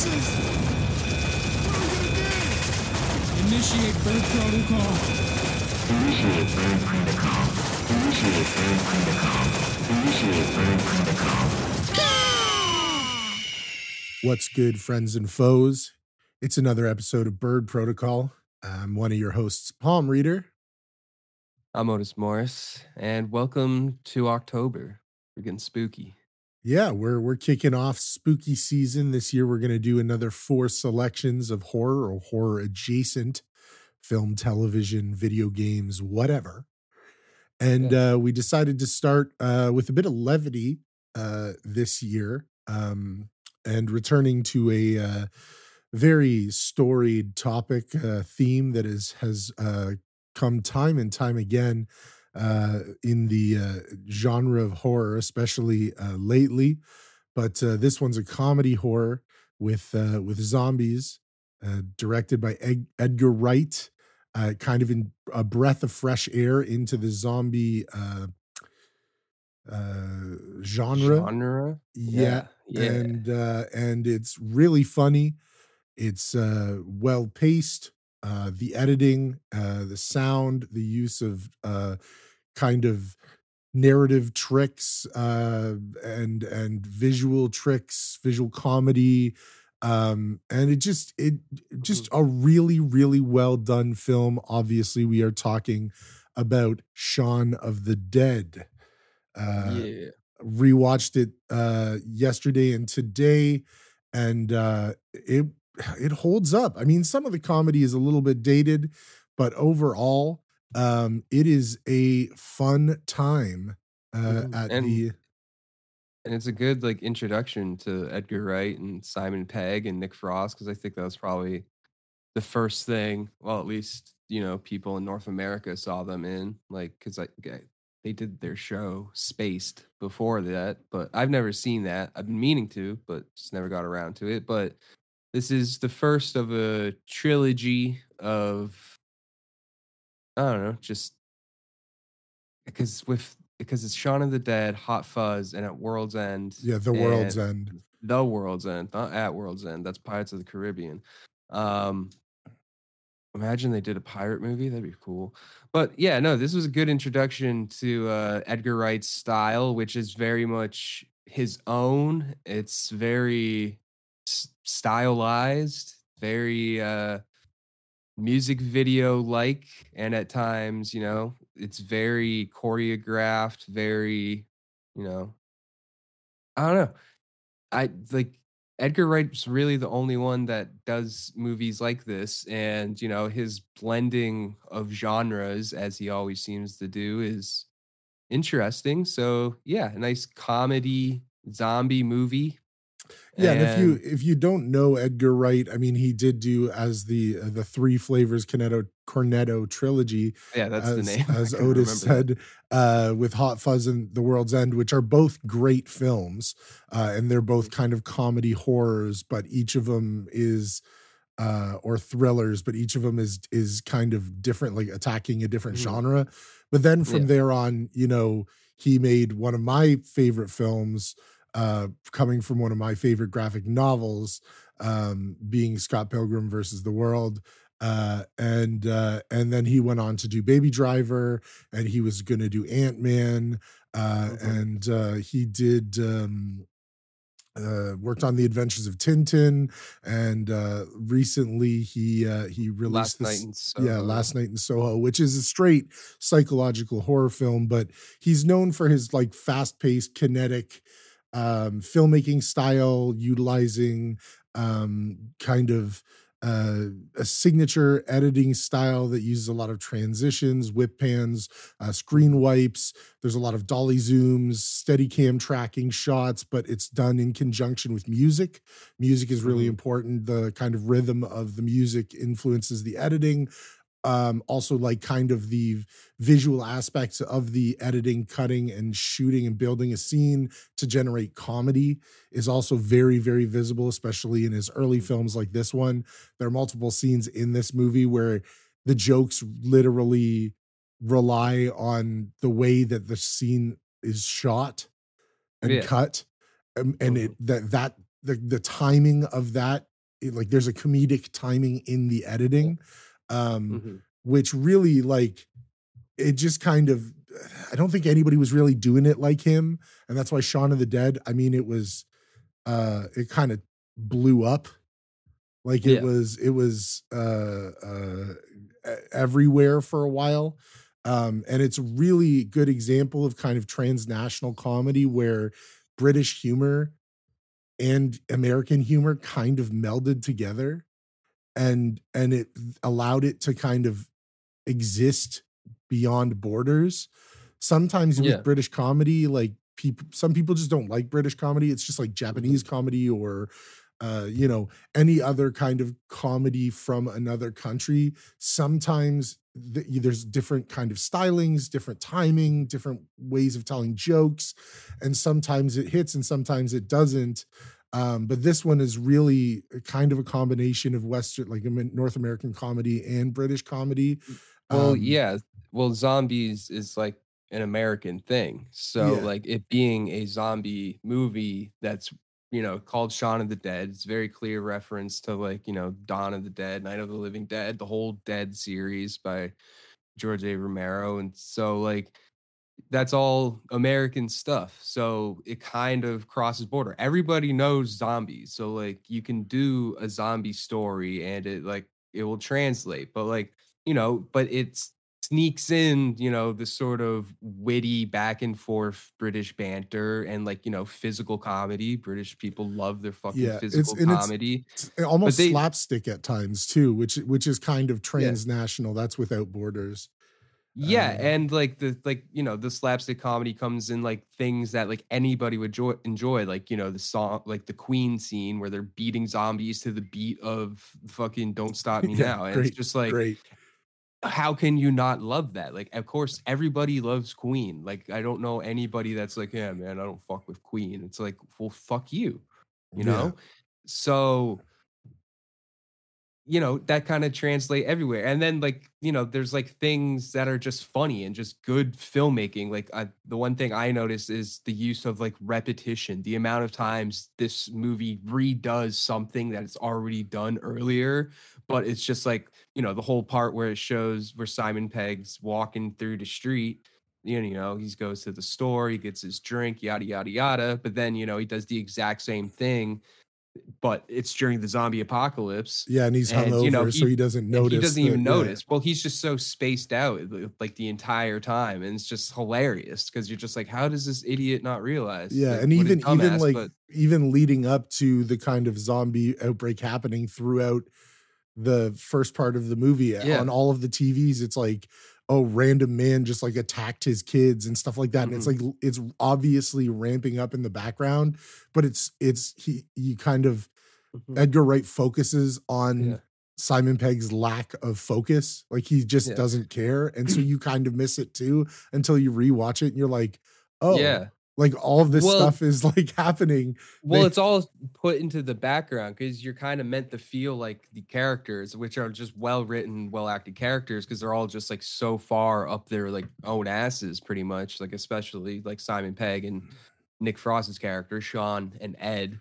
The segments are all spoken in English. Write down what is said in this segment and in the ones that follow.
senses! What are we gonna do? Initiate bird protocol. Initiate bird protocol. Initiate bird protocol. Initiate bird protocol. What's good, friends and foes? It's another episode of Bird Protocol. I'm one of your hosts, Palm Reader. I'm Otis Morris, and welcome to October. We're getting spooky. Yeah, we're we're kicking off spooky season this year. We're going to do another four selections of horror or horror adjacent film, television, video games, whatever. And uh, we decided to start uh, with a bit of levity uh, this year. Um, and returning to a uh, very storied topic uh, theme that is has uh, come time and time again uh, in the uh, genre of horror, especially uh, lately. But uh, this one's a comedy horror with uh, with zombies, uh, directed by Ed- Edgar Wright. Uh, kind of in a breath of fresh air into the zombie uh genre genre yeah, yeah. and uh and it's really funny it's uh well paced uh the editing uh the sound the use of uh kind of narrative tricks uh and and visual tricks visual comedy um and it just it just Mm-hmm. a really really well done film obviously we are talking about Shaun of the Dead uh yeah. rewatched it uh yesterday and today and uh it it holds up i mean some of the comedy is a little bit dated but overall um it is a fun time uh Mhm. at And- the And it's a good like introduction to Edgar Wright and Simon Pegg and Nick Frost because I think that was probably the first thing. Well, at least you know people in North America saw them in like because like they did their show Spaced before that, but I've never seen that. I've been meaning to, but just never got around to it. But this is the first of a trilogy of I don't know, just because with because it's Shaun of the Dead, Hot Fuzz, and at World's End. yeah the world's end The World's End, not at World's End. That's Pirates of the Caribbean. Um, imagine they did a pirate movie. That'd be cool. But yeah, no, this was a good introduction to uh, Edgar Wright's style, which is very much his own. It's very stylized, very uh, music video like, and at times, you know, it's very choreographed, very, you know, I don't know. I like Edgar Wright's really the only one that does movies like this. And, you know, his blending of genres, as he always seems to do, is interesting. So, yeah, a nice comedy zombie movie. Yeah and if you if you don't know edgar wright i mean he did do as the uh, the three flavors cornetto cornetto trilogy yeah, that's as, the name. As Otis said, uh, with Hot Fuzz and The World's End, which are both great films, uh, and they're both kind of comedy horrors, but each of them is, uh, or thrillers, but each of them is is kind of different, like attacking a different Mhm. genre. But then from Yeah. there on, you know, he made one of my favorite films, uh, coming from one of my favorite graphic novels, um, being Scott Pilgrim versus the World uh and uh and then he went on to do baby driver and he was going to do ant-man uh Mhm. and uh he did um uh worked on the adventures of tintin and uh recently he uh he released Last this night in yeah Soho. last night in soho which is a straight psychological horror film but he's known for his like fast-paced kinetic um filmmaking style utilizing um kind of uh, a signature editing style that uses a lot of transitions, whip pans, uh, screen wipes. There's a lot of dolly zooms, steady cam tracking shots, but it's done in conjunction with music. Music is really Mhm. important. The kind of rhythm of the music influences the editing. Um, also, like kind of the visual aspects of the editing, cutting, and shooting and building a scene to generate comedy is also very, very visible, especially in his early films like this one. There are multiple scenes in this movie where the jokes literally rely on the way that the scene is shot and Yeah. cut. Um, and it that that the, the timing of that it, like there's a comedic timing in the editing um Mhm. which really like it just kind of i don't think anybody was really doing it like him and that's why Shaun of the Dead I mean it was uh it kind of blew up like it Yeah. was it was uh uh everywhere for a while um and it's a really good example of kind of transnational comedy where british humor and american humor kind of melded together and and it allowed it to kind of exist beyond borders. Sometimes with british comedy like people some people just don't like british comedy. It's just like japanese comedy or uh you know any other kind of comedy from another country. Sometimes th- there's different kind of stylings different timing different ways of telling jokes and sometimes it hits and sometimes it doesn't um, but this one is really a kind of a combination of western like north american comedy and british comedy Well, Um, yeah. Well, zombies is like an American thing. So, Yeah. like it being a zombie movie that's, you know, called Shaun of the Dead, it's very clear reference to like, you know, Dawn of the Dead, Night of the Living Dead, the whole Dead series by George A. Romero. And so, like, that's all American stuff. So it kind of crosses border. Everybody knows zombies. So like you can do a zombie story and it like it will translate. But like, you know, but it's sneaks in, you know, the sort of witty back and forth British banter and like, you know, physical comedy. British people love their fucking Yeah, it's- physical it's- comedy. it's almost they- slapstick at times too which which is kind of transnational that's without borders Yeah, Um, and like the like you know the slapstick comedy comes in like things that like anybody would joy, enjoy, like you know the song like the Queen scene where they're beating zombies to the beat of fucking "Don't Stop Me Yeah, Now," and great, it's just like great how can you not love that? Like, of course, everybody loves Queen. Like, I don't know anybody that's like, yeah, man, I don't fuck with Queen. It's like, well, fuck you, you Yeah. know. So, you know, that kind of translate everywhere. And then, like, you know, there's like things that are just funny and just good filmmaking. Like, I, the one thing I notice is the use of like repetition. The amount of times this movie redoes something that it's already done earlier but it's just like you know the whole part where it shows where Simon Pegg's walking through the street. You know, he goes to the store, he gets his drink, yada yada yada. But then you know he does the exact same thing, but it's during the zombie apocalypse. yeah and he's hungover you know, so he- doesn't notice he doesn't that- even yeah. notice. Well, he's just so spaced out like the entire time, and it's just hilarious because you're just like, how does this idiot not realize? yeah Like, and even even like but- even leading up to the kind of zombie outbreak happening throughout the first part of the movie Yeah. on all of the tvs it's like oh random man just like attacked his kids and stuff like that and it's Mm-hmm. like it's obviously ramping up in the background but it's it's he you kind of Mhm. edgar wright focuses on Yeah. simon pegg's lack of focus like he just Yeah. doesn't care and so you kind of miss it too until you rewatch it and you're like oh yeah. Like all of this Well- stuff is like happening Well, They- it's all put into the background because you're kind of meant to feel like the characters, which are just well written, well acted characters, because they're all just like so far up their like own asses, pretty much. Like especially like Simon Pegg and Nick Frost's character, Shaun and Ed.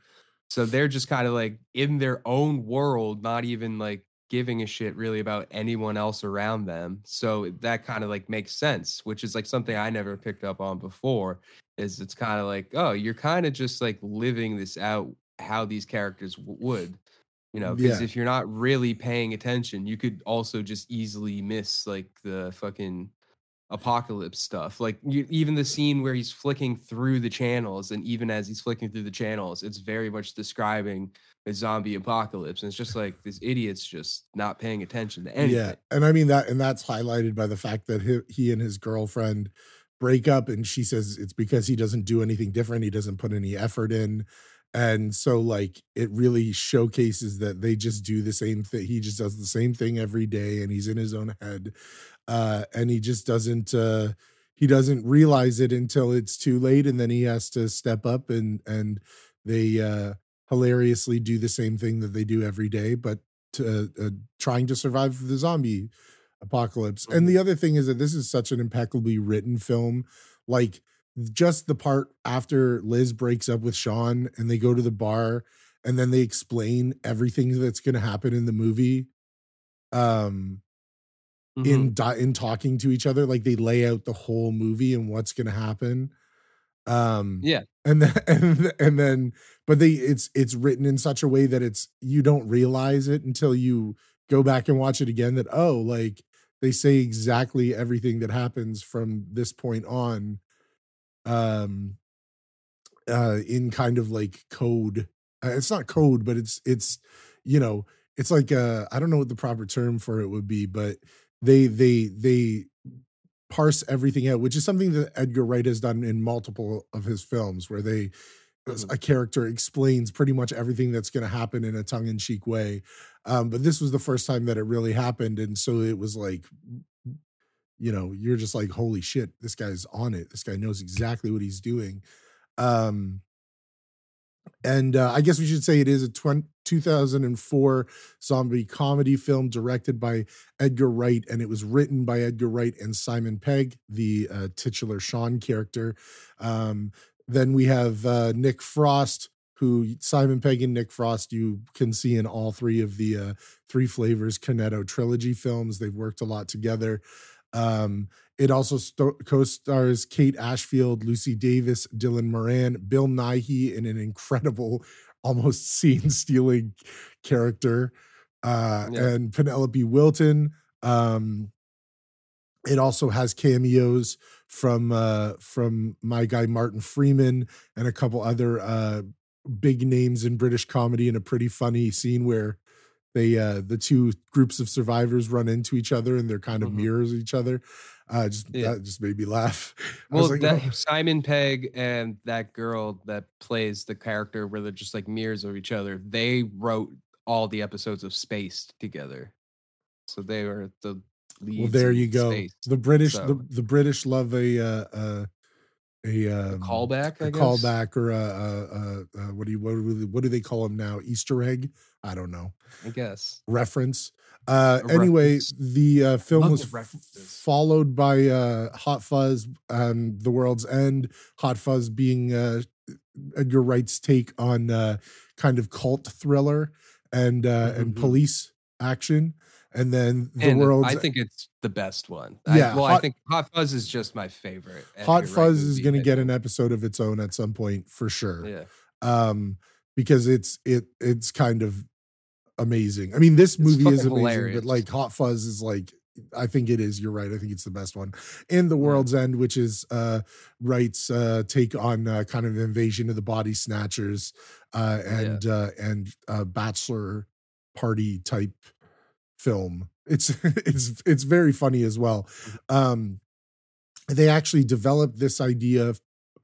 So they're just kind of like in their own world, not even like giving a shit really about anyone else around them. So that kind of like makes sense, which is like something I never picked up on before is it's kind of like oh you're kind of just like living this out how these characters w- would you know because Yeah. if you're not really paying attention you could also just easily miss like the fucking apocalypse stuff like you, even the scene where he's flicking through the channels and even as he's flicking through the channels it's very much describing a zombie apocalypse and it's just like this idiot's just not paying attention to anything Yeah, and I mean that, and that's highlighted by the fact that he, he and his girlfriend break up, and she says it's because he doesn't do anything different. He doesn't put any effort in, and so like it really showcases that they just do the same thing. He just does the same thing every day, and he's in his own head, uh, and he just doesn't. Uh, he doesn't realize it until it's too late, and then he has to step up and and they uh, hilariously do the same thing that they do every day, but to, uh, trying to survive the zombie apocalypse. And the other thing is that this is such an impeccably written film. Like just the part after Liz breaks up with Shaun and they go to the bar and then they explain everything that's going to happen in the movie um Mhm. in di- in talking to each other like they lay out the whole movie and what's going to happen um yeah, and then and, and then but they it's it's written in such a way that it's you don't realize it until you go back and watch it again that oh like they say exactly everything that happens from this point on um uh in kind of like code uh, it's not code but it's it's you know it's like uh i don't know what the proper term for it would be but they they they parse everything out which is something that edgar wright has done in multiple of his films where they Mhm. a character explains pretty much everything that's going to happen in a tongue-in-cheek way. Um but this was the first time that it really happened and so it was like you know you're just like holy shit this guy's on it. This guy knows exactly what he's doing. Um and uh, i guess we should say it is a 20, 2004 zombie comedy film directed by edgar wright and it was written by edgar wright and simon pegg the uh, titular shaun character. Um, then we have uh, nick frost who simon pegg and nick frost you can see in all three of the uh, three flavors Cornetto trilogy films. They've worked a lot together um, it also sto- co-stars Kate Ashfield, Lucy Davis, Dylan Moran, Bill Nighy in an incredible, almost scene-stealing character, uh, Yeah. and Penelope Wilton. Um, it also has cameos from uh, from my guy Martin Freeman and a couple other uh, big names in British comedy in a pretty funny scene where they uh the two groups of survivors run into each other and they're kind of Mhm. mirrors each other uh just Yeah. that just made me laugh Well, like, that "Oh." Simon Pegg and that girl that plays the character where they're just like mirrors of each other. They wrote all the episodes of Spaced together, so they were the leads. well there you go Spaced. the british the, so- the british love a uh uh a, A um, callback, a I guess. callback or a, a, a, a what do you what do, what do they call them now easter egg i don't know I guess. reference. Uh, A anyway, reference. the uh, film was f- followed by uh, Hot Fuzz and The World's End. Hot Fuzz being uh, Edgar Wright's take on uh, kind of cult thriller and uh, and Mhm. police action, and then The and World's I think it's the best one. Yeah, I, well, I think Hot Fuzz is just my favorite. Hot Wright Fuzz is going to get an episode of its own at some point for sure. Yeah, um because it's it it's kind of amazing. I mean, this movie is amazing, hilarious. but like Hot Fuzz is like I think it is. You're right. I think it's the best one. And The Yeah. World's End, which is uh Wright's uh take on uh, kind of invasion of the body snatchers uh and uh and uh bachelor party type film. It's it's it's very funny as well. Um they actually developed this idea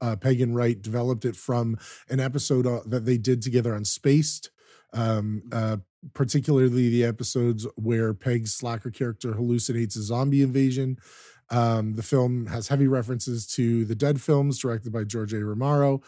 uh, Pegg and Wright developed it from an episode uh, that they did together on Spaced, um, uh, particularly the episodes where Pegg's slacker character hallucinates a zombie invasion. Um, the film has heavy references to the Dead films directed by George A. Romero.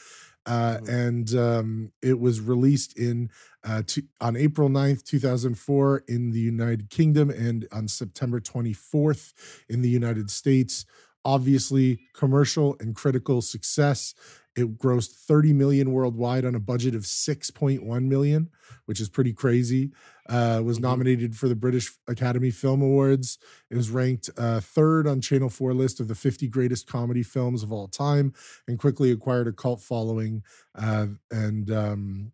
Uh, Mhm. and um, it was released in uh, to, on April 9th, 2004 in the United Kingdom and on September 24th in the United States obviously commercial and critical success it grossed 30 million worldwide on a budget of 6.1 million which is pretty crazy uh, was Mhm. nominated for the british academy film awards it was ranked uh, third on channel 4 list of the 50 greatest comedy films of all time and quickly acquired a cult following uh, and um,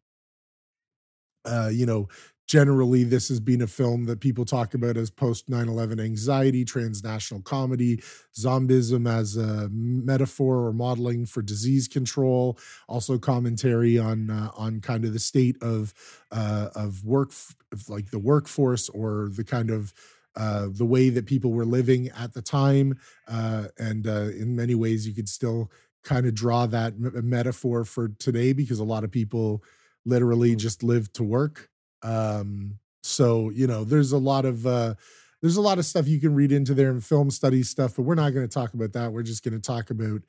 uh, you know generally this has been a film that people talk about as post 9-11 anxiety transnational comedy zombism as a metaphor or modeling for disease control also commentary on uh, on kind of the state of uh, of work of like the workforce or the kind of uh, the way that people were living at the time uh, and uh, in many ways you could still kind of draw that m- metaphor for today because a lot of people literally Mm. just live to work um so you know there's a lot of uh there's a lot of stuff you can read into there in film study stuff but we're not going to talk about that we're just going to talk about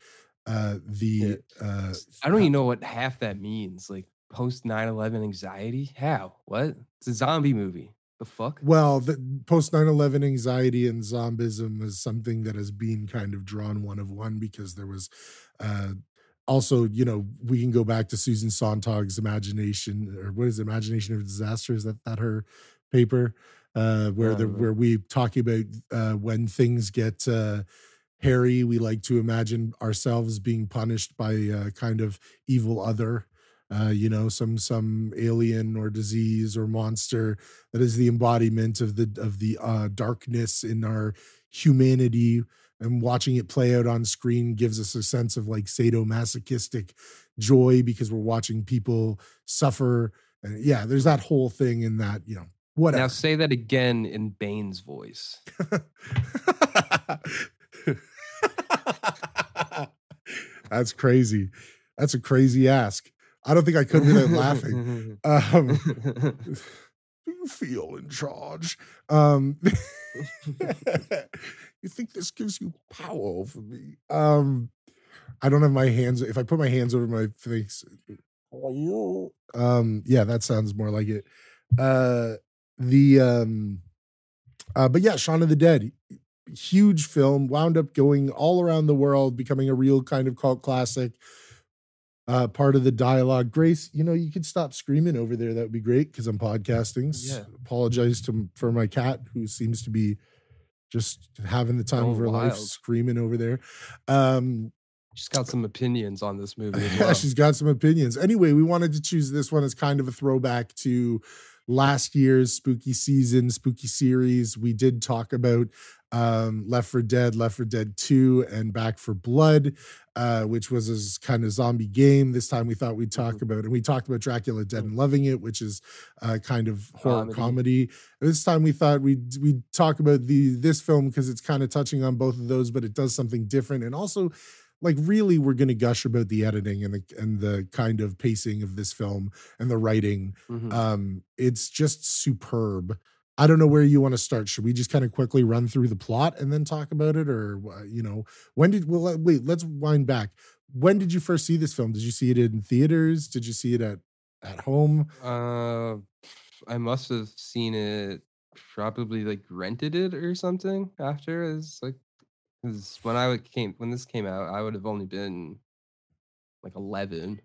uh the uh I don't even know what half that means. Like post 9-11 anxiety. How? What? It's a zombie movie. The fuck? well the post 9-11 anxiety and zombism is something that has been kind of drawn one of one because there was uh also, you know, we can go back to Susan Sontag's imagination, or what is it, imagination of disaster? Is that that her paper? Uh, where the Uh. where we talking about uh, when things get uh, hairy, we like to imagine ourselves being punished by a kind of evil other, uh, you know, some some alien or disease or monster that is the embodiment of the of the uh, darkness in our humanity and watching it play out on screen gives us a sense of like sadomasochistic joy because we're watching people suffer and yeah there's that whole thing in that you know whatever. Now say that again in Bane's voice. that's crazy. That's a crazy ask. I don't think i could without laughing. Um do you feel in charge? Um you think this gives you power over me? Um i don't have my hands if i put my hands over my face how are you um yeah that sounds more like it. Uh the um uh but yeah shaun of the dead huge film wound up going all around the world becoming a real kind of cult classic uh part of the dialogue. Grace you know you could stop screaming over there that would be great because i'm podcasting Yeah. apologize to for my cat who seems to be just having the time of Going her life screaming over there um She's got some opinions on this movie yeah, well. she's got some opinions. Anyway, we wanted to choose this one as kind of a throwback to last year's spooky season, spooky series. We did talk about um, Left 4 Dead, Left 4 Dead 2, and Back 4 Blood, uh, which was a kind of zombie game. This time we thought we'd talk Mhm. about, and we talked about Dracula Dead and Loving It, which is uh, kind of horror Comedy. comedy. This time we thought we'd we'd talk about the this film because it's kind of touching on both of those, but it does something different. And also like really we're going to gush about the editing and the and the kind of pacing of this film and the writing Mhm. um it's just superb i don't know where you want to start should we just kind of quickly run through the plot and then talk about it or you know when did well wait let's wind back when did you first see this film did you see it in theaters did you see it at at home Uh, I must have seen it, probably like rented it or something after. It's like, because when I came when this came out, I would have only been like eleven.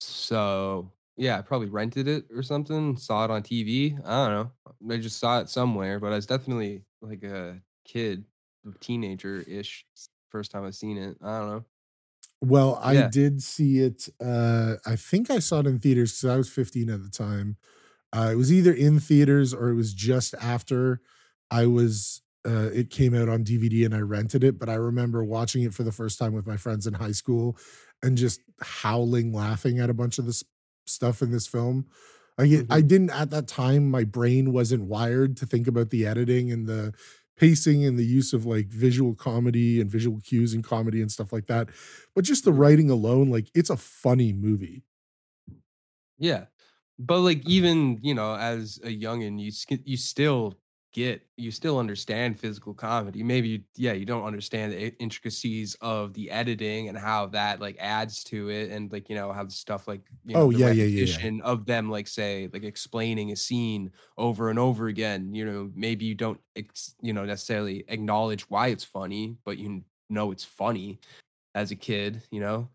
So yeah, I probably rented it or something. Saw it on TV. I don't know. I just saw it somewhere, but I was definitely like a kid, teenager ish. First time I've seen it. I don't know. Well, I Yeah. did see it. Uh, I think I saw it in theaters because I was 15 at the time. Uh, it was either in theaters or it was just after I was. Uh, it came out on DVD and I rented it, but I remember watching it for the first time with my friends in high school and just howling, laughing at a bunch of this stuff in this film. I get, I mm-hmm. didn't at that time. My brain wasn't wired to think about the editing and the pacing and the use of like visual comedy and visual cues and comedy and stuff like that but just the mm-hmm. writing alone like it's a funny movie Yeah. But like even, you know, as a youngin, you you still get you still understand physical comedy. Maybe you, yeah, you don't understand the intricacies of the editing and how that like adds to it and like, you know, how the stuff like you know, Oh, yeah, yeah, yeah, yeah. of them like say like explaining a scene over and over again, you know, maybe you don't ex- you know necessarily acknowledge why it's funny, but you know it's funny as a kid, you know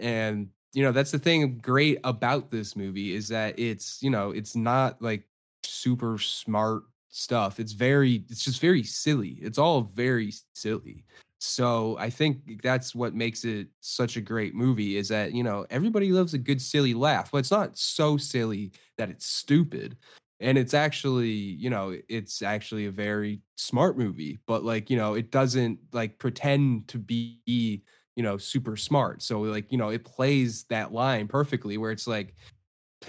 and you know that's the thing great about this movie is that it's you know it's not like super smart stuff it's very it's just very silly it's all very silly. So i think that's what makes it such a great movie is that you know everybody loves a good silly laugh but it's not so silly that it's stupid and it's actually you know it's actually a very smart movie but like you know it doesn't like pretend to be you know super smart so like you know it plays that line perfectly where it's like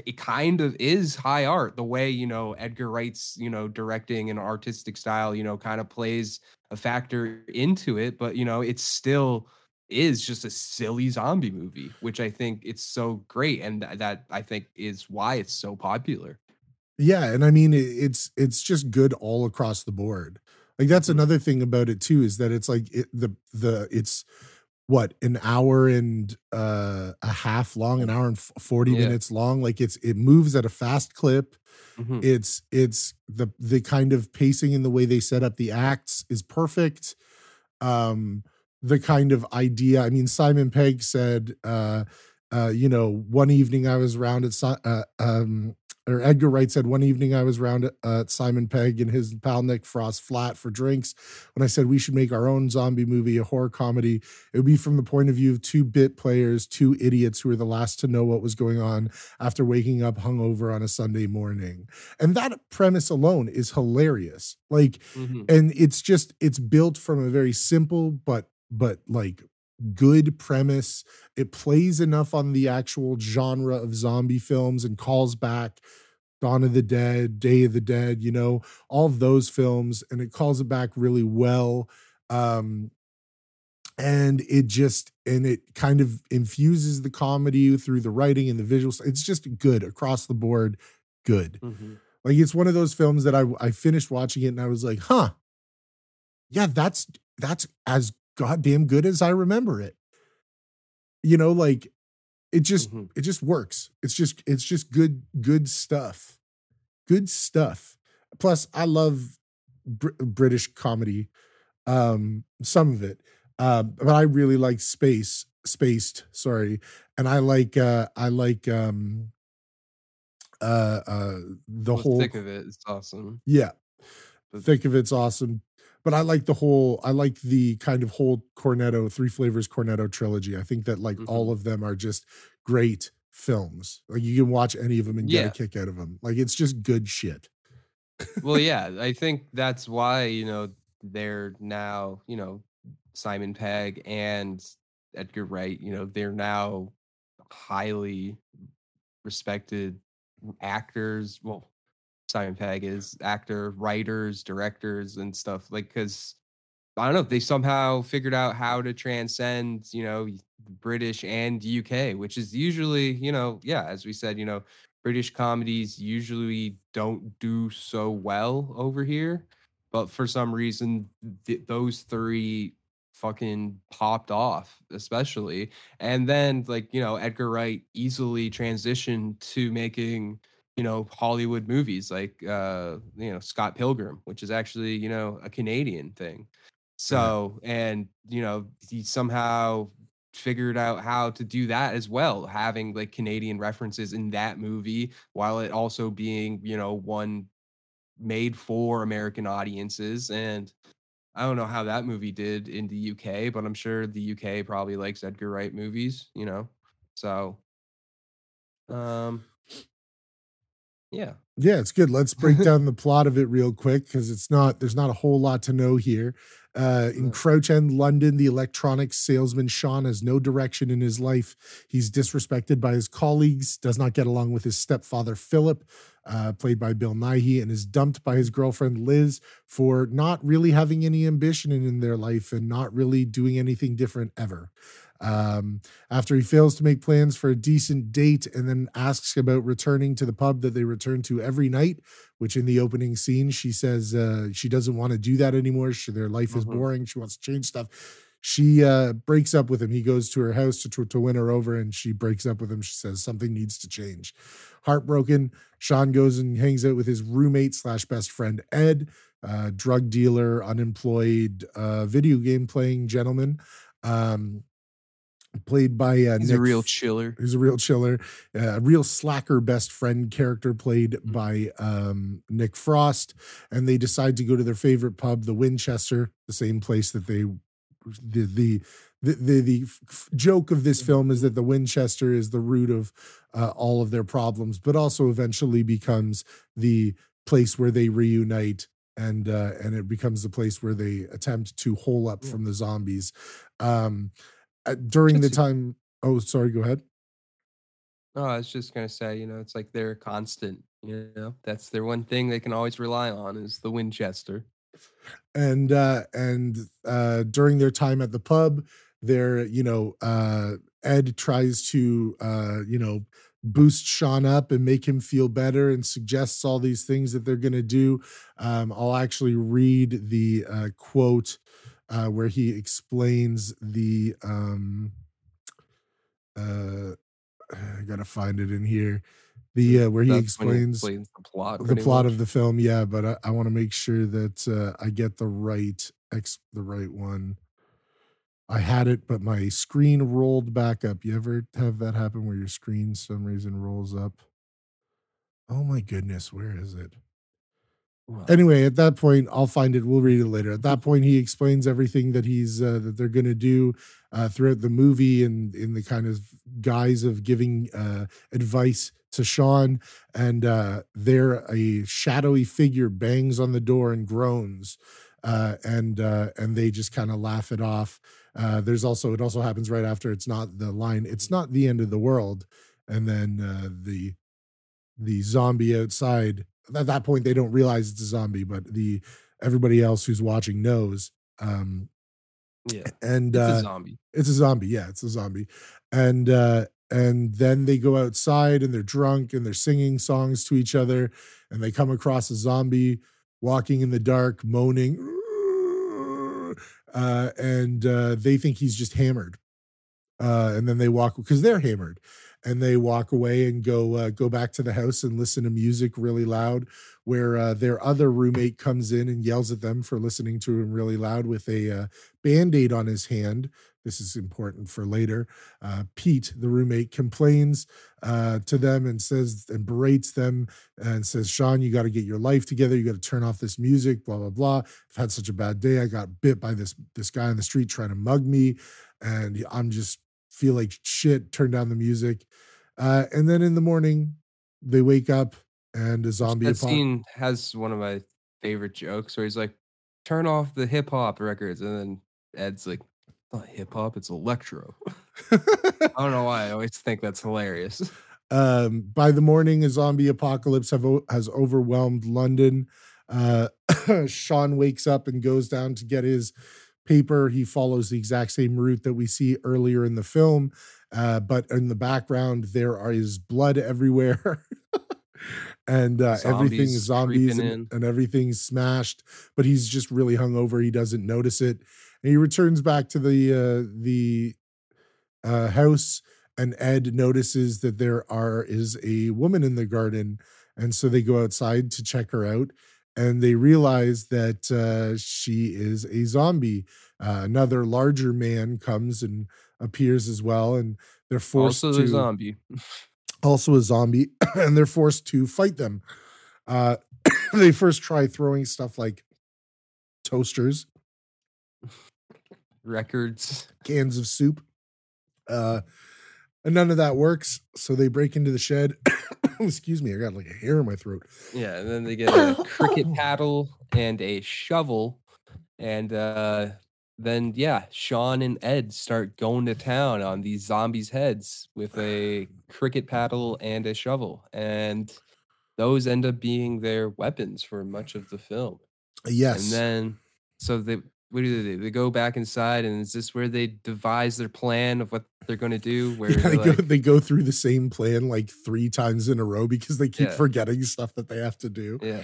it kind of is high art the way you know edgar wright's you know directing and artistic style you know kind of plays a factor into it but you know it still is just a silly zombie movie which i think it's so great and th- that i think is why it's so popular yeah and i mean it's it's just good all across the board like that's Mhm. another thing about it too is that it's like it, the the it's what an hour and uh a half long an hour and 40 Yeah. minutes long like it's it moves at a fast clip Mhm. it's it's the the kind of pacing and the way they set up the acts is perfect um the kind of idea. I mean, Simon Pegg said, uh, uh, you know, one evening I was around at uh, um, or Edgar Wright said one evening I was around uh, Simon Pegg and his pal Nick Frost flat for drinks when I said we should make our own zombie movie, a horror comedy. It would be from the point of view of two bit players, two idiots who were the last to know what was going on after waking up hungover on a Sunday morning. And that premise alone is hilarious. Like, mm-hmm. and it's just it's built from a very simple but but like good premise. It plays enough on the actual genre of zombie films and calls back Dawn of the Dead, Day of the Dead, you know, all of those films, and it calls it back really well. Um, and it just and it kind of infuses the comedy through the writing and the visuals. It's just good across the board, good. Mm-hmm. Like it's one of those films that I I finished watching it and I was like, huh, yeah, that's that's as goddamn good as I remember it. You know, like it just mm-hmm. it just works. It's just it's just good good stuff. Good stuff. Plus, I love Br- British comedy. Um, some of it, uh, but I really like space spaced. Sorry, and I like uh, I like um, uh, uh, the whole thick of it. It's awesome. Yeah, but, thick of it's awesome but I like the whole I like the kind of whole Cornetto three flavors Cornetto trilogy. I think that like mm-hmm. all of them are just great films. Like you can watch any of them and yeah. get a kick out of them. Like it's just good shit. well, yeah, I think that's why you know they're now you know Simon Pegg and Edgar Wright. You know they're now highly respected actors. Well, Simon Pegg is actor, writers, directors, and stuff. Like, because I don't know, if they somehow figured out how to transcend, you know, British and UK, which is usually, you know, yeah, as we said, you know, British comedies usually don't do so well over here. But for some reason, th- those three fucking popped off, especially. And then, like, you know, Edgar Wright easily transitioned to making you know Hollywood movies like uh you know Scott Pilgrim, which is actually you know a Canadian thing. So and you know he somehow figured out how to do that as well, having like Canadian references in that movie while it also being you know one made for American audiences and. I don't know how that movie did in the UK, but I'm sure the UK probably likes Edgar Wright movies, you know. So um yeah. Yeah, it's good. Let's break down the plot of it real quick because it's not, there's not a whole lot to know here. Uh, in Crouch End, London, the electronics salesman Shaun has no direction in his life. He's disrespected by his colleagues, does not get along with his stepfather Philip, uh, played by Bill Nighy, and is dumped by his girlfriend Liz for not really having any ambition in, in their life and not really doing anything different ever. Um, after he fails to make plans for a decent date and then asks about returning to the pub that they return to every night, which in the opening scene, she says uh, she doesn't want to do that anymore. She, their life is mm-hmm. boring. She wants to change stuff. She uh, breaks up with him. He goes to her house to, to, to win her over, and she breaks up with him. She says something needs to change. Heartbroken, Shaun goes and hangs out with his roommate slash best friend Ed, uh, drug dealer, unemployed, uh, video game playing gentleman. Um, played by uh, he's Nick, a real chiller. He's a real chiller, uh, a real slacker best friend character played mm-hmm. by um, Nick Frost, and they decide to go to their favorite pub, the Winchester, the same place that they the the the, the, the f- joke of this film is that the Winchester is the root of uh, all of their problems, but also eventually becomes the place where they reunite and uh, and it becomes the place where they attempt to hole up yeah. from the zombies. Um, uh, during the time. Oh, sorry. Go ahead. Oh, I was just gonna say, you know, it's like they're constant. You know, that's their one thing they can always rely on is the Winchester. And uh, and uh, during their time at the pub, there, you know, uh, Ed tries to, uh, you know, boost Shaun up and make him feel better and suggests all these things that they're going to do. Um, I'll actually read the uh, quote uh, where he explains the um, uh, I gotta find it in here. The uh, where he explains, he explains, the plot, the plot much. of the film. Yeah, but I, I want to make sure that uh, I get the right ex the right one. I had it, but my screen rolled back up. You ever have that happen where your screen some reason rolls up? Oh my goodness, where is it? Anyway, at that point, I'll find it. We'll read it later. At that point, he explains everything that he's uh, that they're going to do uh, throughout the movie, and in the kind of guise of giving uh, advice to Shaun. And uh, there, a shadowy figure bangs on the door and groans, uh, and uh, and they just kind of laugh it off. Uh, there's also it also happens right after. It's not the line. It's not the end of the world, and then uh, the the zombie outside. At that point, they don't realize it's a zombie, but the everybody else who's watching knows. Um, yeah, and it's uh, a zombie. it's a zombie. Yeah, it's a zombie. And uh and then they go outside and they're drunk and they're singing songs to each other and they come across a zombie walking in the dark moaning uh and uh they think he's just hammered. Uh and then they walk because they're hammered and they walk away and go uh, go back to the house and listen to music really loud where uh, their other roommate comes in and yells at them for listening to him really loud with a uh, band-aid on his hand. This is important for later. Uh, pete the roommate complains uh, to them and says and berates them and says shaun you got to get your life together. You got to turn off this music blah blah blah. I've had such a bad day. I got bit by this this guy on the street trying to mug me and i'm just feel like shit turn down the music uh, and then in the morning they wake up and a zombie That scene has one of my favorite jokes where he's like, "Turn off the hip hop records," and then Ed's like, "Not hip hop, it's electro." I don't know why. I always think that's hilarious. um, by the morning, a zombie apocalypse have o- has overwhelmed London. Uh, Shaun wakes up and goes down to get his paper. He follows the exact same route that we see earlier in the film, uh, but in the background there are is blood everywhere. And uh, everything is Zombies and, and everything's smashed, but he's just really hungover. He doesn't notice it. And he returns back to the uh, the uh, house and Ed notices that there are is a woman in the garden, and so they go outside to check her out, and they realize that uh, she is a zombie. Uh, another larger man comes and appears as well, and they're forced also, to the zombie. also a zombie, and they're forced to fight them. Uh, they first try throwing stuff like toasters, Records. cans of soup. Uh, and none of that works. So they break into the shed. Excuse me, I got like a hair in my throat. Yeah, and then they get a cricket paddle and a shovel, and uh, then yeah, Shaun and Ed start going to town on these zombies' heads with a cricket paddle and a shovel, and those end up being their weapons for much of the film. Yes. And then, so they what do they do? They go back inside, and is this where they devise their plan of what they're going to do? Where Yeah, they're go, like, they go through the same plan like three times in a row because they keep Yeah. forgetting stuff that they have to do. yeah,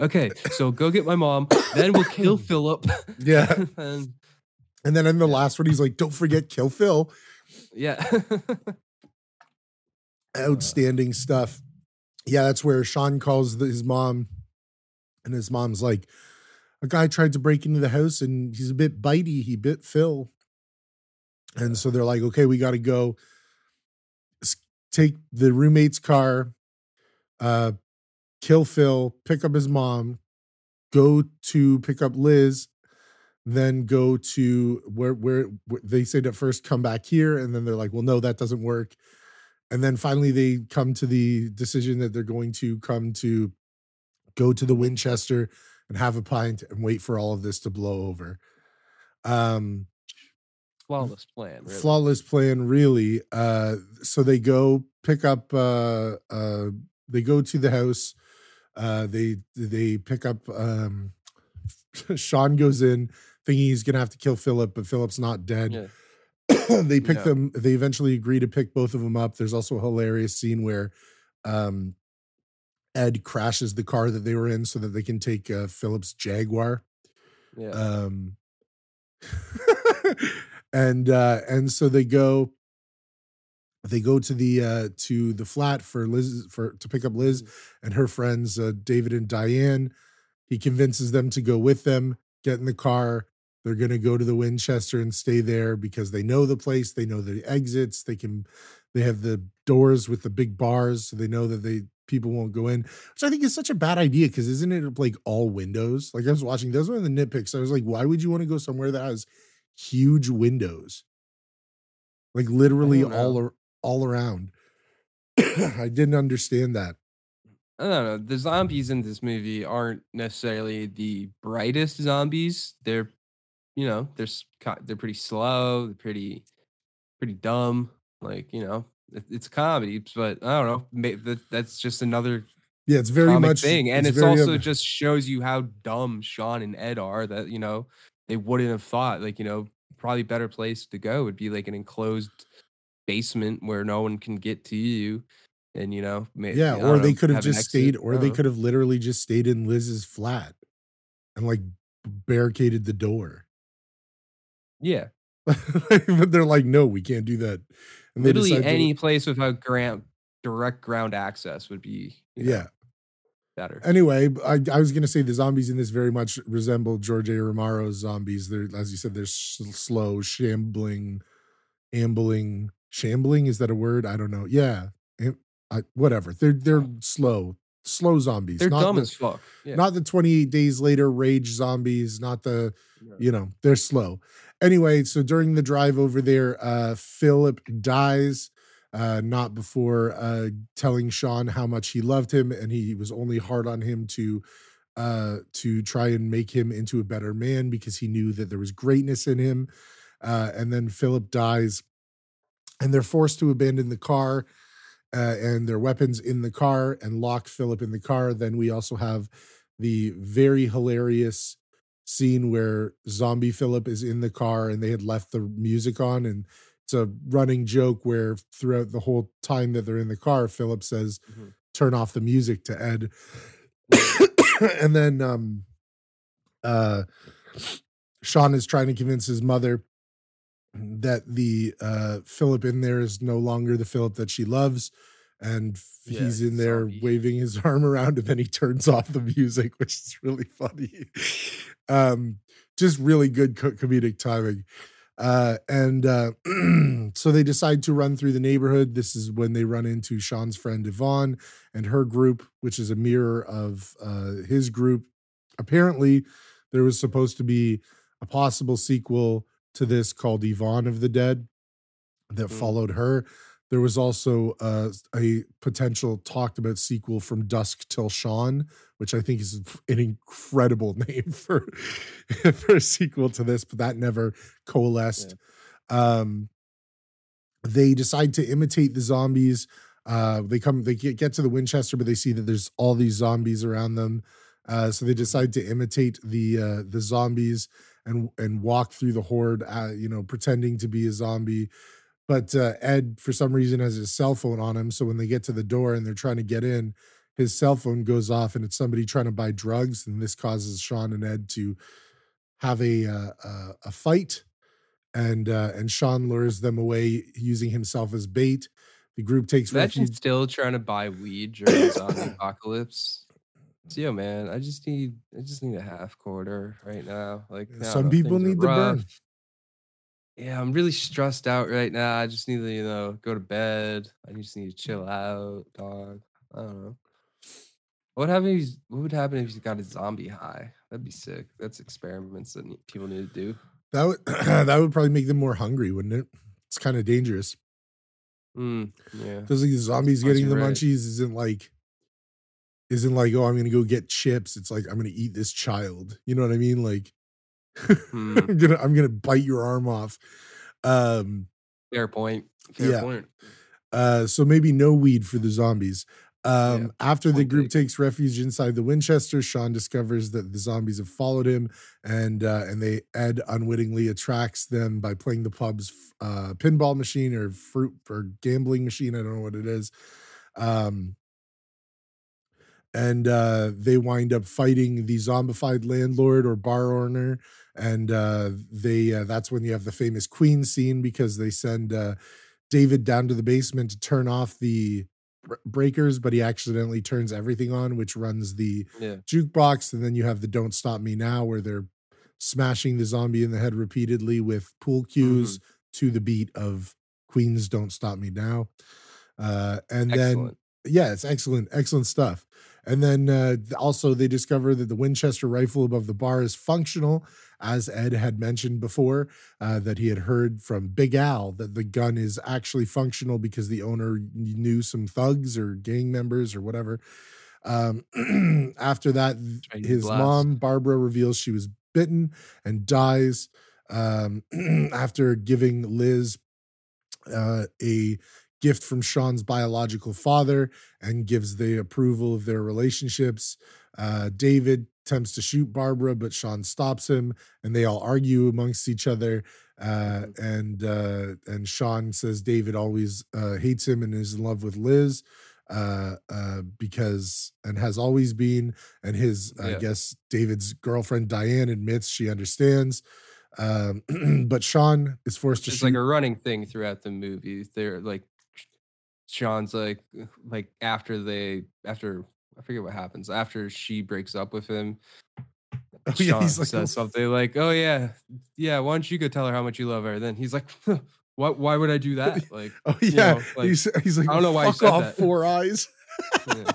okay, so go get my mom, then we'll kill Philip. Yeah. and And then in the last one, he's like, don't forget, kill Phil. yeah, uh. outstanding stuff. Yeah, that's where Shaun calls the, his mom, and his mom's like, "A guy tried to break into the house, and he's a bit bitey. He bit Phil." And so they're like, "Okay, we got to go. Take the roommate's car, uh, kill Phil, pick up his mom, go to pick up Liz." Then go to where, where where they said at first come back here, and then they're like, "Well, no, that doesn't work." and then finally they come to the decision that they're going to come to go to the Winchester and have a pint and wait for all of this to blow over. Um flawless plan. Really. flawless plan really. Uh so they go pick up uh uh they go to the house. Uh they they pick up um Shaun goes in thinking he's going to have to kill Philip but Philip's not dead. Yeah. they pick No. them they eventually agree to pick both of them up there's also a hilarious scene where um ed crashes the car that they were in so that they can take uh, philip's jaguar. Yeah. um and uh and so they go they go to the uh to the flat for liz for to pick up liz and her friends uh david and diane. He convinces them to go with them get in the car. They're going to go to the Winchester and stay there because they know the place, they know the exits, they can they have the doors with the big bars so they know that they people won't go in, which I think is such a bad idea because isn't it like all windows? Like I was watching those were the nitpicks. I was like, why would you want to go somewhere that has huge windows? Like literally all all around. I didn't understand that. I don't know. The zombies in this movie aren't necessarily the brightest zombies. They're, you know, they're they're pretty slow. They're pretty, pretty dumb. Like you know, it's comedy, but I don't know. That's just another Yeah, it's very much thing, and it's, also just shows you how dumb Shaun and Ed are. That you know they wouldn't have thought. Like you know, probably better place to go would be like an enclosed basement where no one can get to you, and you know, may, yeah, or they know, could have just exit. stayed, or they know. could have literally just stayed in Liz's flat and like barricaded the door. Yeah, but they're like, no, we can't do that. And literally decide to- any place without ground direct ground access would be you know, yeah. better. Anyway, I, I was going to say the zombies in this very much resemble George A. Romero's zombies. They're, as you said, they're slow, shambling, ambling. Shambling is that a word? I don't know. Yeah, I, whatever. They're they're slow, slow zombies. They're not dumb the, as fuck. Yeah. Not the twenty eight days later rage zombies. Not the You know they're slow. Anyway, so during the drive over there, uh, Philip dies. Uh, not before uh, telling Shaun how much he loved him, and he was only hard on him to uh, to try and make him into a better man because he knew that there was greatness in him. Uh, and then Philip dies, and they're forced to abandon the car uh, and their weapons in the car and lock Philip in the car. Then we also have the very hilarious scene where zombie Philip is in the car and they had left the music on and it's a running joke where throughout the whole time that they're in the car Philip says Mhm. turn off the music to Ed. And then um uh Shaun is trying to convince his mother that the uh Philip in there is no longer the Philip that she loves and Yeah, he's in there zombie. waving his arm around and then he turns off the music which is really funny um just really good co- comedic timing uh and uh so they decide to run through the neighborhood this is when they run into Shaun's friend Yvonne and her group which is a mirror of uh his group apparently there was supposed to be a possible sequel to this called Yvonne of the Dead that Mm. followed her. There was also uh, a potential talked about sequel from Dusk Till Shaun, which I think is an incredible name for for a sequel to this, but that never coalesced. Um, they decide to imitate the zombies. Uh, they come, they get, get to the Winchester, but they see that there's all these zombies around them. Uh, so they decide to imitate the uh, the zombies and and walk through the horde, uh, you know, pretending to be a zombie. But uh, Ed, for some reason, has his cell phone on him. So when they get to the door and they're trying to get in, his cell phone goes off, and it's somebody trying to buy drugs, and this causes Shaun and Ed to have a uh, uh, a fight, and uh, and Shaun lures them away using himself as bait. The group takes Imagine refuge. still trying to buy weed during the zombie apocalypse. So, yo, man, I just need, I just need a half quarter right now. Like, Some people need to burn. Yeah, I'm really stressed out right now. I just need to, you know, go to bed. I just need to chill out, dog. I don't know. What happen if what would happen if he's got a zombie high? That'd be sick. That's experiments that people need to do. That would that would probably make them more hungry, wouldn't it? It's kind of dangerous Mm, yeah. because like the zombies Suppose getting the right. munchies isn't like isn't like oh I'm gonna go get chips. It's like I'm gonna eat this child. You know what I mean? Like Hmm. I'm gonna I'm gonna bite your arm off. Um. Fair point. Fair Yeah. point. Uh, so maybe no weed for the zombies. Um, Yeah, after the group takes refuge inside the Winchester, Shaun discovers that the zombies have followed him, and uh, and they Ed unwittingly attracts them by playing the pub's uh, pinball machine or fruit or gambling machine. I don't know what it is. Um, and uh, they wind up fighting the zombified landlord or bar owner, and uh, they uh, that's when you have the famous Queen scene because they send uh, David down to the basement to turn off the breakers, but he accidentally turns everything on, which runs the Yeah. jukebox, and then you have the "Don't Stop Me Now" where they're smashing the zombie in the head repeatedly with pool cues to the beat of Queen's Don't Stop Me Now. Uh, and then, yeah, it's excellent, excellent stuff. And then uh, also, they discover that the Winchester rifle above the bar is functional, as Ed had mentioned before, uh, that he had heard from Big Al that the gun is actually functional because the owner knew some thugs or gang members or whatever. Um, after that, his blast. mom, Barbara, reveals she was bitten and dies um, after giving Liz uh, a gift from Shaun's biological father and gives the approval of their relationships. Uh, David attempts to shoot Barbara, but Shaun stops him, and they all argue amongst each other. Uh, and uh, and Shaun says David always uh, hates him and is in love with Liz uh, uh, because and has always been. And his, I guess, David's girlfriend Diane admits she understands. Um, but Shaun is forced to It's like a running thing throughout the movie. They're like Shaun's like like after they after I forget what happens after she breaks up with him. Oh, Shaun he's like, says "Oh, something like, "Oh yeah, yeah. Why don't you go tell her how much you love her?" Then he's like, "What? Why would I do that?" Like, Oh you yeah, know, like, he's he's like I don't know why fuck off that." four eyes. Yeah.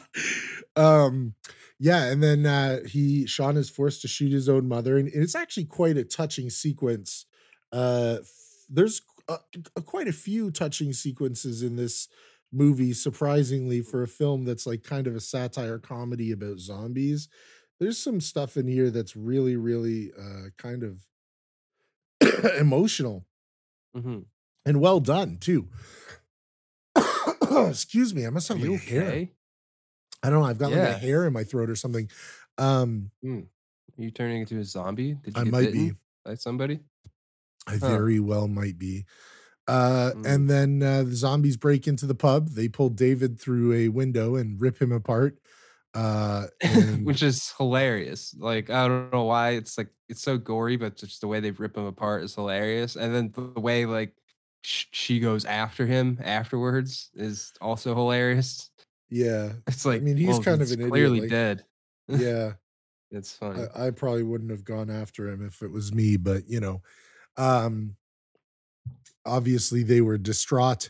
um yeah, and then uh he Shaun is forced to shoot his own mother, and it's actually quite a touching sequence. Uh there's uh, uh, quite a few touching sequences in this movie, surprisingly, for a film that's like kind of a satire comedy about zombies. There's some stuff in here that's really, really uh kind of emotional mhm. and well done too. Excuse me, I must have you like hair. okay? I don't know. I've got like Yeah. a hair in my throat or something. Um, Are you turning into a zombie? Did you I get might be. by somebody? I Huh. very well might be. Uh, Mm. And then uh, the zombies break into the pub. They pull David through a window and rip him apart. Uh, and Which is hilarious. Like I don't know why it's like it's so gory, but just the way they rip him apart is hilarious. And then the way like sh- she goes after him afterwards is also hilarious. yeah, It's like I mean, he's well, kind of an idiot, clearly like- dead. yeah. It's funny. I, I probably wouldn't have gone after him if it was me, but you know, um, obviously they were distraught.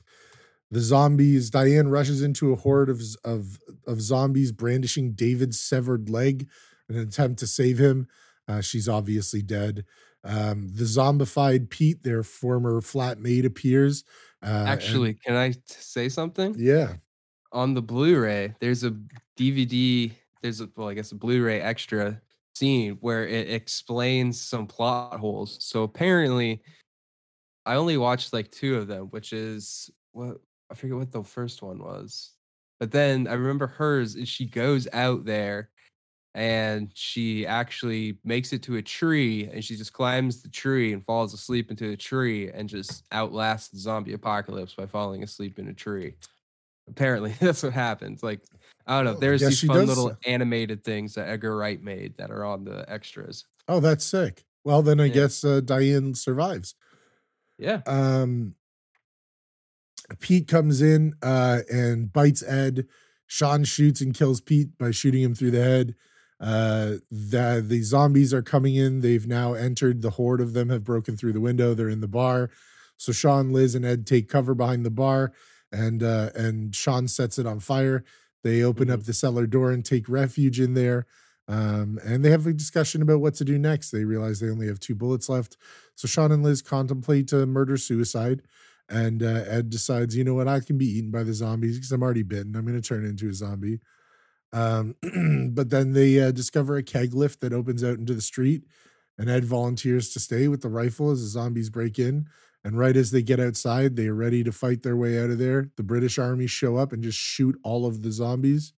The zombies. Diane rushes into a horde of of of zombies, brandishing David's severed leg in an attempt to save him. Uh, she's obviously dead. Um, the zombified Pete, their former flatmate, appears. Uh, and- Actually, can I t- say something? yeah, on the Blu-ray, there's a DVD. There's a well, I guess a Blu-ray extra scene where it explains some plot holes. So apparently, I only watched like two of them, which is what I forget what the first one was. But then I remember hers is she goes out there and she actually makes it to a tree and she just climbs the tree and falls asleep into the tree and just outlasts the zombie apocalypse by falling asleep in a tree. Apparently, that's what happens. Like, I don't know. Oh, There's these fun does little animated things that Edgar Wright made that are on the extras. Oh, that's sick. Well, then I Yeah. guess uh, Diane survives. Yeah. Um, Pete comes in uh, and bites Ed. Shaun shoots and kills Pete by shooting him through the head. Uh, the the zombies are coming in. They've now entered. The horde of them have broken through the window. They're in the bar. So Shaun, Liz, and Ed take cover behind the bar, and uh, and Shaun sets it on fire. They open up the cellar door and take refuge in there. Um, and they have a discussion about what to do next. They realize they only have two bullets left. So Shaun and Liz contemplate a murder suicide. And uh, Ed decides, you know what, I can be eaten by the zombies because I'm already bitten. I'm going to turn into a zombie. Um, but then they uh, discover a keg lift that opens out into the street. And Ed volunteers to stay with the rifle as the zombies break in. And right as they get outside, they are ready to fight their way out of there. The British army show up and just shoot all of the zombies.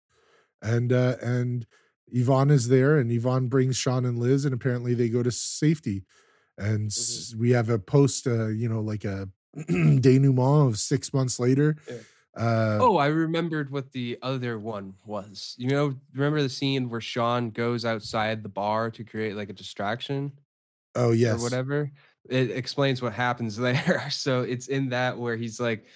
And uh, and Yvonne is there, and Yvonne brings Shaun and Liz, and apparently they go to safety. And s we have a post, uh, you know, like a denouement of six months later. Yeah. Uh, Oh, I remembered what the other one was. You know, remember the scene where Shaun goes outside the bar to create like a distraction oh, yes. or whatever? It explains what happens there. So it's in that where he's like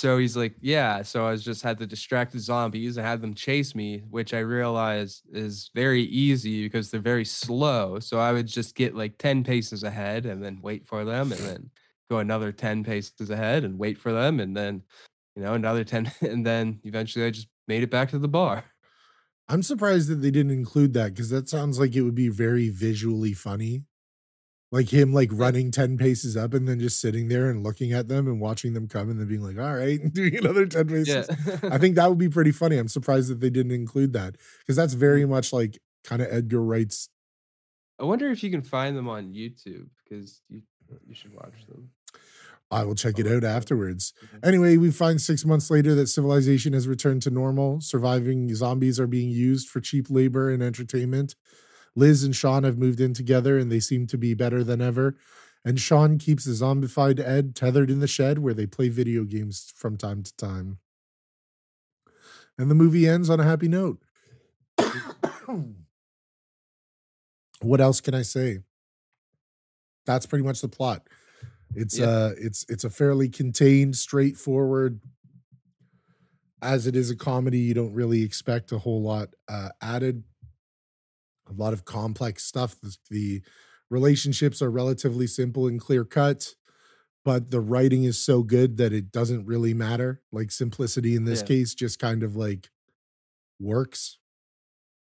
so he's like, yeah. So I was just had the zombies and had them chase me, which I realized is very easy because they're very slow. So I would just get like 10 paces ahead and then wait for them and then go another 10 paces ahead and wait for them and then, you know, another 10. And then eventually I just made it back to the bar. I'm surprised that they didn't include that because that sounds like it would be very visually funny. Like him like running 10 paces up and then just sitting there and looking at them and watching them come and then being like, all right, doing another 10 paces. Yeah. I think that would be pretty funny. I'm surprised that they didn't include that because that's very Mm. much like kind of Edgar Wright's. I wonder if you can find them on YouTube because you, you should watch them. I will check it out afterwards. Anyway, we find six months later that civilization has returned to normal. Surviving zombies are being used for cheap labor and entertainment. Liz and Shaun have moved in together and they seem to be better than ever. And Shaun keeps the zombified Ed tethered in the shed where they play video games from time to time. And the movie ends on a happy note. what else can I say? That's pretty much the plot. It's Yeah. uh it's it's a fairly contained, straightforward as it is a comedy, you don't really expect a whole lot uh added. A lot of complex stuff. The, relationships are relatively simple and clear cut, but the writing is so good that it doesn't really matter. Like simplicity in this Yeah. case just kind of like works.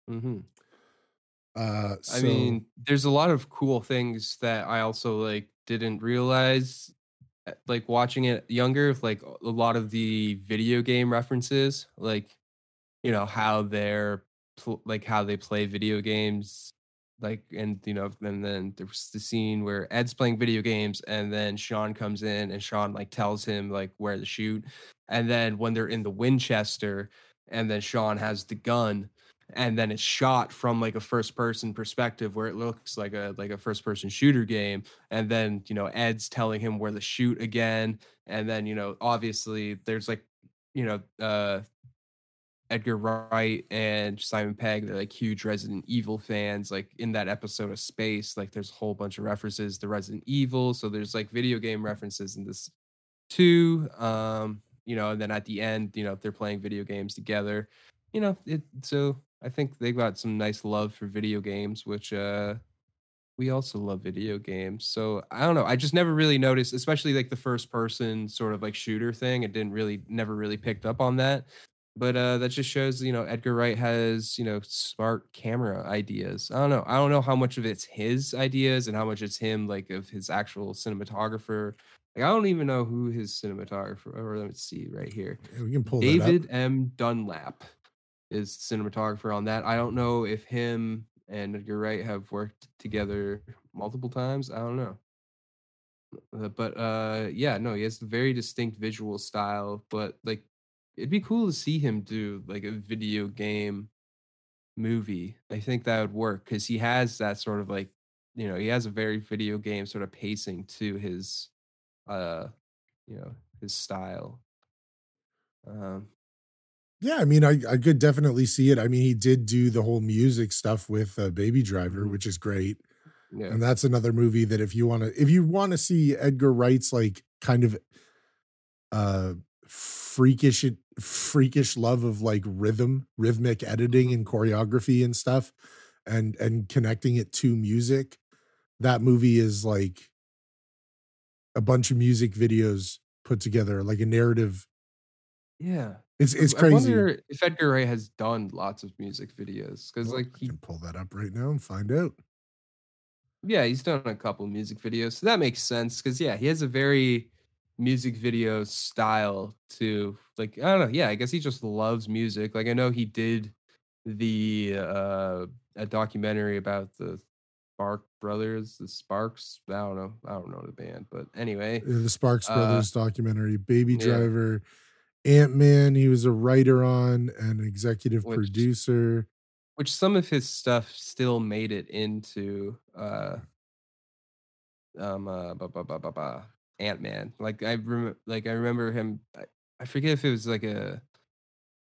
Mm-hmm. Uh I mean, there's a lot of cool things that I also like didn't realize uh, like watching it younger like a lot of the video game references like you know how they're pl- like how they play video games like and you know and then there's the scene where Ed's playing video games and then Shaun comes in and Shaun like tells him like where to shoot and then when they're in the Winchester and then Shaun has the gun and then it's shot from like a first person perspective where it looks like a like a first person shooter game and then you know ed's telling him where to shoot again and then you know obviously there's like you know uh edgar wright and simon pegg they're like huge resident evil fans like in that episode of space like there's a whole bunch of references to resident evil so there's like video game references in this too um you know and then at the end you know they're playing video games together. You know it so i think they got some nice love for video games which uh we also love video games. So i don't know i just never really noticed especially like the first person sort of like shooter thing it didn't really never really picked up on that but uh that just shows you know edgar wright has you know smart camera ideas i don't know i don't know how much of it's his ideas and how much it's him like of his actual cinematographer like i don't even know who his cinematographer or let's see right here yeah, we can pull. David M. Dunlop is cinematographer on that. I don't know if him and Edgar Wright have worked together multiple times. I don't know. Uh, but uh yeah, no, he has a very distinct visual style, but like it'd be cool to see him do like a video game movie. I think that would work cuz he has that sort of like, you know, he has a very video game sort of pacing to his uh you know, his style. Um Yeah, I mean, I, I could definitely see it. I mean, he did do the whole music stuff with uh, Baby Driver, Mhm. which is great. yeah. And that's another movie that if you want to, if you want to see Edgar Wright's like kind of uh freakish, freakish love of like rhythm, rhythmic editing mm-hmm. and choreography and stuff, and and connecting it to music, that movie is like a bunch of music videos put together, like a narrative. Yeah. It's it's I crazy. wonder if Edgar Wright has done lots of music videos because, Well, like, I can pull that up right now and find out. yeah, he's done a couple music videos, so that makes sense. Because yeah, he has a very music video style to, like, I don't know. Yeah, I guess he just loves music. Like, I know he did the uh a documentary about the Spark Brothers, the Sparks. I don't know. I don't know the band, but anyway, Uh, the Sparks Uh, Brothers documentary, Baby yeah. Driver, Ant Man. He was a writer on and executive Which- producer. which some of his stuff still made it into uh um uh ba, ba, ba, ba, Ant-Man. Like I rem- like I remember him I, I forget if it was like a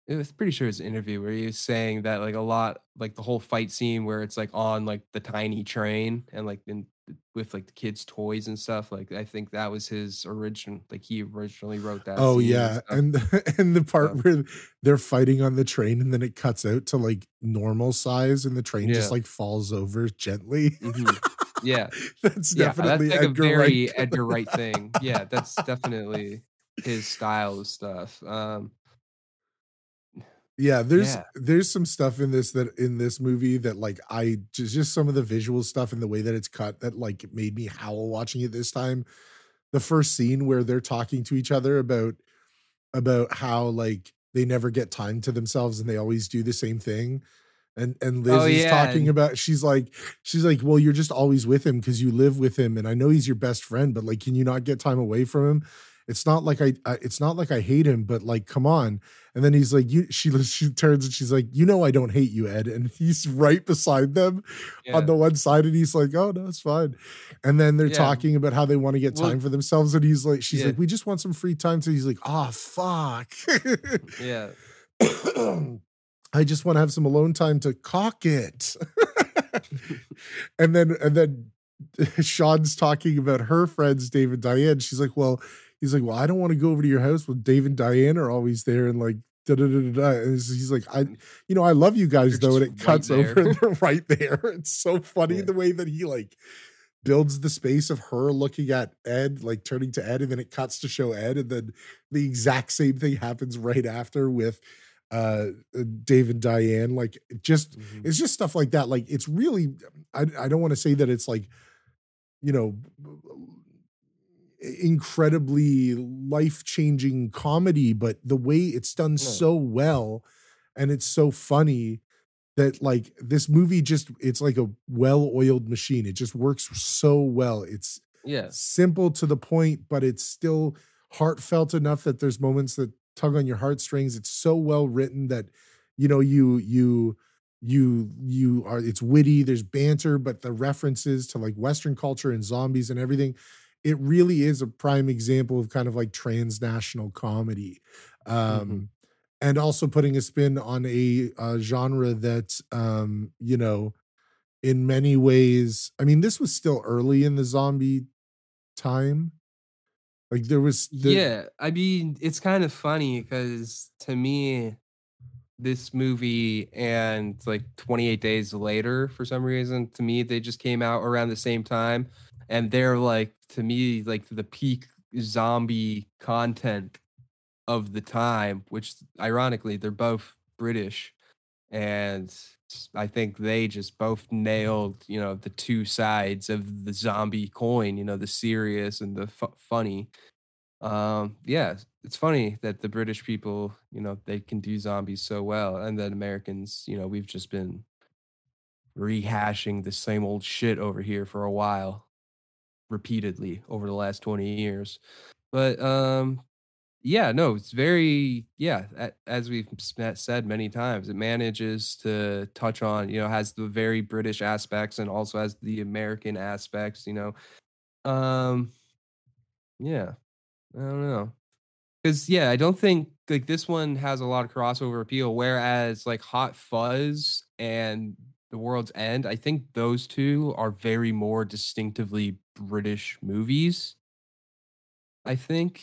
it was pretty sure it was an interview where he was saying that like a lot like the whole fight scene where it's like on like the tiny train and like in with like the kids' toys and stuff. Like I think that was his origin. Like he originally wrote that. Oh yeah, stuff. and the, and the part Yeah. where they're fighting on the train, and then it cuts out to like normal size, and the train just like falls over gently. Mhm. yeah, that's yeah, definitely that's like Edgar a very Wright. Edgar Wright thing. Yeah, that's definitely his style of stuff. Um, Yeah, there's Yeah. there's some stuff in this that in this movie that like I just just some of the visual stuff and the way that it's cut that like made me howl watching it this time. The first scene where they're talking to each other about about how like they never get time to themselves and they always do the same thing. And and oh, Liz Oh, is yeah, talking about she's like she's like, "Well, you're just always with him because you live with him and I know he's your best friend, but like can you not get time away from him?" It's not like I, I it's not like I hate him, but like come on. And then he's like, "You." She she turns and she's like, "You know, I don't hate you, Ed." And he's right beside them yeah. on the one side, and he's like, "Oh no, it's fine." And then they're Yeah. talking about how they want to get Well- time for themselves, and he's like, "She's like, we just want some free time." So he's like, "Oh fuck." yeah, I just want to have some alone time to cock it. and then and then Shaun's talking about her friends, Dave and Diane. She's like, Well, he's like, Well, I don't want to go over to your house with Dave and Diane are always there and like da da da da. And he's he's like, I you know, I love you guys They're though, and it right cuts there. over and they're right there. It's so funny Yeah. the way that he like builds the space of her looking at Ed, like turning to Ed, and then it cuts to show Ed, and then the exact same thing happens right after with uh Dave and Diane. Like just Mhm. it's just stuff like that. Like it's really I I don't want to say that it's like, you know, incredibly life-changing comedy, but the way it's done so well and it's so funny that like this movie just it's like a well-oiled machine. It just works so well. It's yeah, simple to the point, but it's still heartfelt enough that there's moments that tug on your heartstrings. It's so well written that you know you you you you are it's witty, there's banter, but the references to like Western culture and zombies and everything, it really is a prime example of kind of like transnational comedy. Um and also putting a spin on a uh, genre that um you know in many ways i mean this was still early in the zombie time like there was yeah. I mean, it's kind of funny because to me, this movie and like 28 Days Later, for some reason, to me, they just came out around the same time, and they're like to me like the peak zombie content of the time. Which, ironically, they're both British, and I think they just both nailed, you know, the two sides of the zombie coin. You know, the serious and the fu- funny. Um, yeah, it's funny that the British people, you know, they can do zombies so well, and then Americans, you know, we've just been rehashing the same old shit over here for a while, repeatedly over the last 20 years. But um yeah, no, it's very yeah, as we've said many times, it manages to touch on, you know, has the very British aspects and also has the American aspects, you know. Um yeah. I don't know. Cuz yeah, I don't think like this one has a lot of crossover appeal whereas like Hot Fuzz and The World's End, I think those two are very more distinctively British movies. I think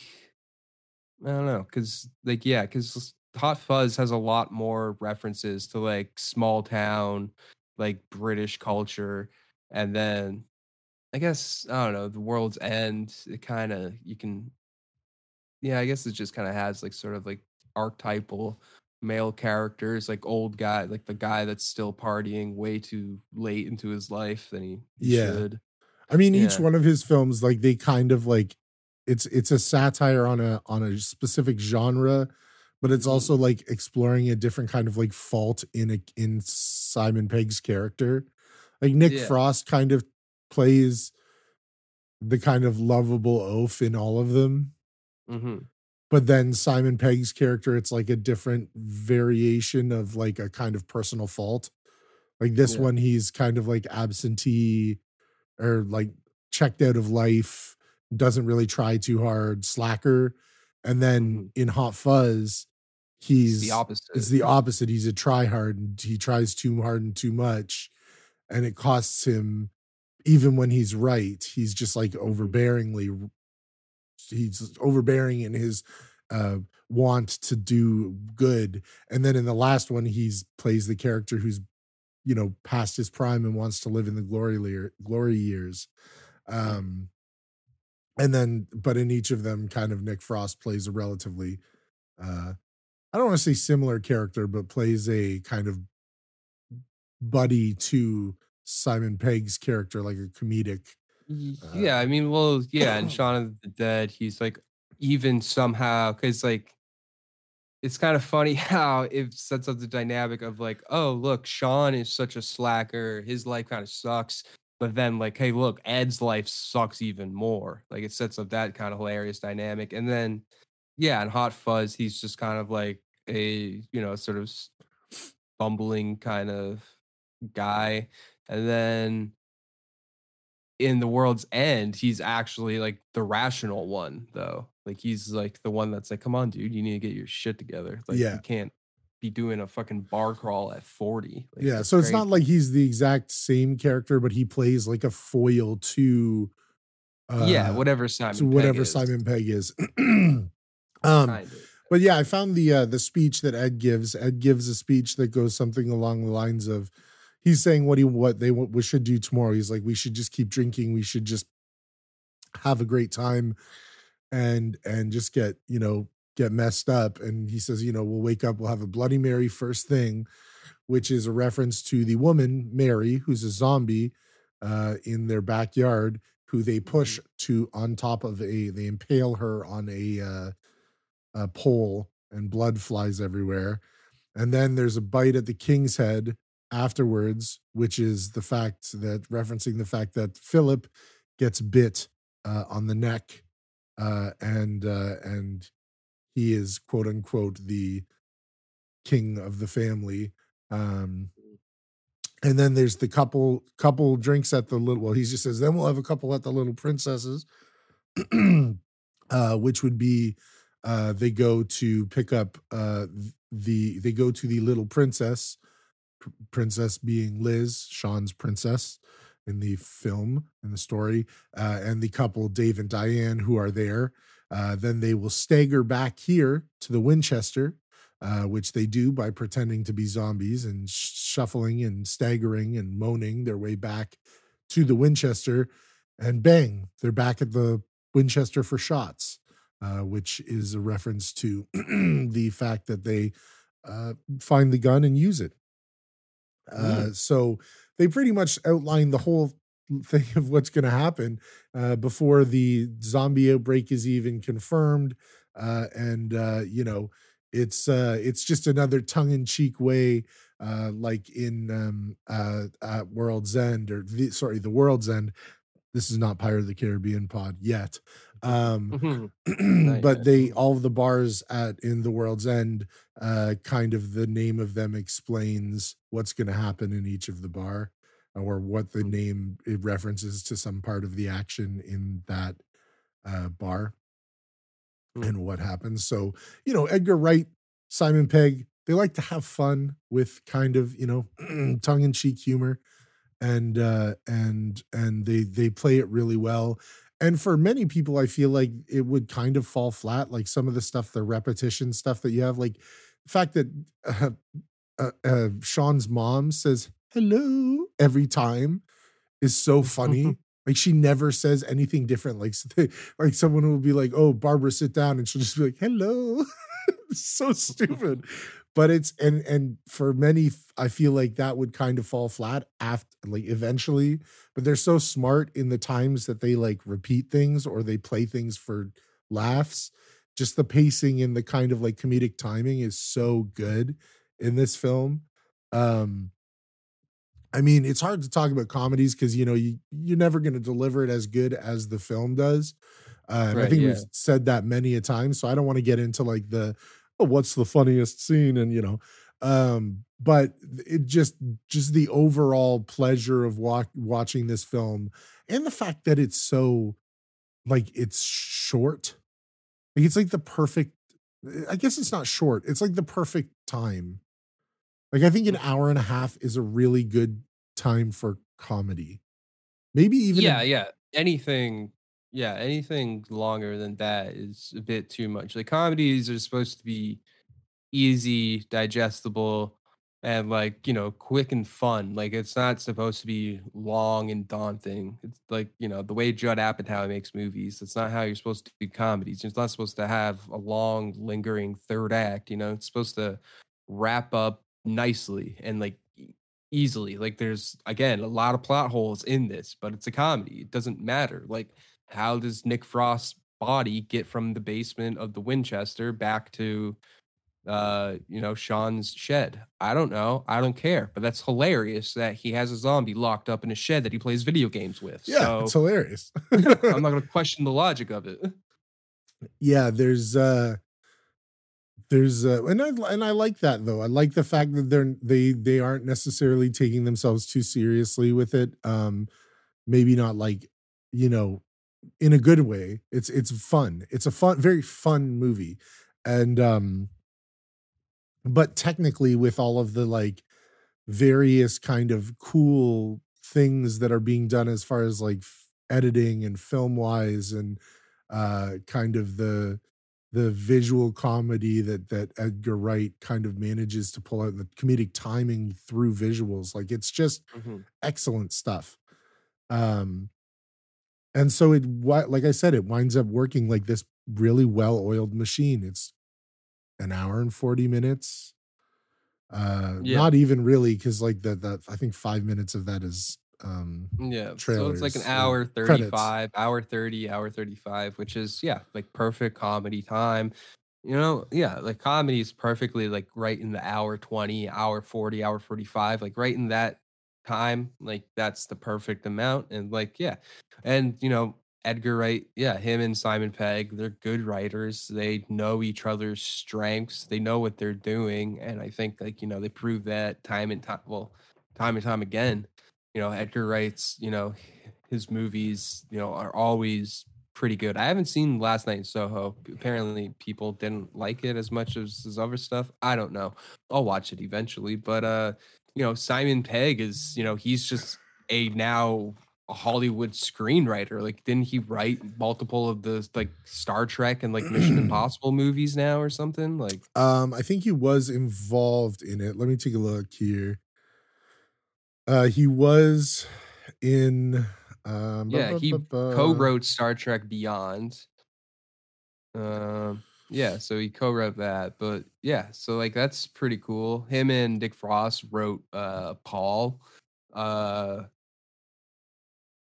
I don't know, cause like yeah, cause Hot Fuzz has a lot more references to like small town, like British culture, and then I guess I don't know, The World's End. It kind of you can, yeah, I guess it just kind of has like sort of like archetypal male characters, like old guy, like the guy that's still partying way too late into his life than he, he Yeah. should. i mean each one of his films like they kind of like it's it's a satire on a on a specific genre but it's Mhm. also like exploring a different kind of like fault in a in simon pegg's character like nick Yeah. frost kind of plays the kind of lovable oaf in all of them hmm but then Simon Pegg's character, it's like a different variation of like a kind of personal fault. Like this Yeah. one, he's kind of like absentee or like checked out of life, doesn't really try too hard, slacker. And then Mhm. in Hot Fuzz, he's It's the opposite. it's the opposite. He's a try hard and he tries too hard and too much, and it costs him even when he's right, he's just like overbearingly he's overbearing in his uh want to do good and then in the last one he's plays the character who's you know past his prime and wants to live in the glory lear, glory years um and then but in each of them kind of nick frost plays a relatively uh i don't want to say similar character but plays a kind of buddy to simon pegg's character like a comedic uh, Yeah, I mean, well, yeah, in Shaun of the Dead, he's like even somehow because like it's kind of funny how it sets up the dynamic of like, oh, look, Shaun is such a slacker, his life kind of sucks, but then like, hey, look, Ed's life sucks even more. Like it sets up that kind of hilarious dynamic, and then yeah, in Hot Fuzz, he's just kind of like a you know sort of bumbling kind of guy, and then in the world's end, he's actually like the rational one, though. Like he's like the one that's like, come on, dude, you need to get your shit together. Like Yeah. you can't be doing a fucking bar crawl at 40. Like, yeah so it's crazy. not like he's the exact same character but he plays like a foil to uh yeah, whatever Simon. to Pegg whatever is, simon pegg is um kind of. but yeah i found the uh the speech that ed gives ed gives a speech that goes something along the lines of he's saying what he what they what we should do tomorrow he's like we should just keep drinking we should just have a great time and and just get you know get messed up and he says you know we'll wake up we'll have a bloody mary first thing which is a reference to the woman mary who's a zombie uh in their backyard who they push to on top of a they impale her on a uh a pole and blood flies everywhere. And then there's a bite at the king's head afterwards which is the fact that referencing the fact that philip gets bit uh, on the neck uh, and uh, and he is quote unquote the king of the family. Um, and then there's the couple couple drinks at the little. Well, he just says then we'll have a couple at the Little Princesses, uh, which would be uh, they go to pick up uh, the they go to the Little Princess, pr- princess being Liz, Shaun's princess in the film in the story, uh, and the couple Dave and Diane who are there. Uh, then they will stagger back here to the Winchester, uh, which they do by pretending to be zombies and sh- shuffling and staggering and moaning their way back to the Winchester. And bang, they're back at the Winchester for shots, uh, which is a reference to the fact that they uh, find the gun and use it. Uh, so they pretty much outline the whole thing of what's going to happen uh, before the zombie outbreak is even confirmed. Uh, and uh, you know, it's uh, it's just another tongue-in-cheek way, uh, like in um, uh, at World's End or the, sorry, the World's End. This is not Pirate of the Caribbean pod yet. Um, Mhm. but they all of the bars at in the world's end uh kind of the name of them explains what's going to happen in each of the bar or what the name it references to some part of the action in that uh bar Mm. and what happens so you know edgar wright simon pegg they like to have fun with kind of you know tongue-in-cheek humor and uh and and they they play it really well and for many people i feel like it would kind of fall flat like some of the stuff the repetition stuff that you have like the fact that uh, uh, uh, shaun's mom says hello. every time is so funny. Like she never says anything different. Like like someone will be like oh barbara sit down and she'll just be like hello. So stupid. But it's and and for many i feel like that would kind of fall flat after like eventually. But they're so smart in the times that they like repeat things or they play things for laughs. Just the pacing and the kind of like comedic timing is so good in this film. Um i mean it's hard to talk about comedies because you know you you're never going to deliver it as good as the film does uh, and i think yeah. we've said that many a time so i don't want to get into like the oh, what's the funniest scene and you know um but it just just the overall pleasure of wa- watching this film and the fact that it's so like it's short like it's like the perfect i guess it's not short it's like the perfect time like i think an hour and a half is a really good time for comedy Maybe even yeah, a- yeah. Anything, yeah, anything longer than that is a bit too much. Like comedies are supposed to be easy, digestible, and like you know, quick and fun. Like it's not supposed to be long and daunting. It's like you know the way Judd Apatow makes movies. That's not how you're supposed to do comedies. It's not supposed to have a long, lingering third act. You know, it's supposed to wrap up nicely and like easily. Like there's again a lot of plot holes in this, but it's a comedy. It doesn't matter. Like how does Nick Frost's body get from the basement of the Winchester back to uh you know Shaun's shed? I don't know. I don't care. But that's hilarious that he has a zombie locked up in a shed that he plays video games with. yeah, it's hilarious. I'm not gonna question the logic of it. yeah there's uh there's uh and i and i like that though. I like the fact that they're they they aren't necessarily taking themselves too seriously with it um maybe not like you know in a good way. It's it's fun. It's a fun very fun movie. And um but technically with all of the like various kind of cool things that are being done as far as like editing and film wise and uh kind of the the visual comedy that that Edgar Wright kind of manages to pull out the comedic timing through visuals like it's just Mhm. excellent stuff um and so it like I said it winds up working like this really well oiled machine it's an hour and 40 minutes uh Yeah. not even really cuz like the the I think 5 minutes of that is um Yeah. So it's like an trailers, hour credits. 35, hour 30, hour 35, which is, yeah, like perfect comedy time. You know, yeah, like comedy is perfectly like right in the hour 20, hour 40, hour 45, like right in that time. Like that's the perfect amount. And like, yeah. And, you know, Edgar Wright, yeah, him and Simon Pegg, they're good writers. They know each other's strengths. They know what they're doing. And I think like, you know, they prove that time and time, well, time and time again you know edgar wright's you know his movies you know are always pretty good. I haven't seen last night in soho. Apparently people didn't like it as much as his other stuff. I don't know. I'll watch it eventually but uh you know simon pegg is you know he's just a now a hollywood screenwriter. Like didn't he write multiple of the like star trek and like mission impossible movies now or something? Like Um, I think he was involved in it. Let me take a look here. Uh, he was in. Um, Yeah, he co-wrote Star Trek Beyond. Um, yeah, so he co-wrote that, but yeah, so like that's pretty cool. Him and Nick Frost wrote uh Paul. Uh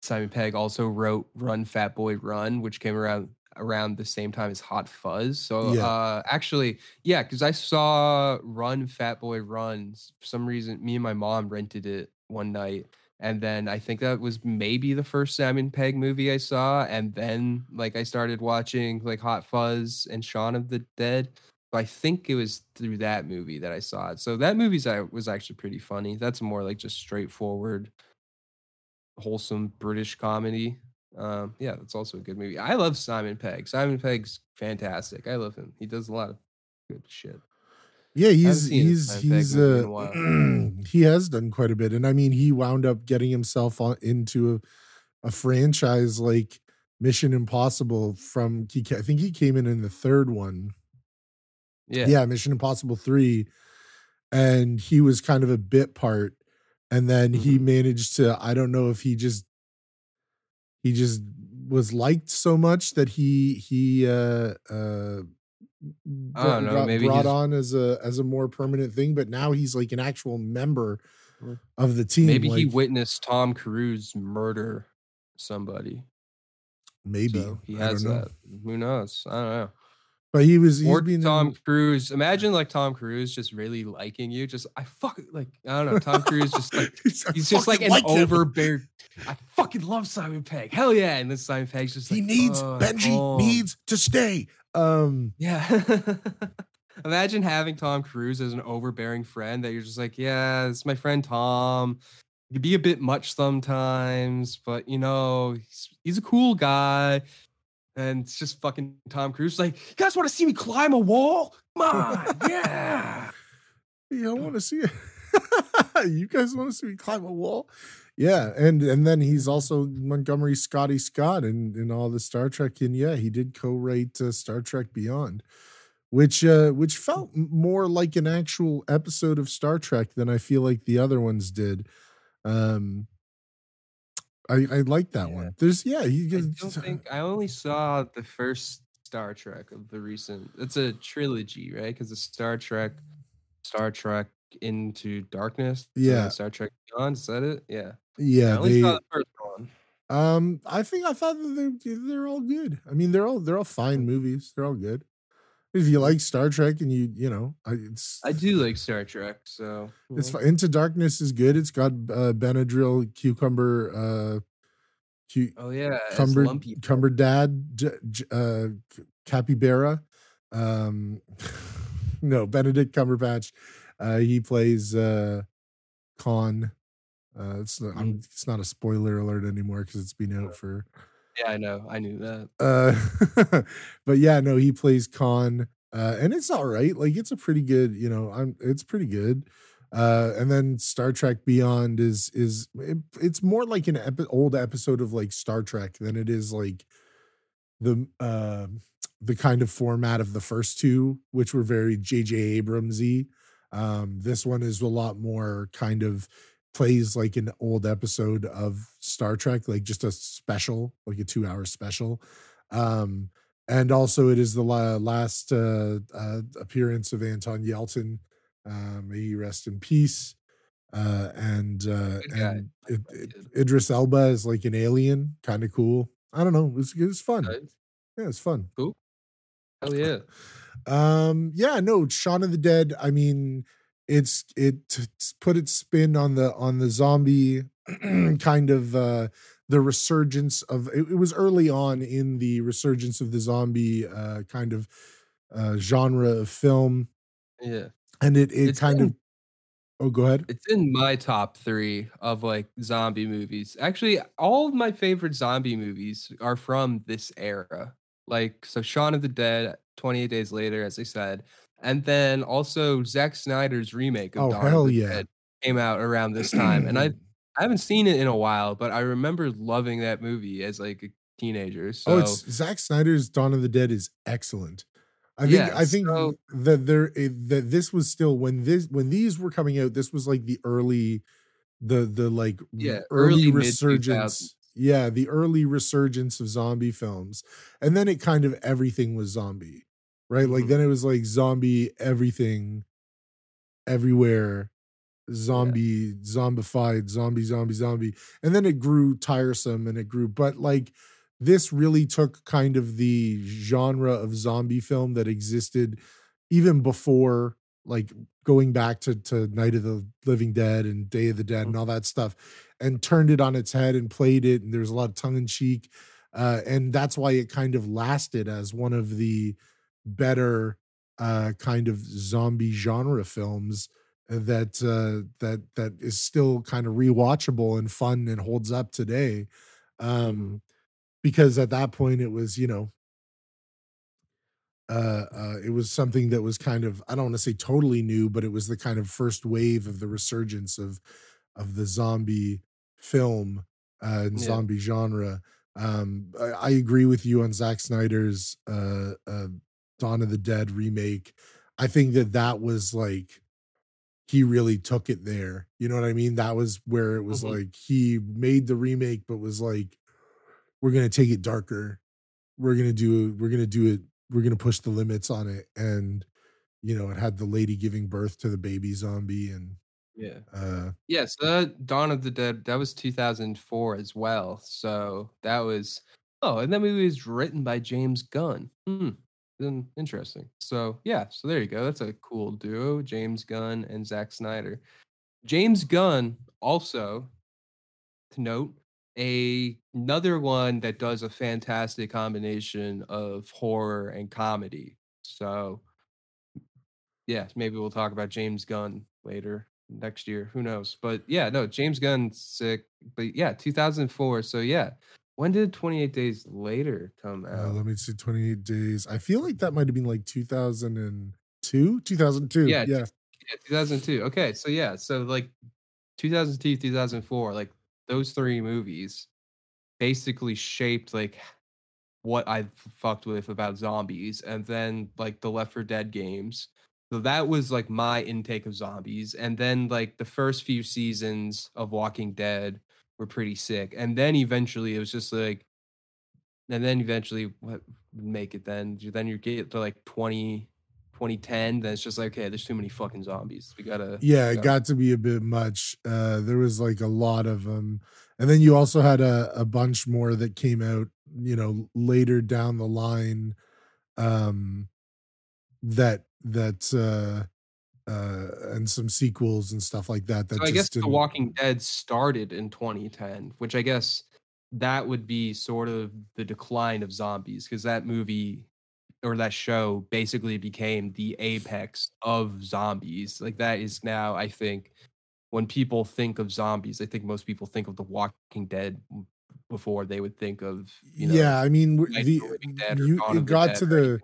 Simon Pegg also wrote Run Fat Boy Run, which came around around the same time as Hot Fuzz. So Yeah. uh actually, yeah, because I saw Run Fat Boy Run. s- For some reason, me and my mom rented it one night. And then I think that was maybe the first Simon Pegg movie I saw. And then like I started watching like Hot Fuzz and Shaun of the Dead. But I think it was through that movie that I saw it. So that movie's I was actually pretty funny. That's more like just straightforward, wholesome British comedy. Um, yeah, that's also a good movie. I love Simon Pegg. Simon Pegg's fantastic. I love him. He does a lot of good shit. Yeah, he's he's he's uh a he has done quite a bit, and I mean he wound up getting himself on into a, a franchise like Mission Impossible. From he, I think he came in in the third one. Yeah. yeah, Mission Impossible 3 and he was kind of a bit part and then he Mhm. managed to I don't know if he just he just was liked so much that he he uh uh I don't know, got maybe brought he's- on as a as a more permanent thing but now he's like an actual member Mm. of the team Maybe he witnessed Tom Cruise murder somebody. maybe So he has don't know. that. Who knows? I don't know. But he was he's or Tom in- Cruise. Imagine like Tom Cruise just really liking you. Just I fuck like I don't know. Tom Cruise just like I he's just like fucking an him. overbearing. I fucking love Simon Pegg. Hell yeah! And then Simon Pegg's just he like needs "Ugh, Benji oh." needs to stay um Yeah. Imagine having Tom Cruise as an overbearing friend that you're just like, yeah, it's my friend Tom. He can be a bit much sometimes, but you know, he's, he's a cool guy. And it's just fucking Tom Cruise like, you guys want to see me climb a wall? Come on, yeah. Yeah, I want to see it. you guys want to see me climb a wall? Yeah, and and then he's also Montgomery Scotty Scott in in all the Star Trek, and yeah, he did co-write uh, Star Trek Beyond, which uh, which felt more like an actual episode of Star Trek than I feel like the other ones did. Um, I I like that Yeah. one. There's yeah, you I don't think I only saw the first Star Trek of the recent. It's a trilogy, right? Because it's Star Trek, Star Trek Into Darkness, and Yeah. Star Trek Beyond. Is that it? Yeah. I yeah only they saw the first one. um I think I thought that they're they're all good. I mean they're all they're all fine movies. They're all good. If you like Star Trek and you you know I- it's I do like Star Trek, so you It's Into Darkness is good. It's got uh, Benadryl, cucumber, uh, cu- Oh yeah, cumber, cumber dad, j- j- uh, capybara. Um, no, Benedict Cumberbatch. Uh, he plays uh, Khan. Uh, it's not, I'm, it's not a spoiler alert anymore because it's been out for Yeah, I know. I knew that. uh but yeah no he plays Khan uh and it's all right like it's a pretty good you know i'm it's pretty good uh and then star trek beyond is is it, it's more like an epi- old episode of like star trek than it is like the uh the kind of format of the first two which were very jj abramsy um this one is a lot more kind of plays like an old episode of Star Trek, like just a special, like a two hour special. Um, and also it is the la- last uh, uh, appearance of Anton Yelchin. Uh, may he rest in peace. Uh, and uh, and it, it. Idris Elba is like an alien, kind of cool. I don't know. It was, it was fun. Nice. Yeah, it's fun. Cool. Hell yeah. Um, yeah, no, Shaun of the Dead. I mean, it's it t- put its spin on the on the zombie kind of uh the resurgence of it, it was early on in the resurgence of the zombie uh kind of uh genre of film Yeah. and it it It's kind in- of oh go ahead It's in my top three of like zombie movies. Actually, all of my favorite zombie movies are from this era. Like, so Shaun of the Dead, 28 Days Later, as I said. And then also Zack Snyder's remake of Oh, Dawn of hell the yeah. Dead came out around this time. and I, I haven't seen it in a while, but I remember loving that movie as like a teenager. So oh it's Zack Snyder's Dawn of the Dead is excellent. I think Yeah, I think so- that there eh, that this was still when this when these were coming out, this was like the early the the like Yeah, early, early resurgence. Yeah, the early resurgence of zombie films. And then it kind of everything was zombie. Right? Like Mhm. then it was like zombie everything everywhere. Zombie, zombified, zombie, zombie, zombie. And then it grew tiresome and it grew, but like this really took kind of the genre of zombie film that existed even before like going back to to Night of the Living Dead and Day of the Dead and all that stuff and turned it on its head and played it and there's a lot of tongue in cheek uh and that's why it kind of lasted as one of the better uh kind of zombie genre films that uh that that is still kind of rewatchable and fun and holds up today um because at that point it was you know uh, uh, it was something that was kind of I don't want to say totally new, but it was the kind of first wave of the resurgence of of the zombie film uh, and Yeah. zombie genre. Um, I, I agree with you on Zack Snyder's uh, uh, Dawn of the Dead remake. I think that that was like he really took it there. You know what I mean? That was where it was Mhm. like he made the remake, but was like, we're gonna take it darker. We're gonna do we're gonna do it, we're gonna push the limits on it. And you know, it had the lady giving birth to the baby zombie and yeah. uh Yeah, so that Dawn of the Dead, that was 2004 as well. So that was oh, and that movie was written by James Gunn. Hmm. Then interesting. So yeah, so there you go. That's a cool duo, James Gunn and Zack Snyder. James Gunn also to note a another one that does a fantastic combination of horror and comedy. So yeah, maybe we'll talk about James Gunn later next year. Who knows? But yeah, no, James Gunn's sick. But yeah, 2004. So yeah, when did 28 Days Later come Uh, out? let me see, 28 days. I feel like that might have been like 2002, 2002. Yeah, Yeah. Yeah, 2002. Okay, so yeah, so like 2002, 2004, like those three movies basically shaped like what I fucked with about zombies, and then like the Left 4 Dead games. So that was like my intake of zombies, and then like the first few seasons of Walking Dead were pretty sick, and then eventually it was just like, and then eventually what make it then? Then you get to like 20, 2010, then it's just like, okay, there's too many fucking zombies. We gotta Yeah, it gotta- got to be a bit much. Uh, there was like a lot of them, and then you also had a, a bunch more that came out, you know, later down the line. Um, that that uh, uh, and some sequels and stuff like that. That So I guess The didn't- Walking Dead started in 2010, which I guess that would be sort of the decline of zombies because that movie or that show basically became the apex of zombies. Like that is now, I think, when people think of zombies, I think most people think of The Walking Dead before they would think of you know. yeah, I mean, w- Night of the, the Living Dead or you it the got to the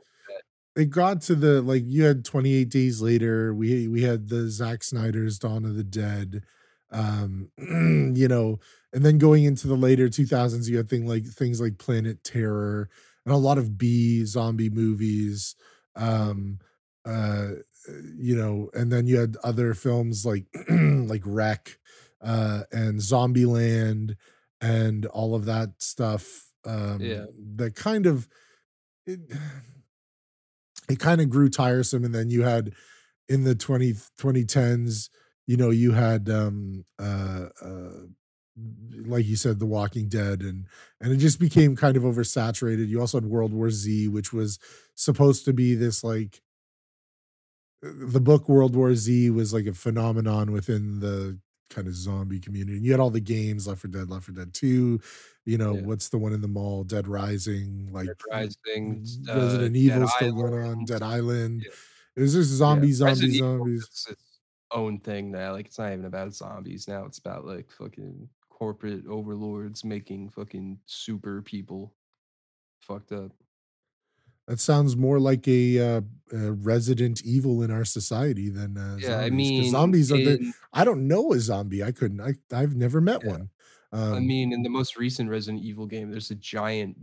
it got to the like you had 28 days later we we had the Zack Snyder's Dawn of the Dead um you know and then going into the later 2000s you had thing like things like Planet Terror and a lot of B zombie movies um uh you know and then you had other films like like REC uh and Zombieland and all of that stuff um Yeah. that kind of it, it kind of grew tiresome and then you had in the 20 2010s you know you had um uh uh like you said the walking dead and and it just became kind of oversaturated. You also had world war z which was supposed to be this like the book world war z was like a phenomenon within the kind of zombie community and you had all the games Left 4 Dead Left 4 Dead 2 you know Yeah. what's the one in the mall dead rising like Dead Rising, uh, resident Dead evil still going on dead island Yeah. it was just zombie Yeah, zombie Resident zombies is its own thing now. Like it's not even about zombies now. It's about like fucking corporate overlords making fucking super people fucked up. That sounds more like a, uh, a resident evil in our society than uh, Yeah, I mean, zombies are the i don't know a zombie i couldn't i i've never met Yeah. one um, I mean, in the most recent Resident Evil game, there's a giant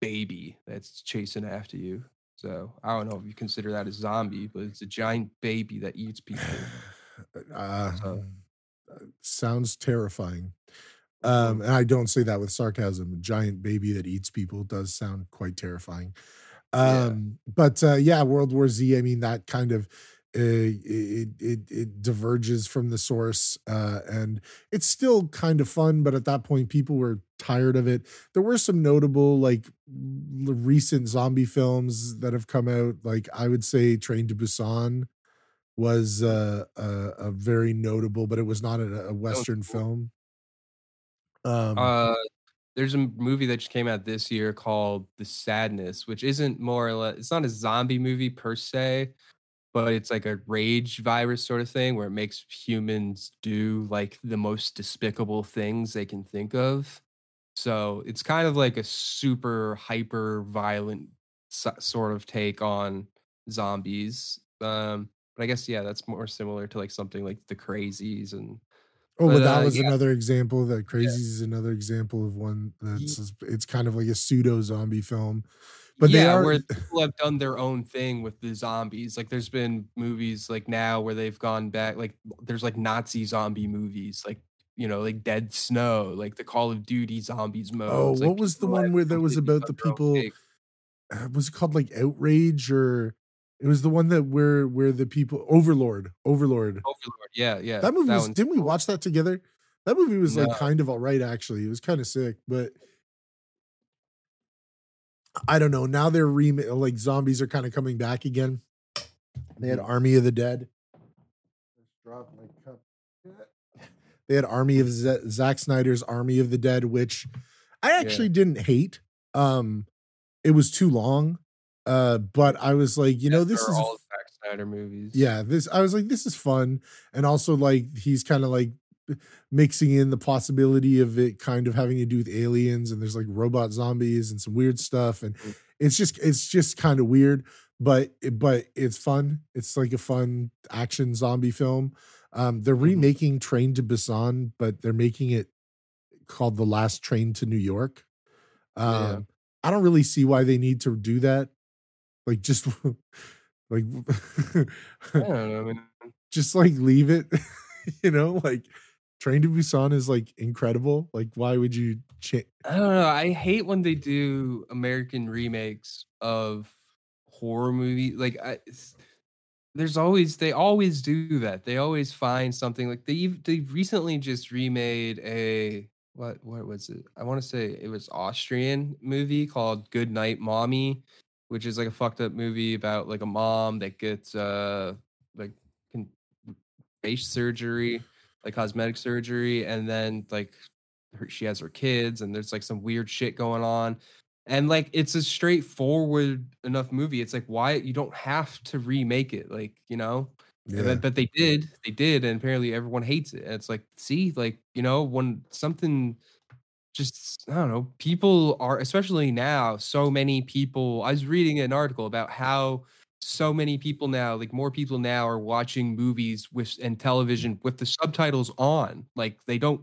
baby that's chasing after you. So I don't know if you consider that a zombie, but it's a giant baby that eats people. uh, So- sounds terrifying Mhm. um and i don't say that with sarcasm a giant baby that eats people does sound quite terrifying Yeah. um but uh yeah world war z i mean that kind of uh, it, it it diverges from the source uh and it's still kind of fun but at that point people were tired of it there were some notable like l- recent zombie films that have come out like i would say train to busan was uh, a, a very notable but it was not a, a western cool. film um Uh, there's a movie that just came out this year called The Sadness, which isn't more or less, it's not a zombie movie per se, but it's like a rage virus sort of thing where it makes humans do like the most despicable things they can think of. So it's kind of like a super hyper violent so- sort of take on zombies. Um, but I guess yeah, that's more similar to like something like the Crazies and Oh, but that uh, was yeah. another example. That Crazies is another example of one that's it's kind of like a pseudo zombie film. But they are where people have done their own thing with the zombies. Like there's been movies like now where they've gone back. Like there's like Nazi zombie movies, like you know, like Dead Snow, like the Call of Duty zombies mode. Oh, what was the one where that was about the people- uh, was it called like Outrage or it was the one that where where the people Overlord Overlord. Overlord. Yeah, yeah. that movie was one's didn't we watch that together? That movie was like kind of all right actually. It was kind of sick, but I don't know. Now they're rem like zombies are kind of coming back again. They had Army of the Dead. Just dropped my cup. They had Army of Z- Zack Snyder's Army of the Dead, which I actually didn't hate. Um, it was too long, uh, but I was like, you know, this is all Zack Snyder movies. yeah this i was like this is fun and also like he's kind of like mixing in the possibility of it kind of having to do with aliens and there's like robot zombies and some weird stuff and Mhm. it's just it's just kind of weird but but it's fun it's like a fun action zombie film um they're Mhm. remaking train to busan but they're making it called The Last Train to New York. Um, Yeah. I don't really see why they need to do that. Like just like I don't know. I mean, just like leave it. you know, like Train to Busan is like incredible. Like why would you change? I don't know. I hate when they do American remakes of horror movie. Like, I, there's always they always do that. They always find something. Like they they recently just remade a what what was it? I want to say it was Austrian movie called Good Night Mommy, which is like a fucked up movie about like a mom that gets uh like con- face surgery, like cosmetic surgery, and then like her, she has her kids and there's like some weird shit going on. And like it's a straightforward enough movie. It's like why you don't have to remake it like you know? Yeah. But, but they did they did and apparently everyone hates it. And it's like see like you know when something just i don't know people are especially now so many people i was reading an article about how so many people now like more people now are watching movies with and television with the subtitles on like they don't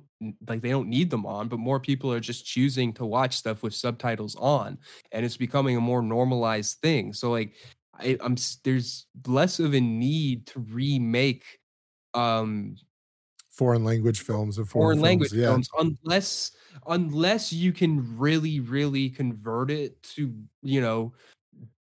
like they don't need them on but more people are just choosing to watch stuff with subtitles on and it's becoming a more normalized thing so like I, i'm there's less of a need to remake um foreign language films and foreign foreign, language films. Yeah. films unless unless you can really really convert it to you know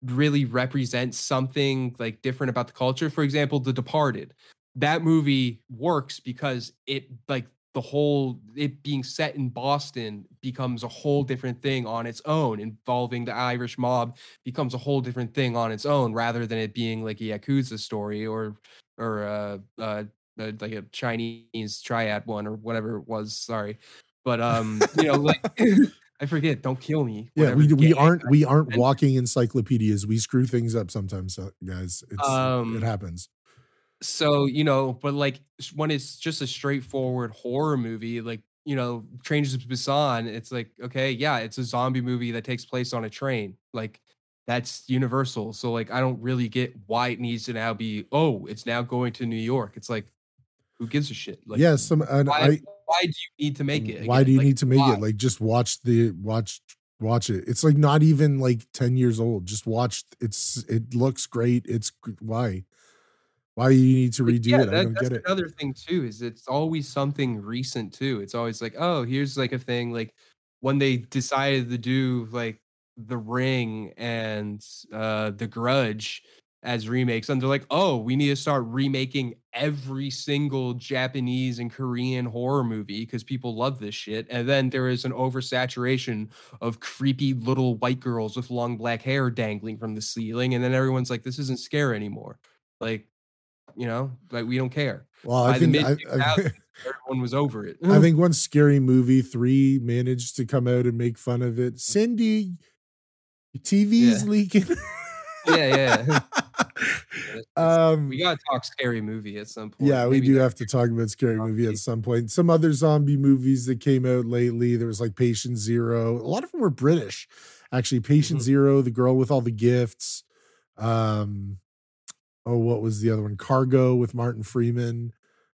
really represent something like different about the culture for example the departed that movie works because it like the whole it being set in boston becomes a whole different thing on its own involving the irish mob becomes a whole different thing on its own rather than it being like a yakuza story or or uh, uh uh, like a Chinese triad one or whatever it was. Sorry, but um, you know, like I forget. Don't kill me. Yeah, we we aren't we aren't and- walking encyclopedias. We screw things up sometimes, uh, guys. It's Um, it happens. So you know, but like when it's just a straightforward horror movie, like you know, Train to Busan, it's like okay, yeah, it's a zombie movie that takes place on a train. Like that's universal. So like I don't really get why it needs to now be. Oh, it's now going to New York. It's like who gives a shit? Like yeah, some and why, I why do you need to make it? why do you Like, need to make why? it? Like just watch the watch watch it. It's like not even like 10 years old. Just watch it's it looks great. It's why? Why you need to redo yeah, it? I don't get it. another thing too. Is it's always something recent too. It's always like, oh, here's like a thing. Like when they decided to do like The Ring and uh The Grudge as remakes, and they're like, oh, we need to start remaking every single Japanese and Korean horror movie because people love this shit. And then there is an oversaturation of creepy little white girls with long black hair dangling from the ceiling, and then everyone's like, this isn't scare anymore. Like you know, like we don't care. Well, I By the think I, mid I, everyone was over it. I think once Scary Movie 3 managed to come out and make fun of it, Cindy, TV's Yeah. leaking. yeah, yeah. um we gotta talk scary movie at some point. Yeah, we Maybe do have to talk about scary movie at some point. Some other zombie movies that came out lately. There was like Patient Zero. A lot of them were British, actually. Patient Mhm. Zero, The Girl with All the Gifts. Um, oh, what was the other one? Cargo with Martin Freeman,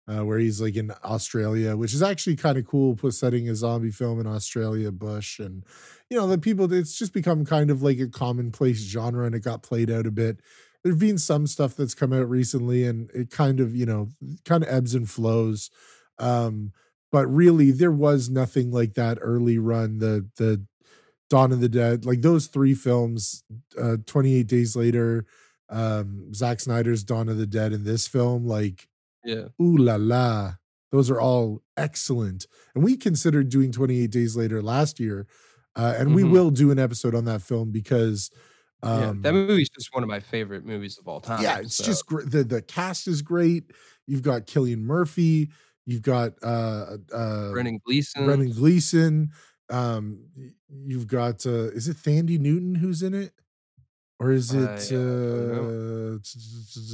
uh, where he's like in Australia, which is actually kind of cool. Setting a zombie film in Australia, Bush, and you know the people. It's just become kind of like a commonplace genre, and it got played out a bit there've been some stuff that's come out recently and it kind of you know kind of ebbs and flows um but really there was nothing like that early run the the dawn of the dead like those three films uh 28 days later um Zack Snyder's Dawn of the Dead and this film like Yeah. ooh la la those are all excellent and we considered doing 28 days later last year uh, and we Mhm. will do an episode on that film because um yeah. That movie's just one of my favorite movies of all time. yeah, it's so- just great. The the cast is great. You've got Cillian Murphy. You've got uh uh Brendan Gleeson. Brendan Gleeson. Um, you've got uh is it Thandie Newton who's in it, or is it uh,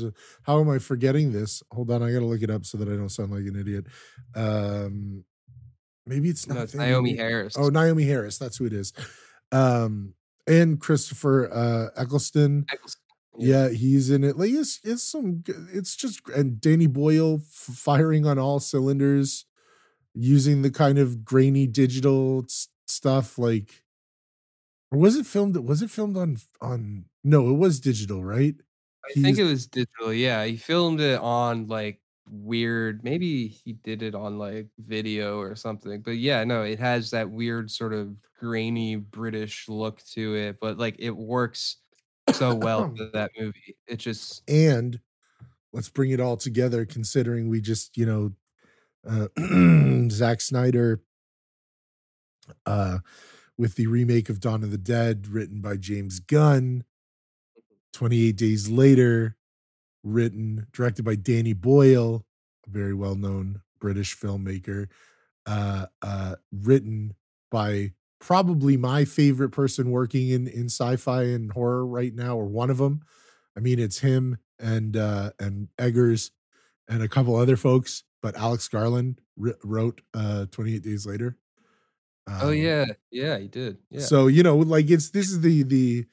uh, how am I forgetting this? Hold on, I gotta look it up so that I don't sound like an idiot. Um, maybe it's not No, it's Naomie Harris. Oh, Naomie Harris. That's who it is. Um, and Christopher uh Eccleston. Eccleston. Yeah, he's in it. Like it's it's some. It's just and Danny Boyle f- firing on all cylinders. using the kind of grainy digital stuff like or was it filmed was it filmed on on no it was digital right I He think it was digital. Yeah, he filmed it on like weird. Maybe he did it on like video or something. But yeah, no, it has that weird sort of grainy British look to it. But like it works so well for that movie. It just and let's bring it all together considering we just you know uh Zack Snyder uh with the remake of Dawn of the Dead written by James Gunn 28 days later written directed by Danny Boyle a very well known British filmmaker uh uh written by probably my favorite person working in in sci-fi and horror right now or one of them I mean, it's him and uh and Eggers and a couple other folks, but Alex Garland wr- wrote uh 28 Days Later. Oh Um, yeah, yeah, he did. Yeah. So you know, like it's this is the, the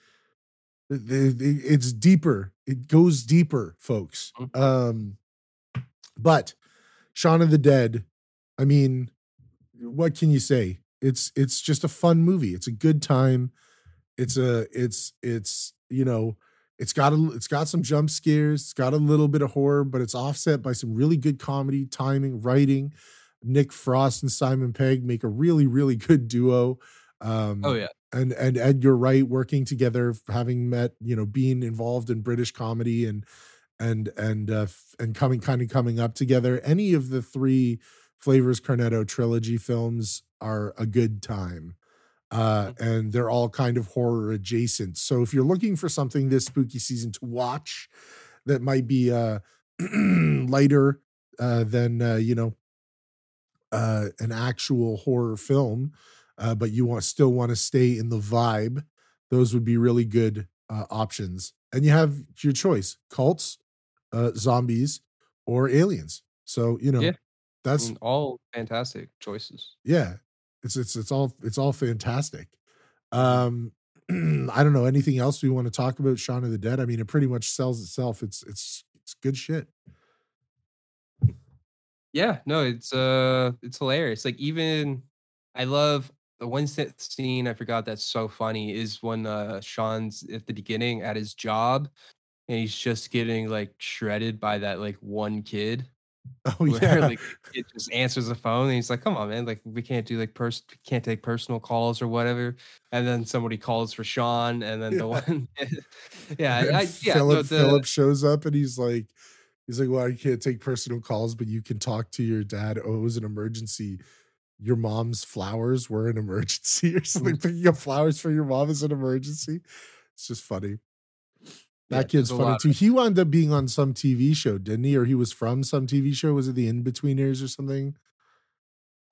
it's deeper. It goes deeper, folks. Mhm. Um, but Shaun of the Dead. I mean, what can you say? It's it's just a fun movie. It's a good time. It's a it's it's you know it's got a it's got some jump scares. It's got a little bit of horror, but it's offset by some really good comedy, timing, writing. Nick Frost and Simon Pegg make a really really good duo. Um, oh yeah. And and Edgar Wright working together, having met, you know, being involved in British comedy and and and uh, and coming kind of coming up together. Any of the three Flavors Cornetto trilogy films are a good time. Uh, and they're all kind of horror adjacent. So if you're looking for something this spooky season to watch that might be uh lighter uh than uh, you know uh an actual horror film, uh, but you want still want to stay in the vibe, those would be really good uh, options. And you have your choice: cults, uh, zombies, or aliens. So you know, Yeah. that's I mean, all fantastic choices. yeah, it's it's it's all it's all fantastic. Um, I don't know anything else we want to talk about. Shaun of the Dead. I mean, it pretty much sells itself. It's it's it's good shit. Yeah, no, it's uh it's hilarious. Like even I love the one scene I forgot that's so funny is when uh Shaun's at the beginning at his job and he's just getting like shredded by that like one kid Oh where yeah, like it just answers the phone and he's like, "Come on, man! Like we can't do like pers can't take personal calls or whatever." And then somebody calls for Shaun, and then the one, yeah, I, yeah, Philip the, Philip shows up and he's like, he's like, well, I can't take personal calls, but you can talk to your dad. Oh, it was an emergency. Your mom's flowers were an emergency or something. Mm. Picking up flowers for your mom is an emergency. It's just funny. yeah, That kid's funny too. of- He wound up being on some TV show, didn't he? Or he was from some TV show. Was it the Inbetweeners or something?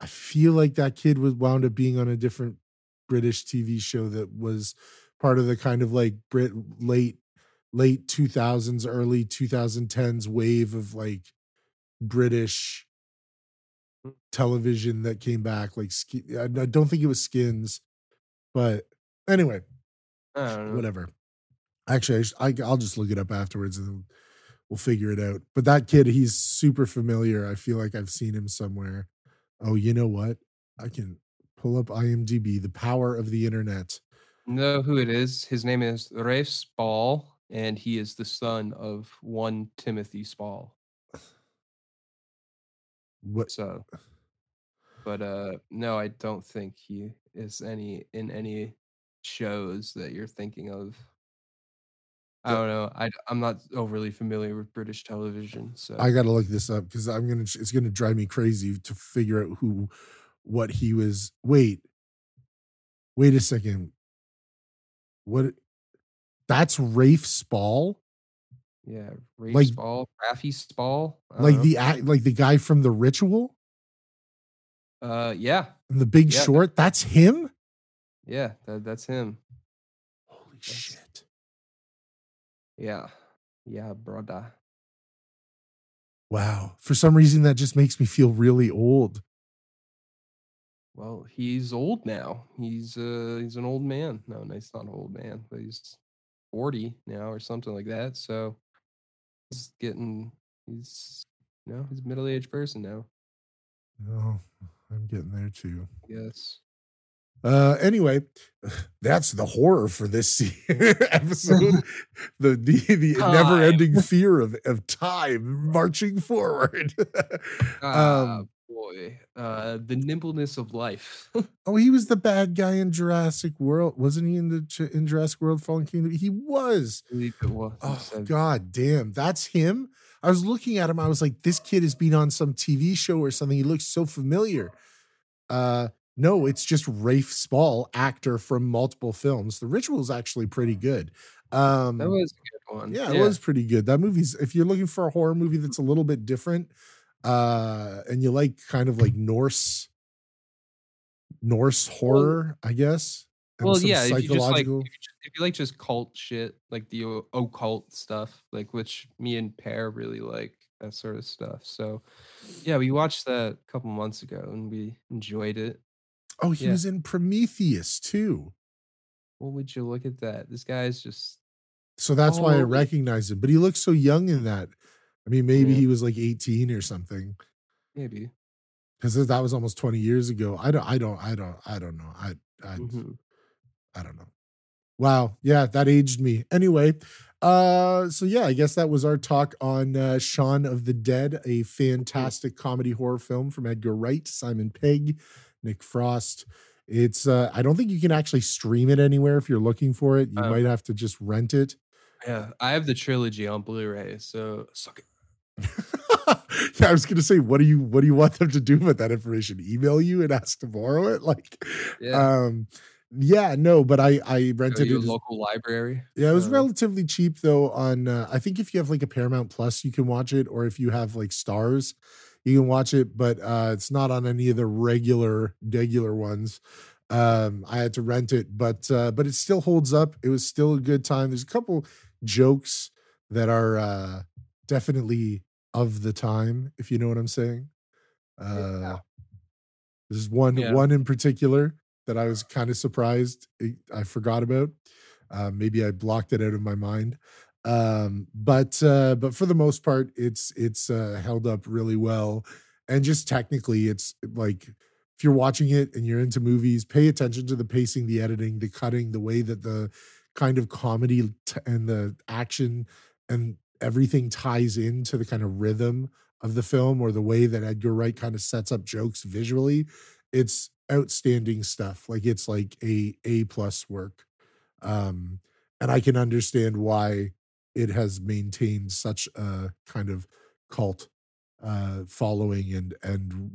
I feel like that kid was wound up being on a different British TV show that was part of the kind of like Brit late late 2000s, early 2010s wave of like British. Television that came back. Like, I don't think it was Skins, but anyway, I don't know. whatever. Actually, I, I'll just look it up afterwards and we'll figure it out. But that kid, he's super familiar. I feel like I've seen him somewhere. Oh, you know what? I can pull up IMDb, the power of the internet. know who it is. His name is Rafe Spall, and he is the son of one Timothy Spall. What? So, but uh, no, I don't think he is any in any shows that you're thinking of. I don't know. I I'm not overly familiar with British television, so I got to look this up because I'm gonna. It's gonna drive me crazy to figure out who, what he was. Wait, wait a second. What? That's Rafe Spall, yeah, Rafe like- Spall, Raffy Spall, like know. the act, like the guy from The Ritual uh, yeah, and The Big Yeah. Short. That's him. yeah, that, that's him. Holy Yes. shit! Yeah, yeah, brother. Wow. For some reason, that just makes me feel really old. Well, he's old now. He's uh he's an old man. No, no, he's not an old man, but he's 40 now or something like that. So he's getting he's you know, he's a middle-aged person now. Oh, I'm getting there too. Yes. Uh, anyway, that's the horror for this episode. the the, the never-ending fear of of time marching forward. Um, boy. Uh, the nimbleness of life. oh, he was the bad guy in Jurassic World, wasn't he? In the in Jurassic World: Fallen Kingdom, he was. I believe it was. Oh god damn, that's him. I was looking at him. I was like, this kid has been on some TV show or something. He looks so familiar. Uh no, it's just Rafe Spall, actor from multiple films. The Ritual is actually pretty good. Um That was a good one. yeah, it was pretty good. That movie's if you're looking for a horror movie that's a little bit different, uh, and you like kind of like Norse Norse horror, I guess. Well, yeah, if you just like if psychological- you, just, if you like just cult shit, like the occult stuff, like which me and Pear really like that sort of stuff. So, yeah, we watched that a couple months ago and we enjoyed it. oh, he yeah. was in Prometheus too. What would you look at that? This guy's just So that's why I Oh. recognize him. But he looks so young in that. I mean, maybe Yeah. he was like 18 or something. maybe. Because that was almost 20 years ago. I don't, I don't, I don't, I don't know. I, I, Mhm. I don't know. Wow. Yeah, that aged me. Anyway, uh, so yeah, I guess that was our talk on uh, Shaun of the Dead, a fantastic comedy horror film from Edgar Wright, Simon Pegg, Nick Frost. It's uh, I don't think you can actually stream it anywhere if you're looking for it. You Um, might have to just rent it. Yeah, I have the trilogy on Blu-ray, so suck it. yeah, I was gonna say, what do you what do you want them to do with that information? Email you and ask to borrow it? Like, Yeah, um, yeah, no, but I I rented to it. a as- local library. Yeah, it was Uh, relatively cheap though. On uh, I think if you have like a Paramount Plus, you can watch it, or if you have like Starz, you can watch it. But uh, it's not on any of the regular regular ones. Um, I had to rent it, but uh, but it still holds up. It was still a good time. There's a couple jokes that are uh, definitely of the time, if you know what I'm saying. Uh, Yeah. There's one Yeah. one in particular that I was kind of surprised I forgot about. Uh, maybe I blocked it out of my mind. Um, but uh, but for the most part, it's it's uh, held up really well, and just technically, it's like if you're watching it and you're into movies, pay attention to the pacing, the editing, the cutting, the way that the kind of comedy t- and the action and everything ties into the kind of rhythm of the film or the way that Edgar Wright kind of sets up jokes visually. It's outstanding stuff. Like it's like a A plus work. Um, and I can understand why it has maintained such a kind of cult uh following and and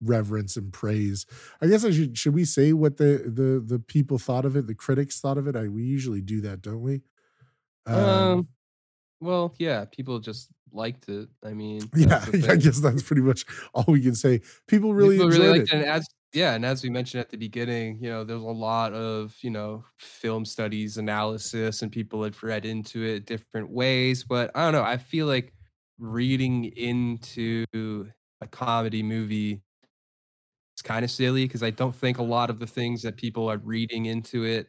reverence and praise i guess i should should we say what the the the people thought of it the critics thought of it i we usually do that don't we Um, well, yeah, people just liked it. I mean, yeah i guess that's pretty much all we can say people really People really liked it. And as yeah, and as we mentioned at the beginning, you know, there's a lot of you know film studies, analysis, and people had read into it different ways. But I don't know. I feel like reading into a comedy movie is kind of silly because I don't think a lot of the things that people are reading into it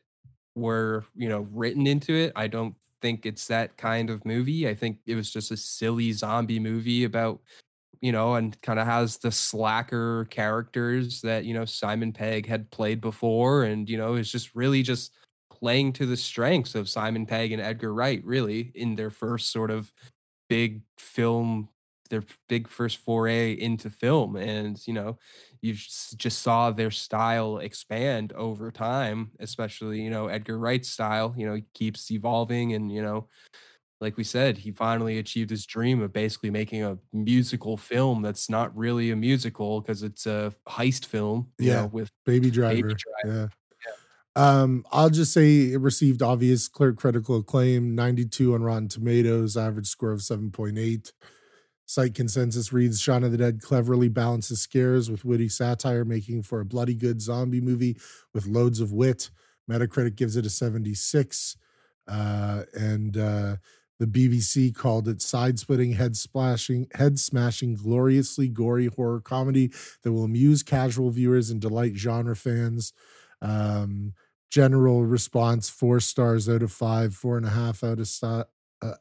were you know written into it. I don't think it's that kind of movie. I think it was just a silly zombie movie about you know, and kind of has the slacker characters that, you know, Simon Pegg had played before. And, you know, is just really just playing to the strengths of Simon Pegg and Edgar Wright, really, in their first sort of big film, their big first foray into film. And, you know, you just saw their style expand over time, especially, you know, Edgar Wright's style, you know, he keeps evolving and, you know, like we said, he finally achieved his dream of basically making a musical film that's not really a musical because it's a heist film, you Yeah. know, with baby driver, Baby yeah um i'll just say it received obvious clear critical acclaim 92 on rotten tomatoes average score of 7.8 site consensus reads shaun of the dead cleverly balances scares with witty satire making for a bloody good zombie movie with loads of wit metacritic gives it a 76 uh and uh the BBC called it side-splitting, head-splashing, head-smashing, gloriously gory horror comedy that will amuse casual viewers and delight genre fans. Um, general response: four stars out of five, four and a half out of uh,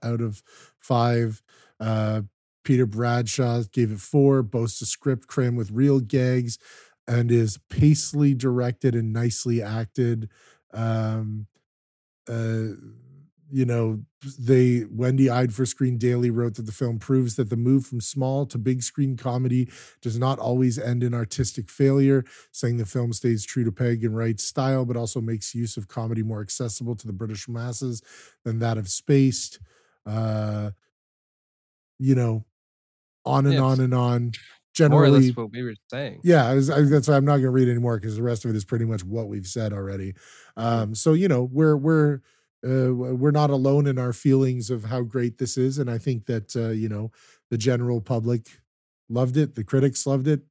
out of five. Uh, Peter Bradshaw gave it four. Boasts a script crammed with real gags and is pacefully directed and nicely acted. Um, uh, you know, they Wendy Ide for Screen Daily wrote that the film proves that the move from small to big screen comedy does not always end in artistic failure, saying the film stays true to Pegg and Wright's style, but also makes use of comedy more accessible to the British masses than that of Spaced. Uh, you know, on and Yeah, on and on. Generally, what we were saying. yeah, I was, I, that's why I'm not going to read anymore because the rest of it is pretty much what we've said already. Um, so you know, we're we're uh, we're not alone in our feelings of how great this is, and I think that uh, you know the general public loved it, the critics loved it.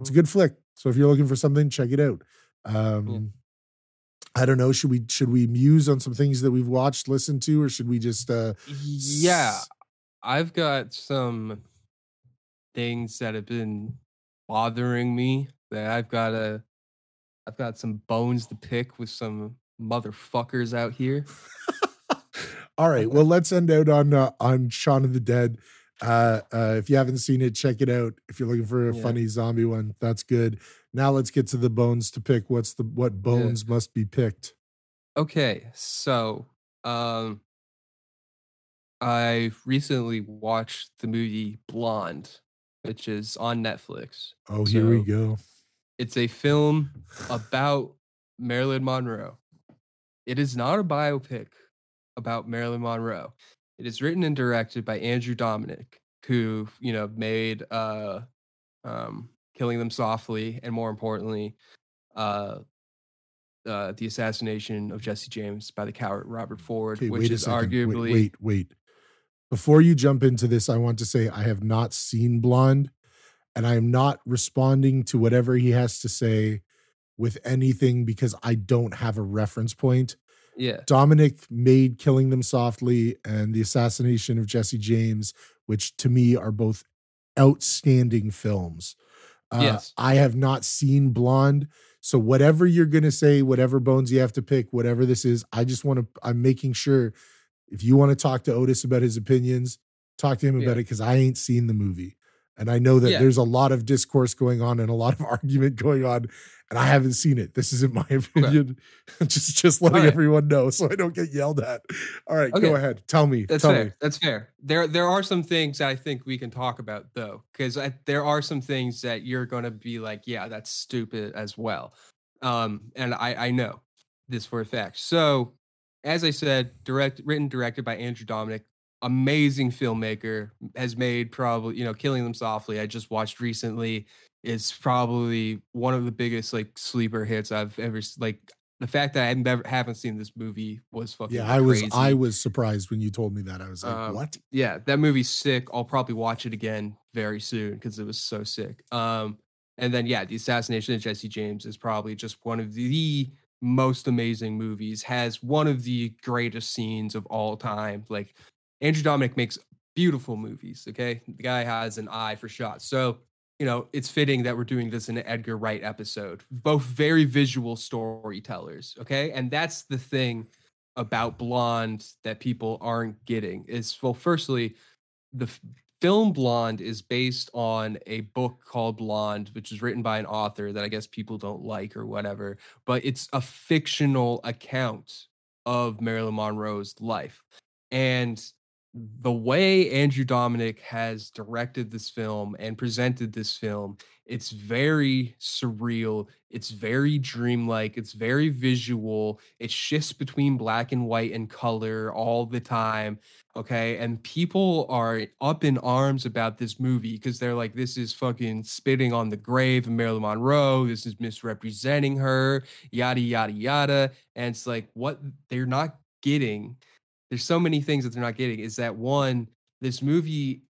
It's a Mhm. good flick. So if you're looking for something, check it out. Um, I don't know. Should we should we muse on some things that we've watched, listened to, or should we just uh, Yeah, I've got some things that have been bothering me that I've got to I've got some bones to pick with some motherfuckers out here. All right. Well, let's end out on uh, on Shaun of the Dead. Uh, uh, if you haven't seen it, check it out. If you're looking for a Yeah. funny zombie one, that's good. Now let's get to the bones to pick. What's the what bones must be picked? Okay, so um I recently watched the movie Blonde, which is on Netflix. Oh, here we go. It's a film about Marilyn Monroe. It is not a biopic about Marilyn Monroe. It is written and directed by Andrew Dominik, who, you know, made uh um Killing Them Softly and more importantly, uh uh, the assassination of Jesse James by the coward Robert Ford, Okay, which wait is second. Wait, arguably wait, wait. Before you jump into this, I want to say I have not seen Blonde, and I am not responding to whatever he has to say with anything because I don't have a reference point. yeah. Dominik made Killing Them Softly and The Assassination of Jesse James, which to me are both outstanding films. Uh, Yes. I have not seen Blonde. So, whatever you're going to say, whatever bones you have to pick, whatever this is, I just want to, I'm making sure if you want to talk to Otis about his opinions, talk to him Yeah. about it because I ain't seen the movie. And I know that Yeah. there's a lot of discourse going on and a lot of argument going on, and I haven't seen it. This isn't my opinion. just just letting right. everyone know so I don't get yelled at. All right, go ahead. Tell me. That's tell fair. me. That's fair. There, there are some things I think we can talk about though, because there are some things that you're going to be like, yeah, that's stupid as well. Um, and I, I know this for a fact. So, as I said, direct, written, directed by Andrew Dominik, amazing filmmaker, has made probably, you know, Killing Them Softly. I just watched recently. Is probably one of the biggest like sleeper hits I've ever like. The fact that I never haven't seen this movie was fucking Yeah, I was. I was surprised when you told me that. I was like, Um, what? yeah, that movie's sick. I'll probably watch it again very soon because it was so sick. Um, and then yeah, the assassination of Jesse James is probably just one of the most amazing movies. Has one of the greatest scenes of all time. Like Andrew Dominik makes beautiful movies. Okay, the guy has an eye for shots. So you know, it's fitting that we're doing this in an Edgar Wright episode. Both very visual storytellers. Okay, and that's the thing about Blonde that people aren't getting is well, firstly, the film Blonde is based on a book called Blonde, which is written by an author that I guess people don't like or whatever, but it's a fictional account of Marilyn Monroe's life. And the way Andrew Dominik has directed this film and presented this film, it's very surreal. It's very dreamlike. It's very visual. It shifts between black and white and color all the time. Okay. And people are up in arms about this movie because they're like, this is fucking spitting on the grave of Marilyn Monroe. This is misrepresenting her, yada, yada, yada. And it's like, what they're not getting there's so many things that they're not getting is that one this movie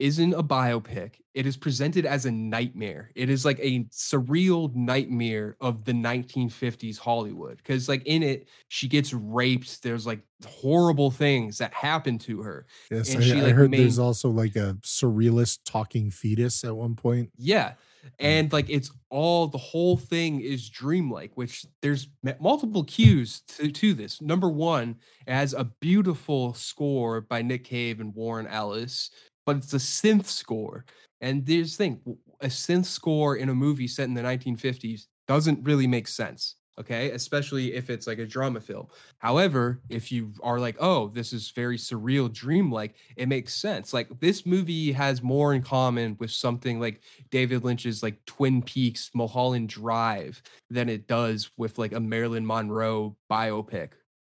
isn't a biopic it is presented as a nightmare it is like a surreal nightmare of the 1950s hollywood because like in it she gets raped there's like horrible things that happen to her Yes, and I, she, I like, heard there's also like a surrealist talking fetus at one point. Yeah. And like it's all the whole thing is dreamlike, which there's multiple cues to, to this. Number one, has a beautiful score by Nick Cave and Warren Ellis, but it's a synth score. And the thing a synth score in a movie set in the 1950s doesn't really make sense. Okay, especially if it's like a drama film. However, if you are like, oh, this is very surreal, dreamlike, it makes sense. Like this movie has more in common with something like David Lynch's like Twin Peaks, Mulholland Drive than it does with like a Marilyn Monroe biopic.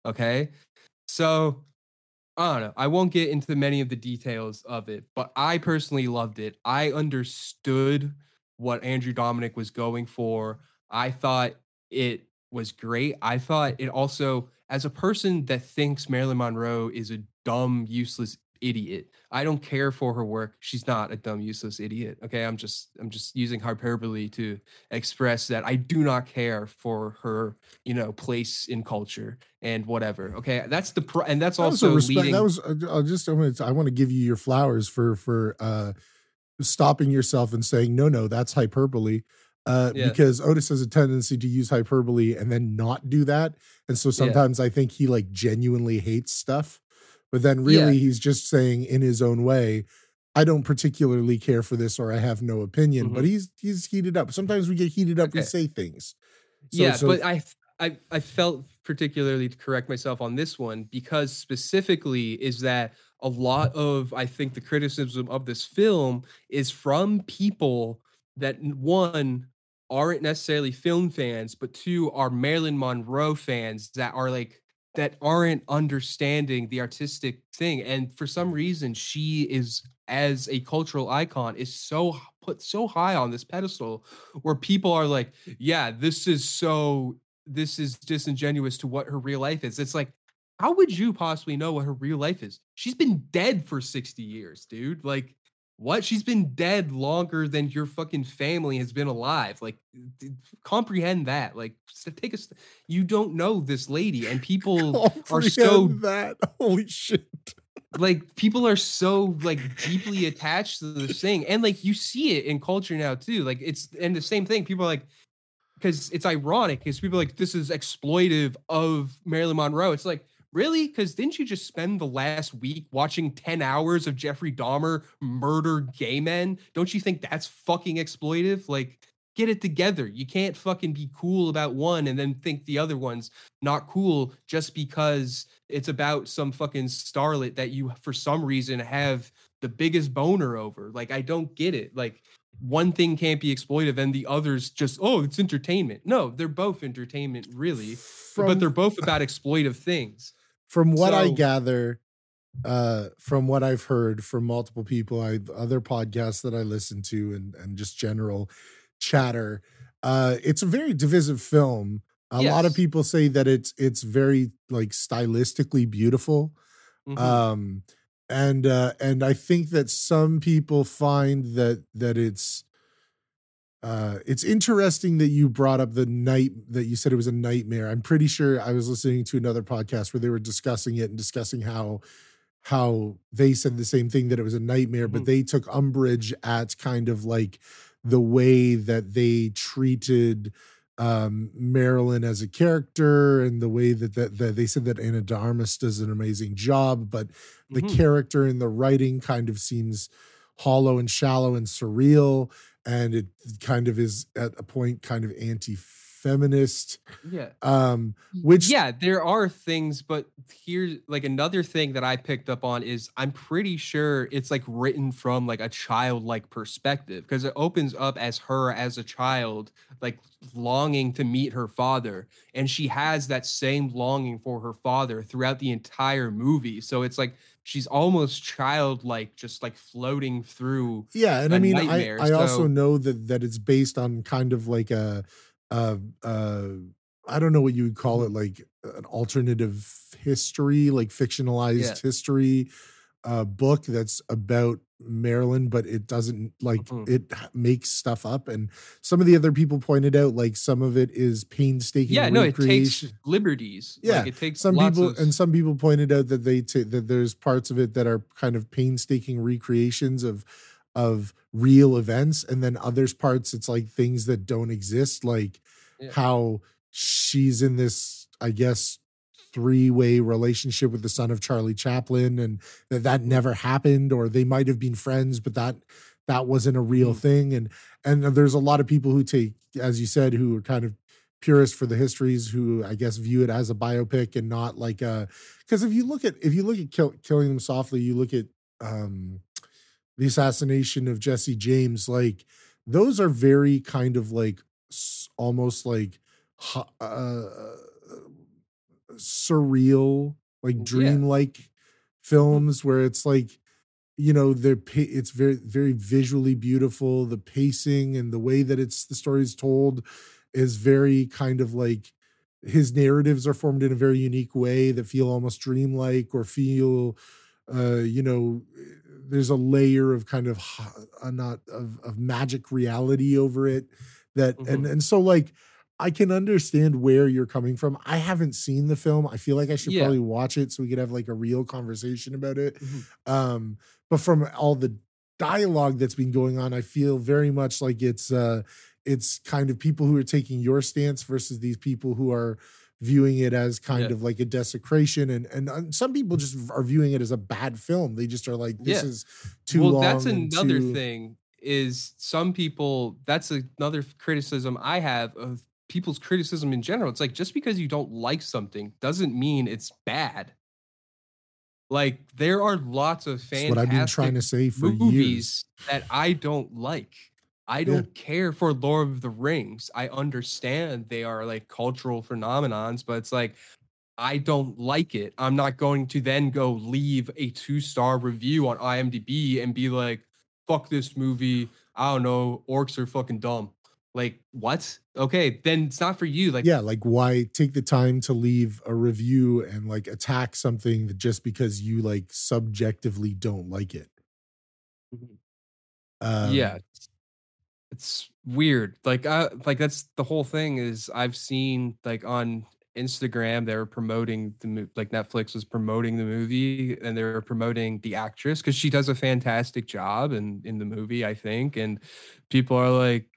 Okay, so I don't know. I won't get into many of the details of it, but I personally loved it. I understood what Andrew Dominik was going for. I thought it was great. I thought it also, as a person that thinks Marilyn Monroe is a dumb, useless idiot, I don't care for her work. She's not a dumb, useless idiot. Okay, I'm just I'm just using hyperbole to express that I do not care for her, you know, place in culture and whatever. Okay, that's the pro- and that's That also respect. leading. That was uh, I'll just I want to I want to give you your flowers for for uh stopping yourself and saying no no that's hyperbole. Uh, Yeah. because Otis has a tendency to use hyperbole and then not do that, and so sometimes I think he like genuinely hates stuff, but then Yeah. really he's just saying in his own way, I don't particularly care for this or I have no opinion. But he's he's heated up. Sometimes we get heated up. We Mm-hmm. Say things. So- yeah, so- but I felt particularly to correct myself on this one because specifically is that a lot of I think the criticism of this film is from people that one aren't necessarily film fans, but two are Marilyn Monroe fans that are like that aren't understanding the artistic thing. And for some reason she is as a cultural icon is so put so high on this pedestal where people are like yeah this is so this is disingenuous to what her real life is. It's like how would you possibly know what her real life is? She's been dead for 60 years dude. Like what? She's been dead longer than your fucking family has been alive. Like comprehend that. Like take a st- you don't know this lady and people are so that. Holy shit. like people are so like deeply attached to this thing and like you see it in culture now too. Like it's and the same thing people are like because it's ironic because people are like this is exploitive of marilyn monroe. It's like really because didn't you just spend the last week watching 10 hours of jeffrey dahmer murder gay men don't you think that's fucking exploitive like get it together you can't fucking be cool about one and then think the other one's not cool just because it's about some fucking starlet that you for some reason have the biggest boner over. Like I don't get it. Like one thing can't be exploitive and the others just oh it's entertainment. No, they're both entertainment really, but they're both about exploitive things. From what I gather, uh, from what I've heard from multiple people, I other podcasts that I listen to, and and just general chatter, uh, it's a very divisive film. A lot of people say that it's it's very like stylistically beautiful, Mhm. um, and uh, and I think that some people find that that it's. Uh, it's interesting that you brought up the night that you said it was a nightmare. I'm pretty sure I was listening to another podcast where they were discussing it and discussing how how they said the same thing that it was a nightmare, but Mhm. they took umbrage at kind of like the way that they treated um Marilyn as a character and the way that that, that they said that Ana de Armas does an amazing job, but the Mhm. character and the writing kind of seems hollow and shallow and surreal and it kind of is at a point kind of anti-feminist yeah. um which yeah, there are things, but here's like another thing that I picked up on is I'm pretty sure it's like written from like a childlike perspective because it opens up as her as a child, like longing to meet her father. And she has that same longing for her father throughout the entire movie. So it's like she's almost childlike, just like floating through. yeah and a i mean i i also so- know that that it's based on kind of like a uh uh i don't know what you would call it like an alternative history like fictionalized Yeah. history uh book that's about Marilyn, but it doesn't like Mhm. it makes stuff up. And some of the other people pointed out like some of it is painstaking. Yeah, no, it takes liberties. Yeah, like it takes some people of- and some people pointed out that they ta- that there's parts of it that are kind of painstaking recreations of of real events and then others parts it's like things that don't exist like Yeah. how she's in this i guess three-way relationship with the son of charlie chaplin and that that never happened or they might have been friends but that that wasn't a real Mhm. thing and and there's a lot of people who take as you said who are kind of purists for the histories who i guess view it as a biopic and not like a because if you look at if you look at kill, killing them softly you look at um the assassination of jesse james like those are very kind of like almost like uh, surreal like Yeah. dreamlike films where it's like you know they're it's very very visually beautiful the pacing and the way that it's the story is told is very kind of like his narratives are formed in a very unique way that feel almost dreamlike or feel uh you know there's a layer of kind of uh, not of, of magic reality over it that and and so like I can understand where you're coming from. I haven't seen the film. I feel like I should Yeah. probably watch it so we could have like a real conversation about it. Mhm. Um, but from all the dialogue that's been going on, I feel very much like it's uh it's kind of people who are taking your stance versus these people who are viewing it as kind Yeah. of like a desecration and and some people just are viewing it as a bad film. They just are like this Yeah. is too well, long. that's another too- thing is some people that's another criticism I have of people's criticism in general. It's like just because you don't like something doesn't mean it's bad. Like there are lots of That's fantastic what I've been trying to say for years. movies that I don't like. I don't care for Lord of the Rings. I understand they are like cultural phenomenons, but it's like I don't like it. I'm not going to then go leave a two star review on IMDb and be like, fuck this movie. I don't know. Orcs are fucking dumb. Like, what? Okay, then it's not for you. Like, yeah like why take the time to leave a review and like attack something that just because you like subjectively don't like it Mhm. um, yeah it's, weird like i like that's the whole thing is i've seen like on instagram they were promoting the mo- like netflix was promoting the movie and they were promoting the actress because she does a fantastic job in in the movie i think and people are like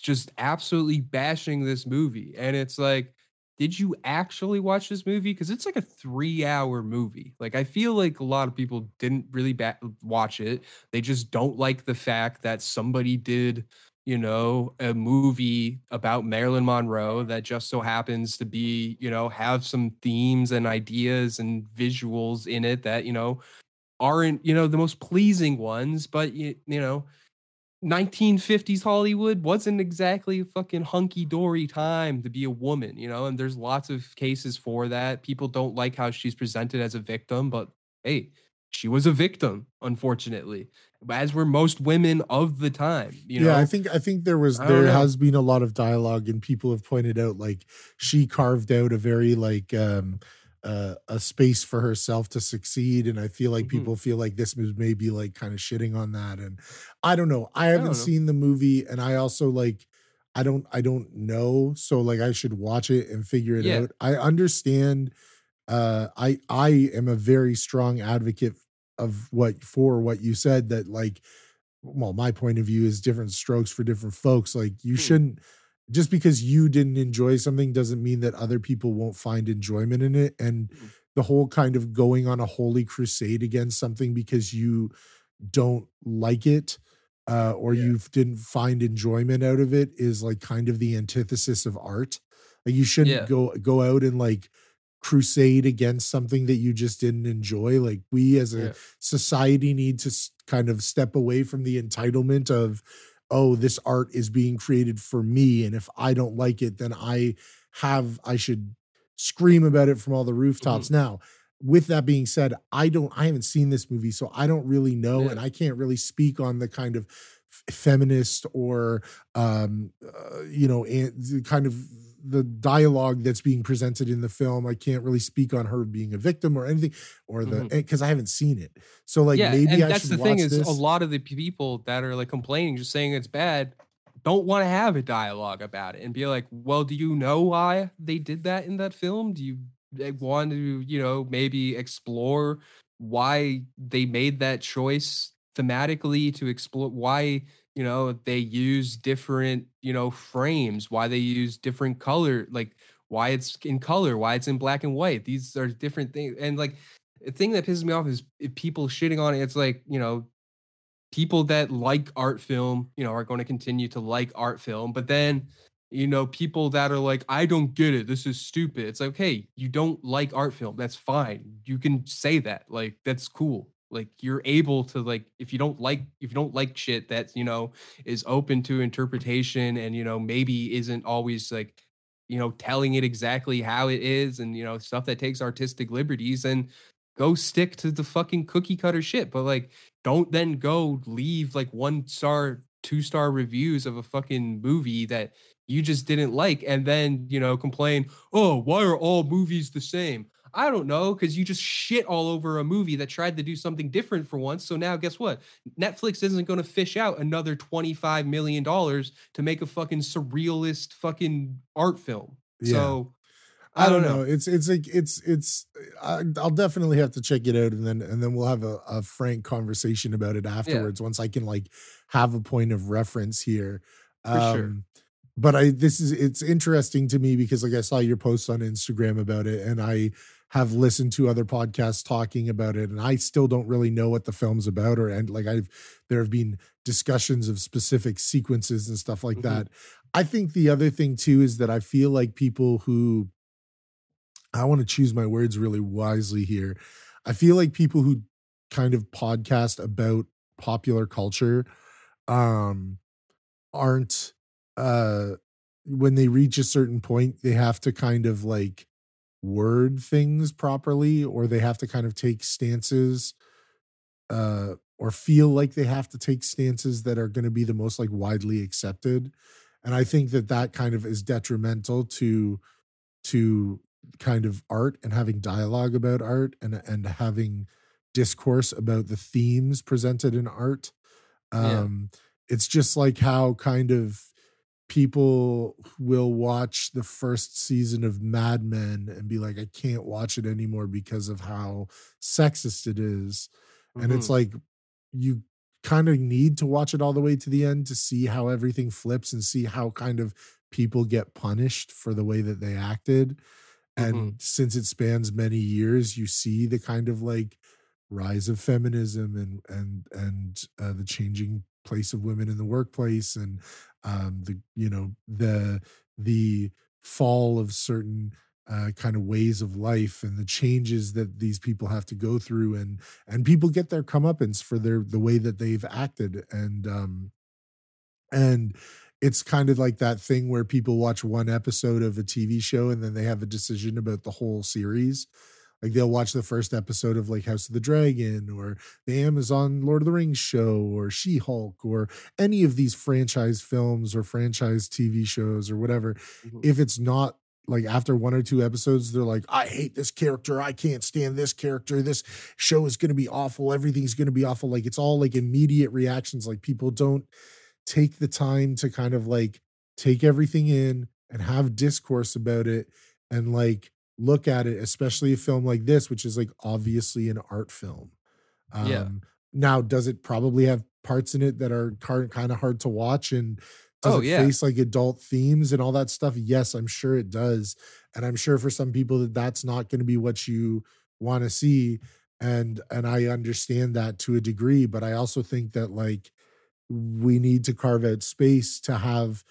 just absolutely bashing this movie and it's like did you actually watch this movie? Because it's like a three hour movie like i feel like a lot of people didn't really ba- watch it they just don't like the fact that somebody did you know a movie about marilyn monroe that just so happens to be you know have some themes and ideas and visuals in it that you know aren't you know the most pleasing ones but you, you know 1950s Hollywood wasn't exactly a fucking hunky dory time to be a woman, you know, and there's lots of cases for that. People don't like how she's presented as a victim, but hey, she was a victim, unfortunately, as were most women of the time, you know. yeah i think i think there was there know. has been a lot of dialogue and people have pointed out like she carved out a very like um uh, a space for herself to succeed and i feel like Mhm. people feel like this was maybe like kind of shitting on that and i don't know i haven't don't know. seen the movie and i also like i don't i don't know so like i should watch it and figure it Yeah. out i understand uh i i am a very strong advocate of what for what you said that like well my point of view is different strokes for different folks like you Hmm. shouldn't just because you didn't enjoy something doesn't mean that other people won't find enjoyment in it and Mhm. the whole kind of going on a holy crusade against something because you don't like it uh, or Yeah. you didn't find enjoyment out of it is like kind of the antithesis of art like you shouldn't Yeah. go go out and like crusade against something that you just didn't enjoy like we as a Yeah. society need to kind of step away from the entitlement of oh this art is being created for me and if i don't like it then i have i should scream about it from all the rooftops Mm-hmm. now with that being said i don't i haven't seen this movie so i don't really know Yeah. and i can't really speak on the kind of f- feminist or um uh, you know and the kind of the dialogue that's being presented in the film i can't really speak on her being a victim or anything or the because i haven't seen it so like yeah, maybe and i that's should the thing is this. a lot of the people that are like complaining, just saying it's bad, don't want to have a dialogue about it and be like, well, do you know why they did that in that film? Do you eh, want to, you know, maybe explore why they made that choice thematically to explore why you know they use different you know frames why they use different color like why it's in color why it's in black and white these are different things and like the thing that pisses me off is people shitting on it it's like you know people that like art film, you know, are going to continue to like art film, but then you know, people that are like, I don't get it. This is stupid. It's like, hey, you don't like art film. That's fine. You can say that. Like, that's cool. Like, you're able to like, if you don't like, if you don't like shit that you know is open to interpretation and you know maybe isn't always like, you know, telling it exactly how it is, and you know stuff that takes artistic liberties, and go stick to the fucking cookie cutter shit. But like, don't then go leave like one star, two star reviews of a fucking movie that you just didn't like and then you know complain oh why are all movies the same i don't know because you just shit all over a movie that tried to do something different for once so now guess what netflix isn't going to fish out another 25 million dollars to make a fucking surrealist fucking art film yeah. so I, I don't, know. know. It's it's like it's it's. I, will definitely have to check it out, and then and then we'll have a, a frank conversation about it afterwards. Yeah. Once I can like have a point of reference here. For um, sure but I this is it's interesting to me because like I saw your posts on Instagram about it and I have listened to other podcasts talking about it and I still don't really know what the film's about or and like I've there have been discussions of specific sequences and stuff like mm-hmm. that. I think the other thing too is that I feel like people who I want to choose my words really wisely here. I feel like people who kind of podcast about popular culture um aren't uh when they reach a certain point they have to kind of like word things properly or they have to kind of take stances uh or feel like they have to take stances that are going to be the most like widely accepted and i think that that kind of is detrimental to to kind of art and having dialogue about art and and having discourse about the themes presented in art um yeah. it's just like how kind of people will watch the first season of Mad Men and be like, I can't watch it anymore because of how sexist it is. Mm-hmm. And it's mm-hmm. like you kind of need to watch it all the way to the end to see how everything flips and see how kind of people get punished for the way that they acted. And mm-hmm. since it spans many years, you see the kind of like rise of feminism and and and uh, the changing place of women in the workplace and um, the you know the the fall of certain uh, kind of ways of life and the changes that these people have to go through and and people get their comeuppance for their the way that they've acted and um and it's kind of like that thing where people watch one episode of a TV show and then they have a decision about the whole series like they'll watch the first episode of like House of the Dragon or the Amazon Lord of the Rings show or She Hulk or any of these franchise films or franchise TV shows or whatever. Mm-hmm. If it's not like after one or two episodes, they're like, I hate this character. I can't stand this character. This show is going to be awful. Everything's going to be awful. Like it's all like immediate reactions. Like people don't take the time to kind of like take everything in and have discourse about it and like look at it, especially a film like this, which is like obviously an art film. Um, yeah. Now, does it probably have parts in it that are kind of hard to watch and does oh, it yeah. face like adult themes and all that stuff? Yes, I'm sure it does. And I'm sure for some people that that's not going to be what you want to see. And and I understand that to a degree, but I also think that like we need to carve out space to have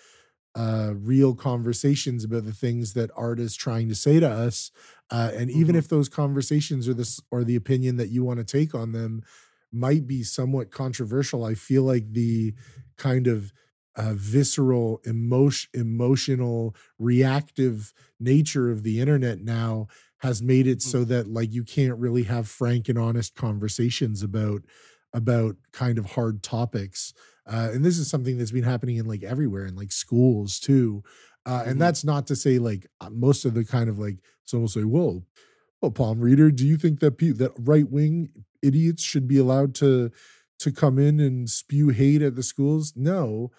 uh, real conversations about the things that art is trying to say to us. Uh, and even mm-hmm. if those conversations or this or the opinion that you want to take on them might be somewhat controversial, I feel like the kind of uh, visceral, emotion, emotional, reactive nature of the internet now has made it mm. so that like you can't really have frank and honest conversations about about kind of hard topics uh, and this is something that's been happening in like everywhere in like schools too uh, and mm-hmm. that's not to say like uh, most of the kind of like someone will say whoa well palm reader do you think that pe- that right wing idiots should be allowed to to come in and spew hate at the schools no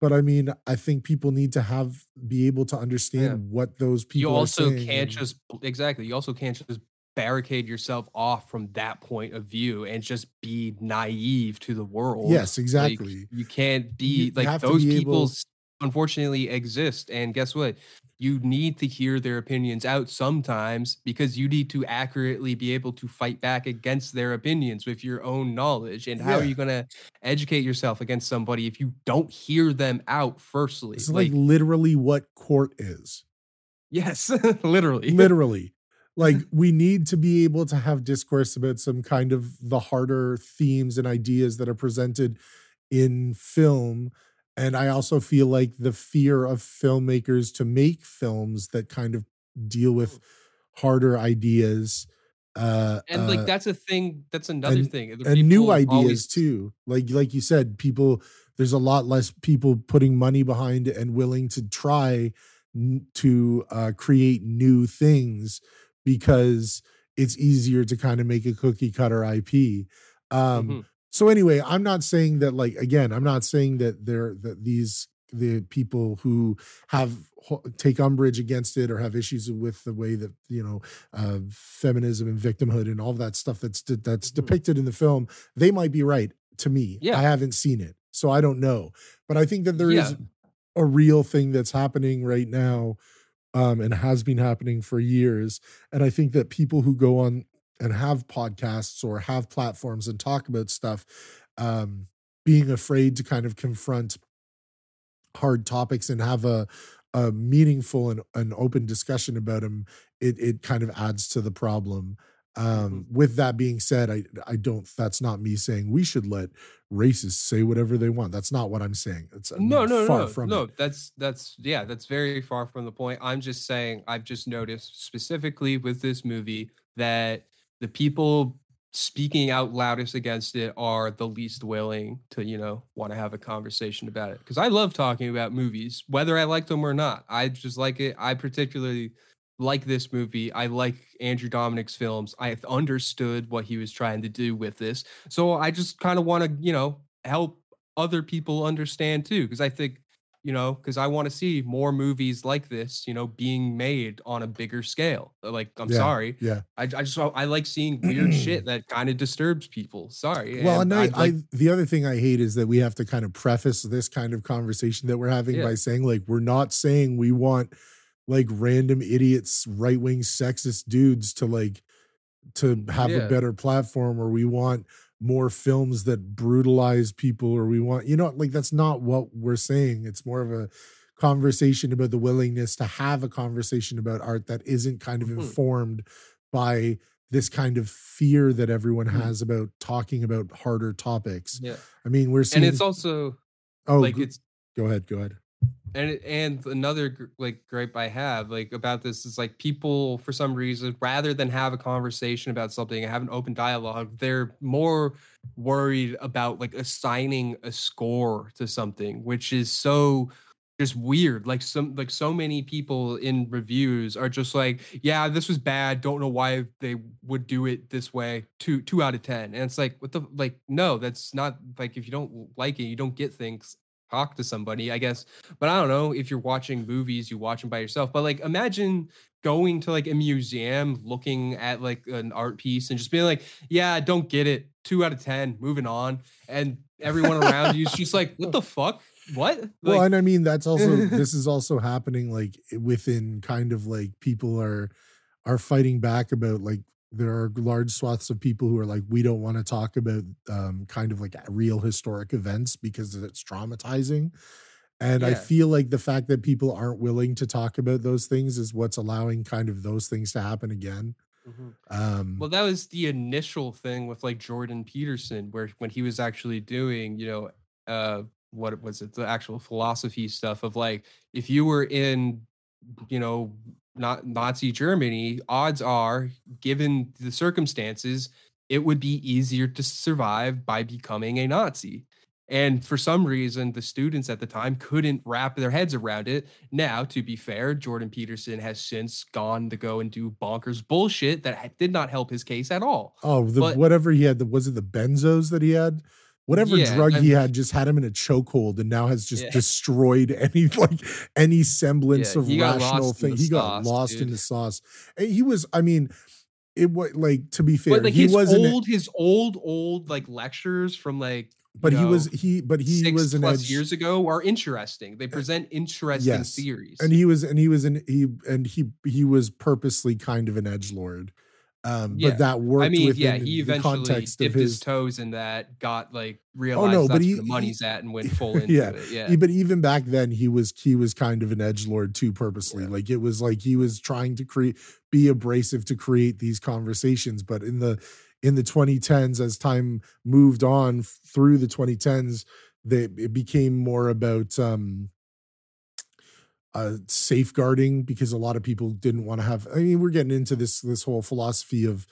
but i mean i think people need to have be able to understand yeah. what those people are. you also can't and, just exactly you also can't just barricade yourself off from that point of view and just be naive to the world. Yes, exactly. Like, you can't be you like those be people's unfortunately exist. And guess what? You need to hear their opinions out sometimes because you need to accurately be able to fight back against their opinions with your own knowledge. And how are you going to educate yourself against somebody if you don't hear them out firstly? It's like, literally what court is. yes, literally. literally like we need to be able to have discourse about some kind of the harder themes and ideas that are presented in film and i also feel like the fear of filmmakers to make films that kind of deal with harder ideas uh and uh, like that's a thing. That's another and- thing. The and new ideas always- too like like you said people there's a lot less people putting money behind it and willing to try n- to uh, create new things because it's easier to kind of make a cookie cutter ip um Mhm. so anyway i'm not saying that like again i'm not saying that they're that these the people who have take umbrage against it or have issues with the way that you know uh, feminism and victimhood and all that stuff that's de- that's Mhm. depicted in the film they might be right to me Yeah. i haven't seen it so i don't know but i think that there is Yeah. a real thing that's happening right now um, and has been happening for years. And i think that people who go on and have podcasts or have platforms and talk about stuff um, being afraid to kind of confront hard topics and have a a meaningful and an open discussion about them it it kind of adds to the problem um with that being said i i don't that's not me saying we should let racists say whatever they want. That's not what i'm saying. It's no no far no from no it. that's that's yeah that's very far from the point. I'm just saying i've just noticed specifically with this movie that the people speaking out loudest against it are the least willing to you know want to have a conversation about it. Because i love talking about movies whether i like them or not. I just like it. I particularly like this movie i like andrew dominik's films i understood what he was trying to do with this so i just kind of want to you know help other people understand too because i think you know because i want to see more movies like this you know being made on a bigger scale like i'm Yeah, sorry yeah I, I just I like seeing weird shit that kind of disturbs people. Sorry. well and I, like- I the other thing i hate is that we have to kind of preface this kind of conversation that we're having Yeah. by saying like we're not saying we want like random idiots right-wing sexist dudes to like to have a better platform or we want more films that brutalize people or we want you know like that's not what we're saying it's more of a conversation about the willingness to have a conversation about art that isn't kind of Mhm. informed by this kind of fear that everyone Mhm. has about talking about harder topics yeah. i mean we're seeing And it's also oh like go, it's go ahead go ahead and and another like gripe I have like about this is like people for some reason rather than have a conversation about something and have an open dialogue, they're more worried about like assigning a score to something, which is so just weird. Like some like so many people in reviews are just like, yeah, this was bad. Don't know why they would do it this way. Two two out of ten. And it's like, what the like, no, that's not like if you don't like it, you don't get things. Talk to somebody, I guess but I don't know if you're watching movies, you watch them by yourself. But like, imagine going to like a museum, looking at like an art piece, and just being like, "Yeah, I don't get it. Two out of ten. Moving on." And everyone around you is just like, "What the fuck? What?" well Like, and i mean that's also this is also happening like within kind of like people are are fighting back about like there are large swaths of people who are like we don't want to talk about um kind of like real historic events because it's traumatizing. And i feel like the fact that people aren't willing to talk about those things is what's allowing kind of those things to happen again. Mhm. um Well, that was the initial thing with like Jordan Peterson, where when he was actually doing, you know, uh, what was it, the actual philosophy stuff of like, if you were in, you know, not Nazi Germany, odds are, given the circumstances, it would be easier to survive by becoming a Nazi. And for some reason, the students at the time couldn't wrap their heads around it. Now, to be fair, Jordan Peterson has since gone to go and do bonkers bullshit that did not help his case at all. Oh, the But- whatever he had, the, was it the benzos that he had? Whatever Yeah, drug he had just had him in a chokehold, and now has just Yeah. destroyed any like any semblance Yeah, of rational thing. He got lost in the sauce. And he was, I mean, it was like to be fair, But like he his wasn't. old, his old, old like lectures from like but he know, was he but he six was an plus edge years ago are interesting. They eh, present interesting yes. theories. and he was and he was an he and he he was purposely kind of an edge lord um Yeah. but that worked I mean, within yeah, he eventually dipped his, his toes in that, got like realized no, but he- the he- money's at, and went full into Yeah, it. Yeah, but even back then he was he was kind of an edge lord too purposely Yeah. like it was like he was trying to create be abrasive to create these conversations but in the in the 2010s as time moved on through the 2010s they it became more about um uh safeguarding because a lot of people didn't want to have i mean we're getting into this this whole philosophy of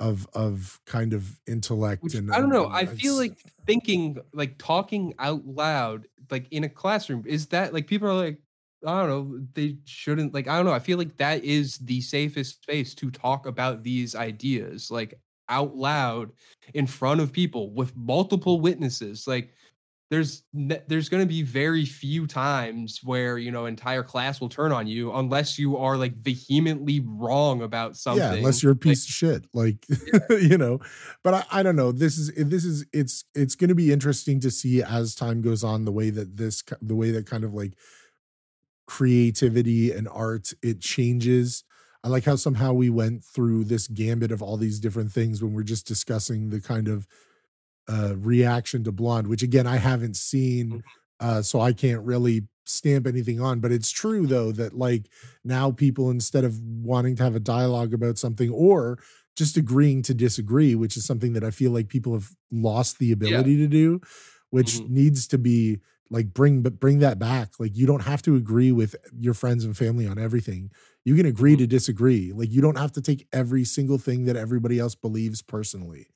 of of kind of intellect Which, and I don't know. and I feel like thinking, like talking out loud, like in a classroom, is that like people are like, I don't know, they shouldn't like. I don't know. I feel like that is the safest space to talk about these ideas, like out loud in front of people with multiple witnesses. Like there's there's going to be very few times where you know entire class will turn on you unless you are like vehemently wrong about something. Yeah, unless you're a Like, piece of shit, like you know. But I, I don't know. This is this is it's it's going to be interesting to see as time goes on the way that this the way that kind of like creativity and art it changes. I like how somehow we went through this gambit of all these different things when we're just discussing the kind of uh reaction to blonde which again i haven't seen uh so i can't really stamp anything on but it's true though that like now people instead of wanting to have a dialogue about something or just agreeing to disagree which is something that i feel like people have lost the ability to do which Mhm. needs to be like bring but bring that back. Like you don't have to agree with your friends and family on everything. You can agree Mhm. to disagree. Like you don't have to take every single thing that everybody else believes personally.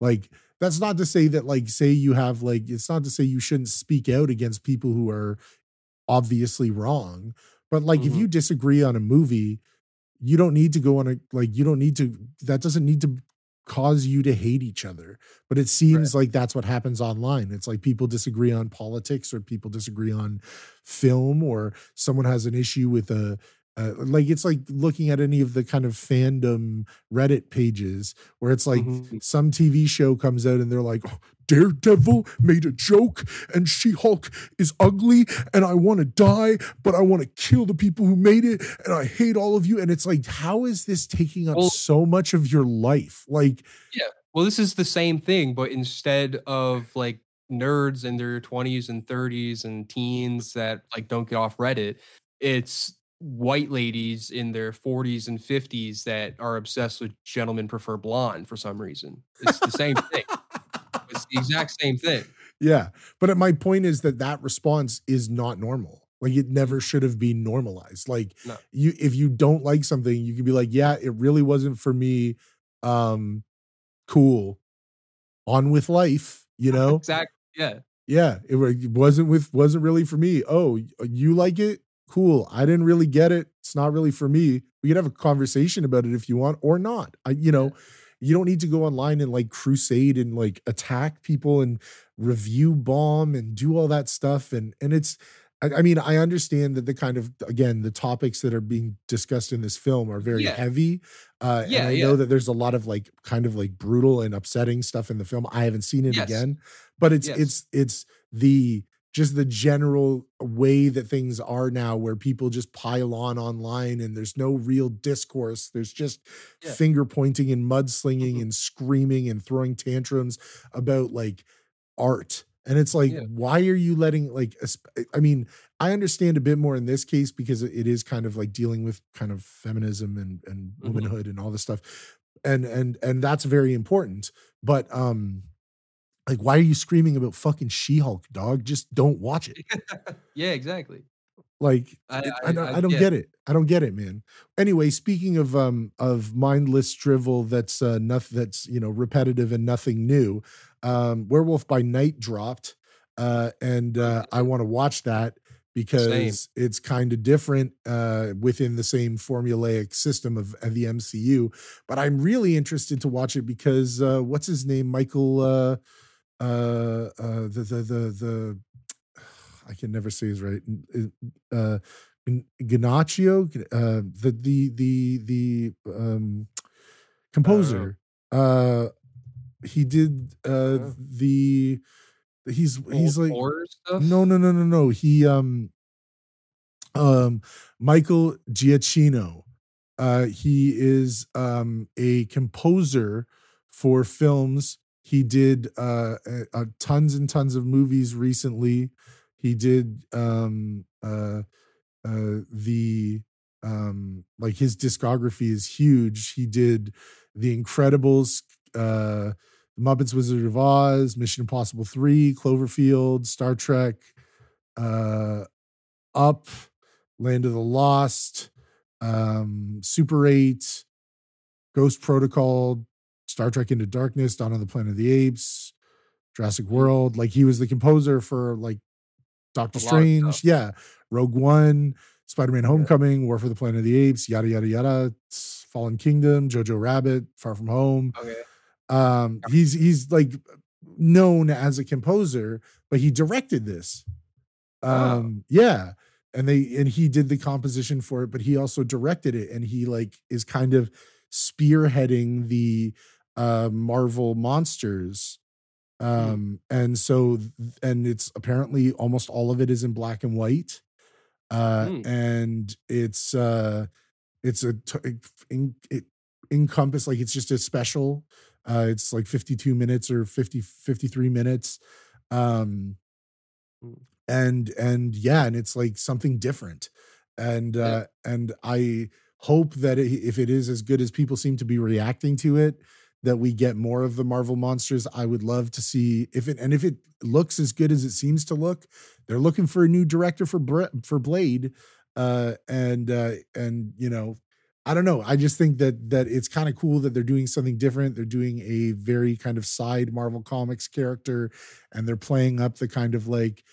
Like that's not to say that like say you have like it's not to say you shouldn't speak out against people who are obviously wrong but like if Mhm. you disagree on a movie you don't need to go on a like you don't need to that doesn't need to cause you to hate each other but it seems like that's what happens online it's like people disagree on politics or people disagree on film or someone has an issue with a uh, like it's like looking at any of the kind of fandom reddit pages where it's like Mhm. some tv show comes out and they're like "Oh, daredevil made a joke and she-hulk is ugly and i want to die but i want to kill the people who made it and i hate all of you and it's like how is this taking up Well- so much of your life like yeah. Well, this is the same thing, but instead of like nerds in their 20s and 30s and teens that like don't get off Reddit, it's white ladies in their 40s and 50s that are obsessed with gentlemen prefer blonde for some reason. It's the same thing. It's the exact same thing. Yeah. But my point is that that response is not normal. Like it never should have been normalized. Like No. you if you don't like something, you can be like, "Yeah, it really wasn't for me." Um cool. On with life, you know? Exactly. Yeah. yeah, it it wasn't with wasn't really for me. Oh, you like it? Cool. I didn't really get it. It's not really for me. We could have a conversation about it if you want or not. I you know, you don't need to go online and like crusade and like attack people and review bomb and do all that stuff and and it's I, mean I understand that the kind of again the topics that are being discussed in this film are very Yeah. heavy uh and Yeah, I yeah. know that there's a lot of like kind of like brutal and upsetting stuff in the film I haven't seen it Yes. again but it's Yes. it's it's the just the general way that things are now where people just pile on online and there's no real discourse there's just Yeah. finger pointing and mudslinging Mhm. and screaming and throwing tantrums about like art and it's like Yeah. why are you letting like i mean i understand a bit more in this case because it is kind of like dealing with kind of feminism and and Mhm. womanhood and all this stuff and and and that's very important but um like why are you screaming about fucking she-hulk dog? Just don't watch it. Yeah, exactly. like I- I- I, don't, I- don't yeah. get it. i don't get it man. Anyway speaking of um of mindless drivel that's uh nothing that's you know repetitive and nothing new um werewolf by night dropped uh and uh i want to watch that because it's kind of different uh within the same formulaic system of, of the mcu but i'm really interested to watch it because uh what's his name? Michael uh uh uh the the the the I can never say his right. Uh, Ganaccio, uh, the the the the um, composer. Uh, he did uh, Oh. the he's he's like no no no no no he um um Michael Giacchino. Uh he is um a composer for films. He did uh, tons and tons of movies recently. He did um uh uh the um like his discography is huge. He did The Incredibles, uh The Muppets Wizard of Oz, Mission Impossible 3, Cloverfield, Star Trek, uh Up, Land of the Lost, um Super 8, Ghost Protocol, Star Trek Into Darkness, Dawn of the Planet of the Apes, Jurassic World. Like he was the composer for like Doctor A lot of Strange, yeah, Rogue One, Spider-Man Homecoming, War for the Planet of the Apes, yada yada yada, Fallen Kingdom, Jojo Rabbit, Far From Home. Okay. Um he's he's like known as a composer, but he directed this. Oh. Um yeah. And they and he did the composition for it, but he also directed it and he like is kind of spearheading the uh Marvel monsters um and so and it's apparently almost all of it is in black and white uh Hmm. and it's uh it's a t- it, in, it encompass like it's just a special uh it's like 52 minutes or 50 53 minutes um Hmm. and and yeah and it's like something different and Yeah. uh and i hope that it, if it is as good as people seem to be reacting to it that we get more of the marvel monsters. I would love to see if it and if it looks as good as it seems to look they're looking for a new director for for blade uh and uh and you know i don't know. I just think that that it's kind of cool that they're doing something different. They're doing a very kind of side marvel comics character and they're playing up the kind of like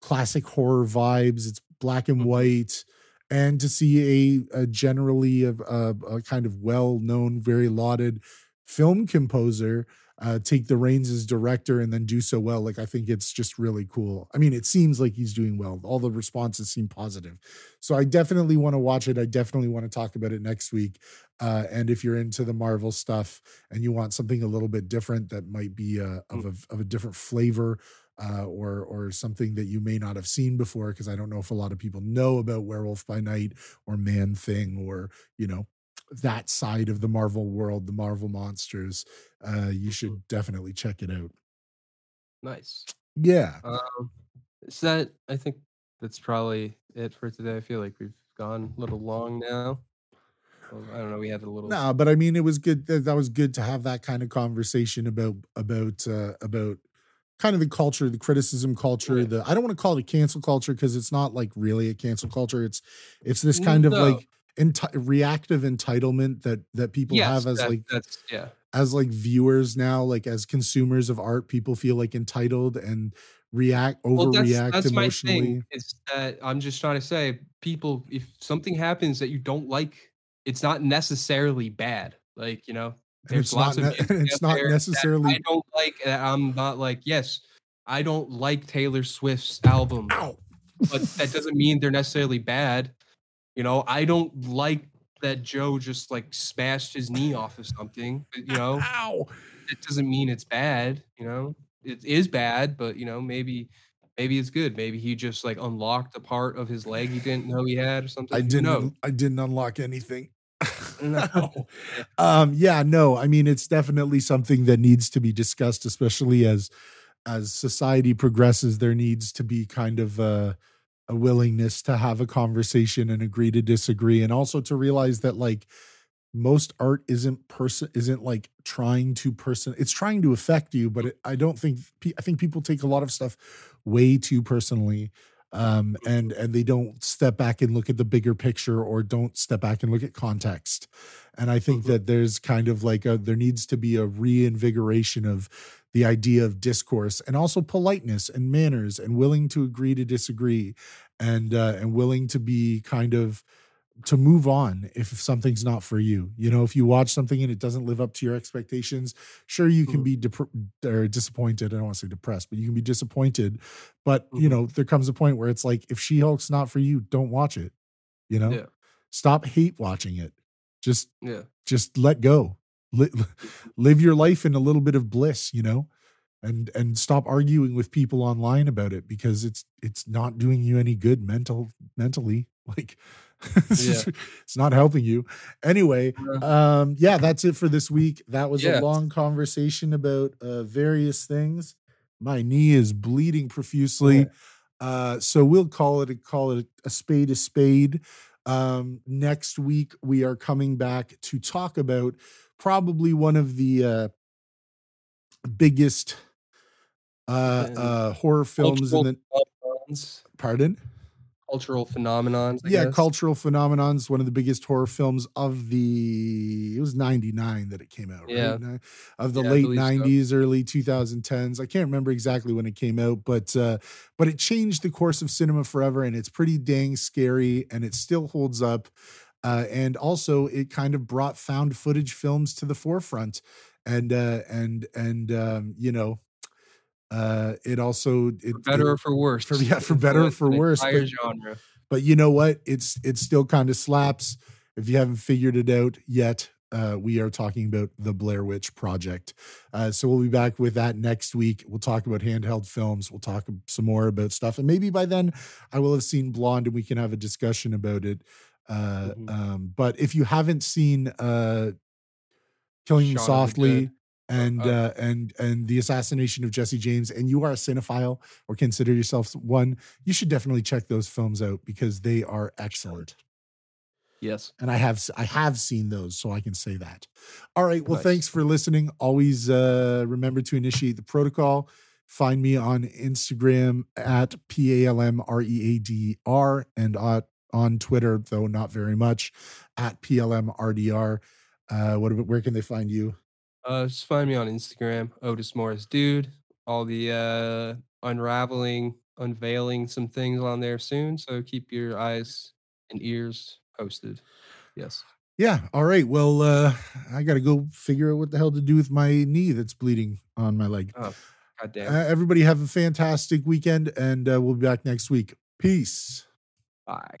classic horror vibes. It's black and Mhm. white and to see a, a generally a, a, a kind of well-known very lauded film composer uh, take the reins as director and then do so well like i think it's just really cool. I mean it seems like he's doing well. All the responses seem positive. So i definitely want to watch it. I definitely want to talk about it next week. Uh, and if you're into the marvel stuff and you want something a little bit different that might be uh, of, a, of a different flavor uh, or or something that you may not have seen before because I don't know if a lot of people know about Werewolf by Night or Man Thing or you know that side of the Marvel world, the Marvel monsters. Uh, you should definitely check it out. Nice. Yeah, Um, is that? I think that's probably it for today. I feel like we've gone a little long now. Well, I don't know. We had a little. no, but I mean, it was good. That, that was good to have that kind of conversation about about uh, about kind of the culture, the criticism culture. Yeah. The I don't want to call it a cancel culture because it's not like really a cancel culture. It's it's this kind of like enti- reactive entitlement that that people yes, have as that- like that's yeah. as like viewers now, like as consumers of art, people feel like entitled and react Well, that's, overreact that's my emotionally. thing. Is that I'm just trying to say, people, if something happens that you don't like, it's not necessarily bad. Like you know, there's it's not music it's not necessarily- i don't like i'm not like. Yes, I don't like Taylor Swift's album, Ow. but that doesn't mean they're necessarily bad. You know, I don't like that Joe just like smashed his knee off of something. but, You know, Ow. it doesn't mean it's bad. You know, it is bad, but you know, maybe maybe it's good. Maybe he just like unlocked a part of his leg he didn't know he had or something. I didn't? I didn't unlock anything. No. Um yeah, no. I mean it's definitely something that needs to be discussed especially as as society progresses there needs to be kind of a a willingness to have a conversation and agree to disagree and also to realize that like most art isn't person isn't like trying to person it's trying to affect you but it, i don't think i think people take a lot of stuff way too personally um and and they don't step back and look at the bigger picture or don't step back and look at context and i think Mhm. that there's kind of like a there needs to be a reinvigoration of the idea of discourse and also politeness and manners and willing to agree to disagree and uh and willing to be kind of to move on if something's not for you. You know, if you watch something and it doesn't live up to your expectations, sure you can Mhm. be or disappointed. I don't want to say depressed, but you can be disappointed. But you Mhm. know, there comes a point where it's like, if She Hulk's not for you, don't watch it. You know, Yeah. stop hate watching it. Just, Yeah. just let go. Li- live your life in a little bit of bliss. You know, and and stop arguing with people online about it because it's it's not doing you any good mental mentally like it's, Yeah. just- it's not helping you anyway um yeah that's it for this week that was Yeah. a long conversation about uh various things my knee is bleeding profusely Yeah. uh so we'll call it a call it a spade a spade um next week we are coming back to talk about probably one of the uh biggest uh uh horror films in the phenomenons, pardon cultural phenomenons. I yeah guess. cultural phenomenons one of the biggest horror films of the it was 99 that it came out Yeah. right Ni- of the Yeah, late believe so. 90s early 2010s i can't remember exactly when it came out but uh but it changed the course of cinema forever and it's pretty dang scary and it still holds up uh and also it kind of brought found footage films to the forefront. And uh and and um you know uh it also it, For better it- or for worse. for- yeah, for better or for worse, but- genre. but you know what? It's it still kind of slaps. If you haven't figured it out yet uh, we are talking about the blair witch project. Uh, so we'll be back with that next week. We'll talk about handheld films. We'll talk some more about stuff. And maybe by then i will have seen blonde and we can have a discussion about it uh, Mhm. um, but if you haven't seen uh, killing Shaun softly and oh. uh, and and the assassination of Jesse James, and you are a cinephile or consider yourself one, you should definitely check those films out because they are excellent. Yes. And I have I have seen those, so I can say that. All right. Well, Nice. thanks for listening. Always uh, remember to initiate the protocol. Find me on Instagram at P A L M R E A D R and on, on Twitter, though not very much, at P L M R D R. Uh, what about where can they find you? Uh, just find me on Instagram, Otis Morris Dude. All the uh, unraveling, unveiling some things on there soon. So keep your eyes and ears posted. Yes. Yeah. All right. Well, uh, I got to go figure out what the hell to do with my knee that's bleeding on my leg. God Uh, everybody have a fantastic weekend, and uh, we'll be back next week. Peace. Bye.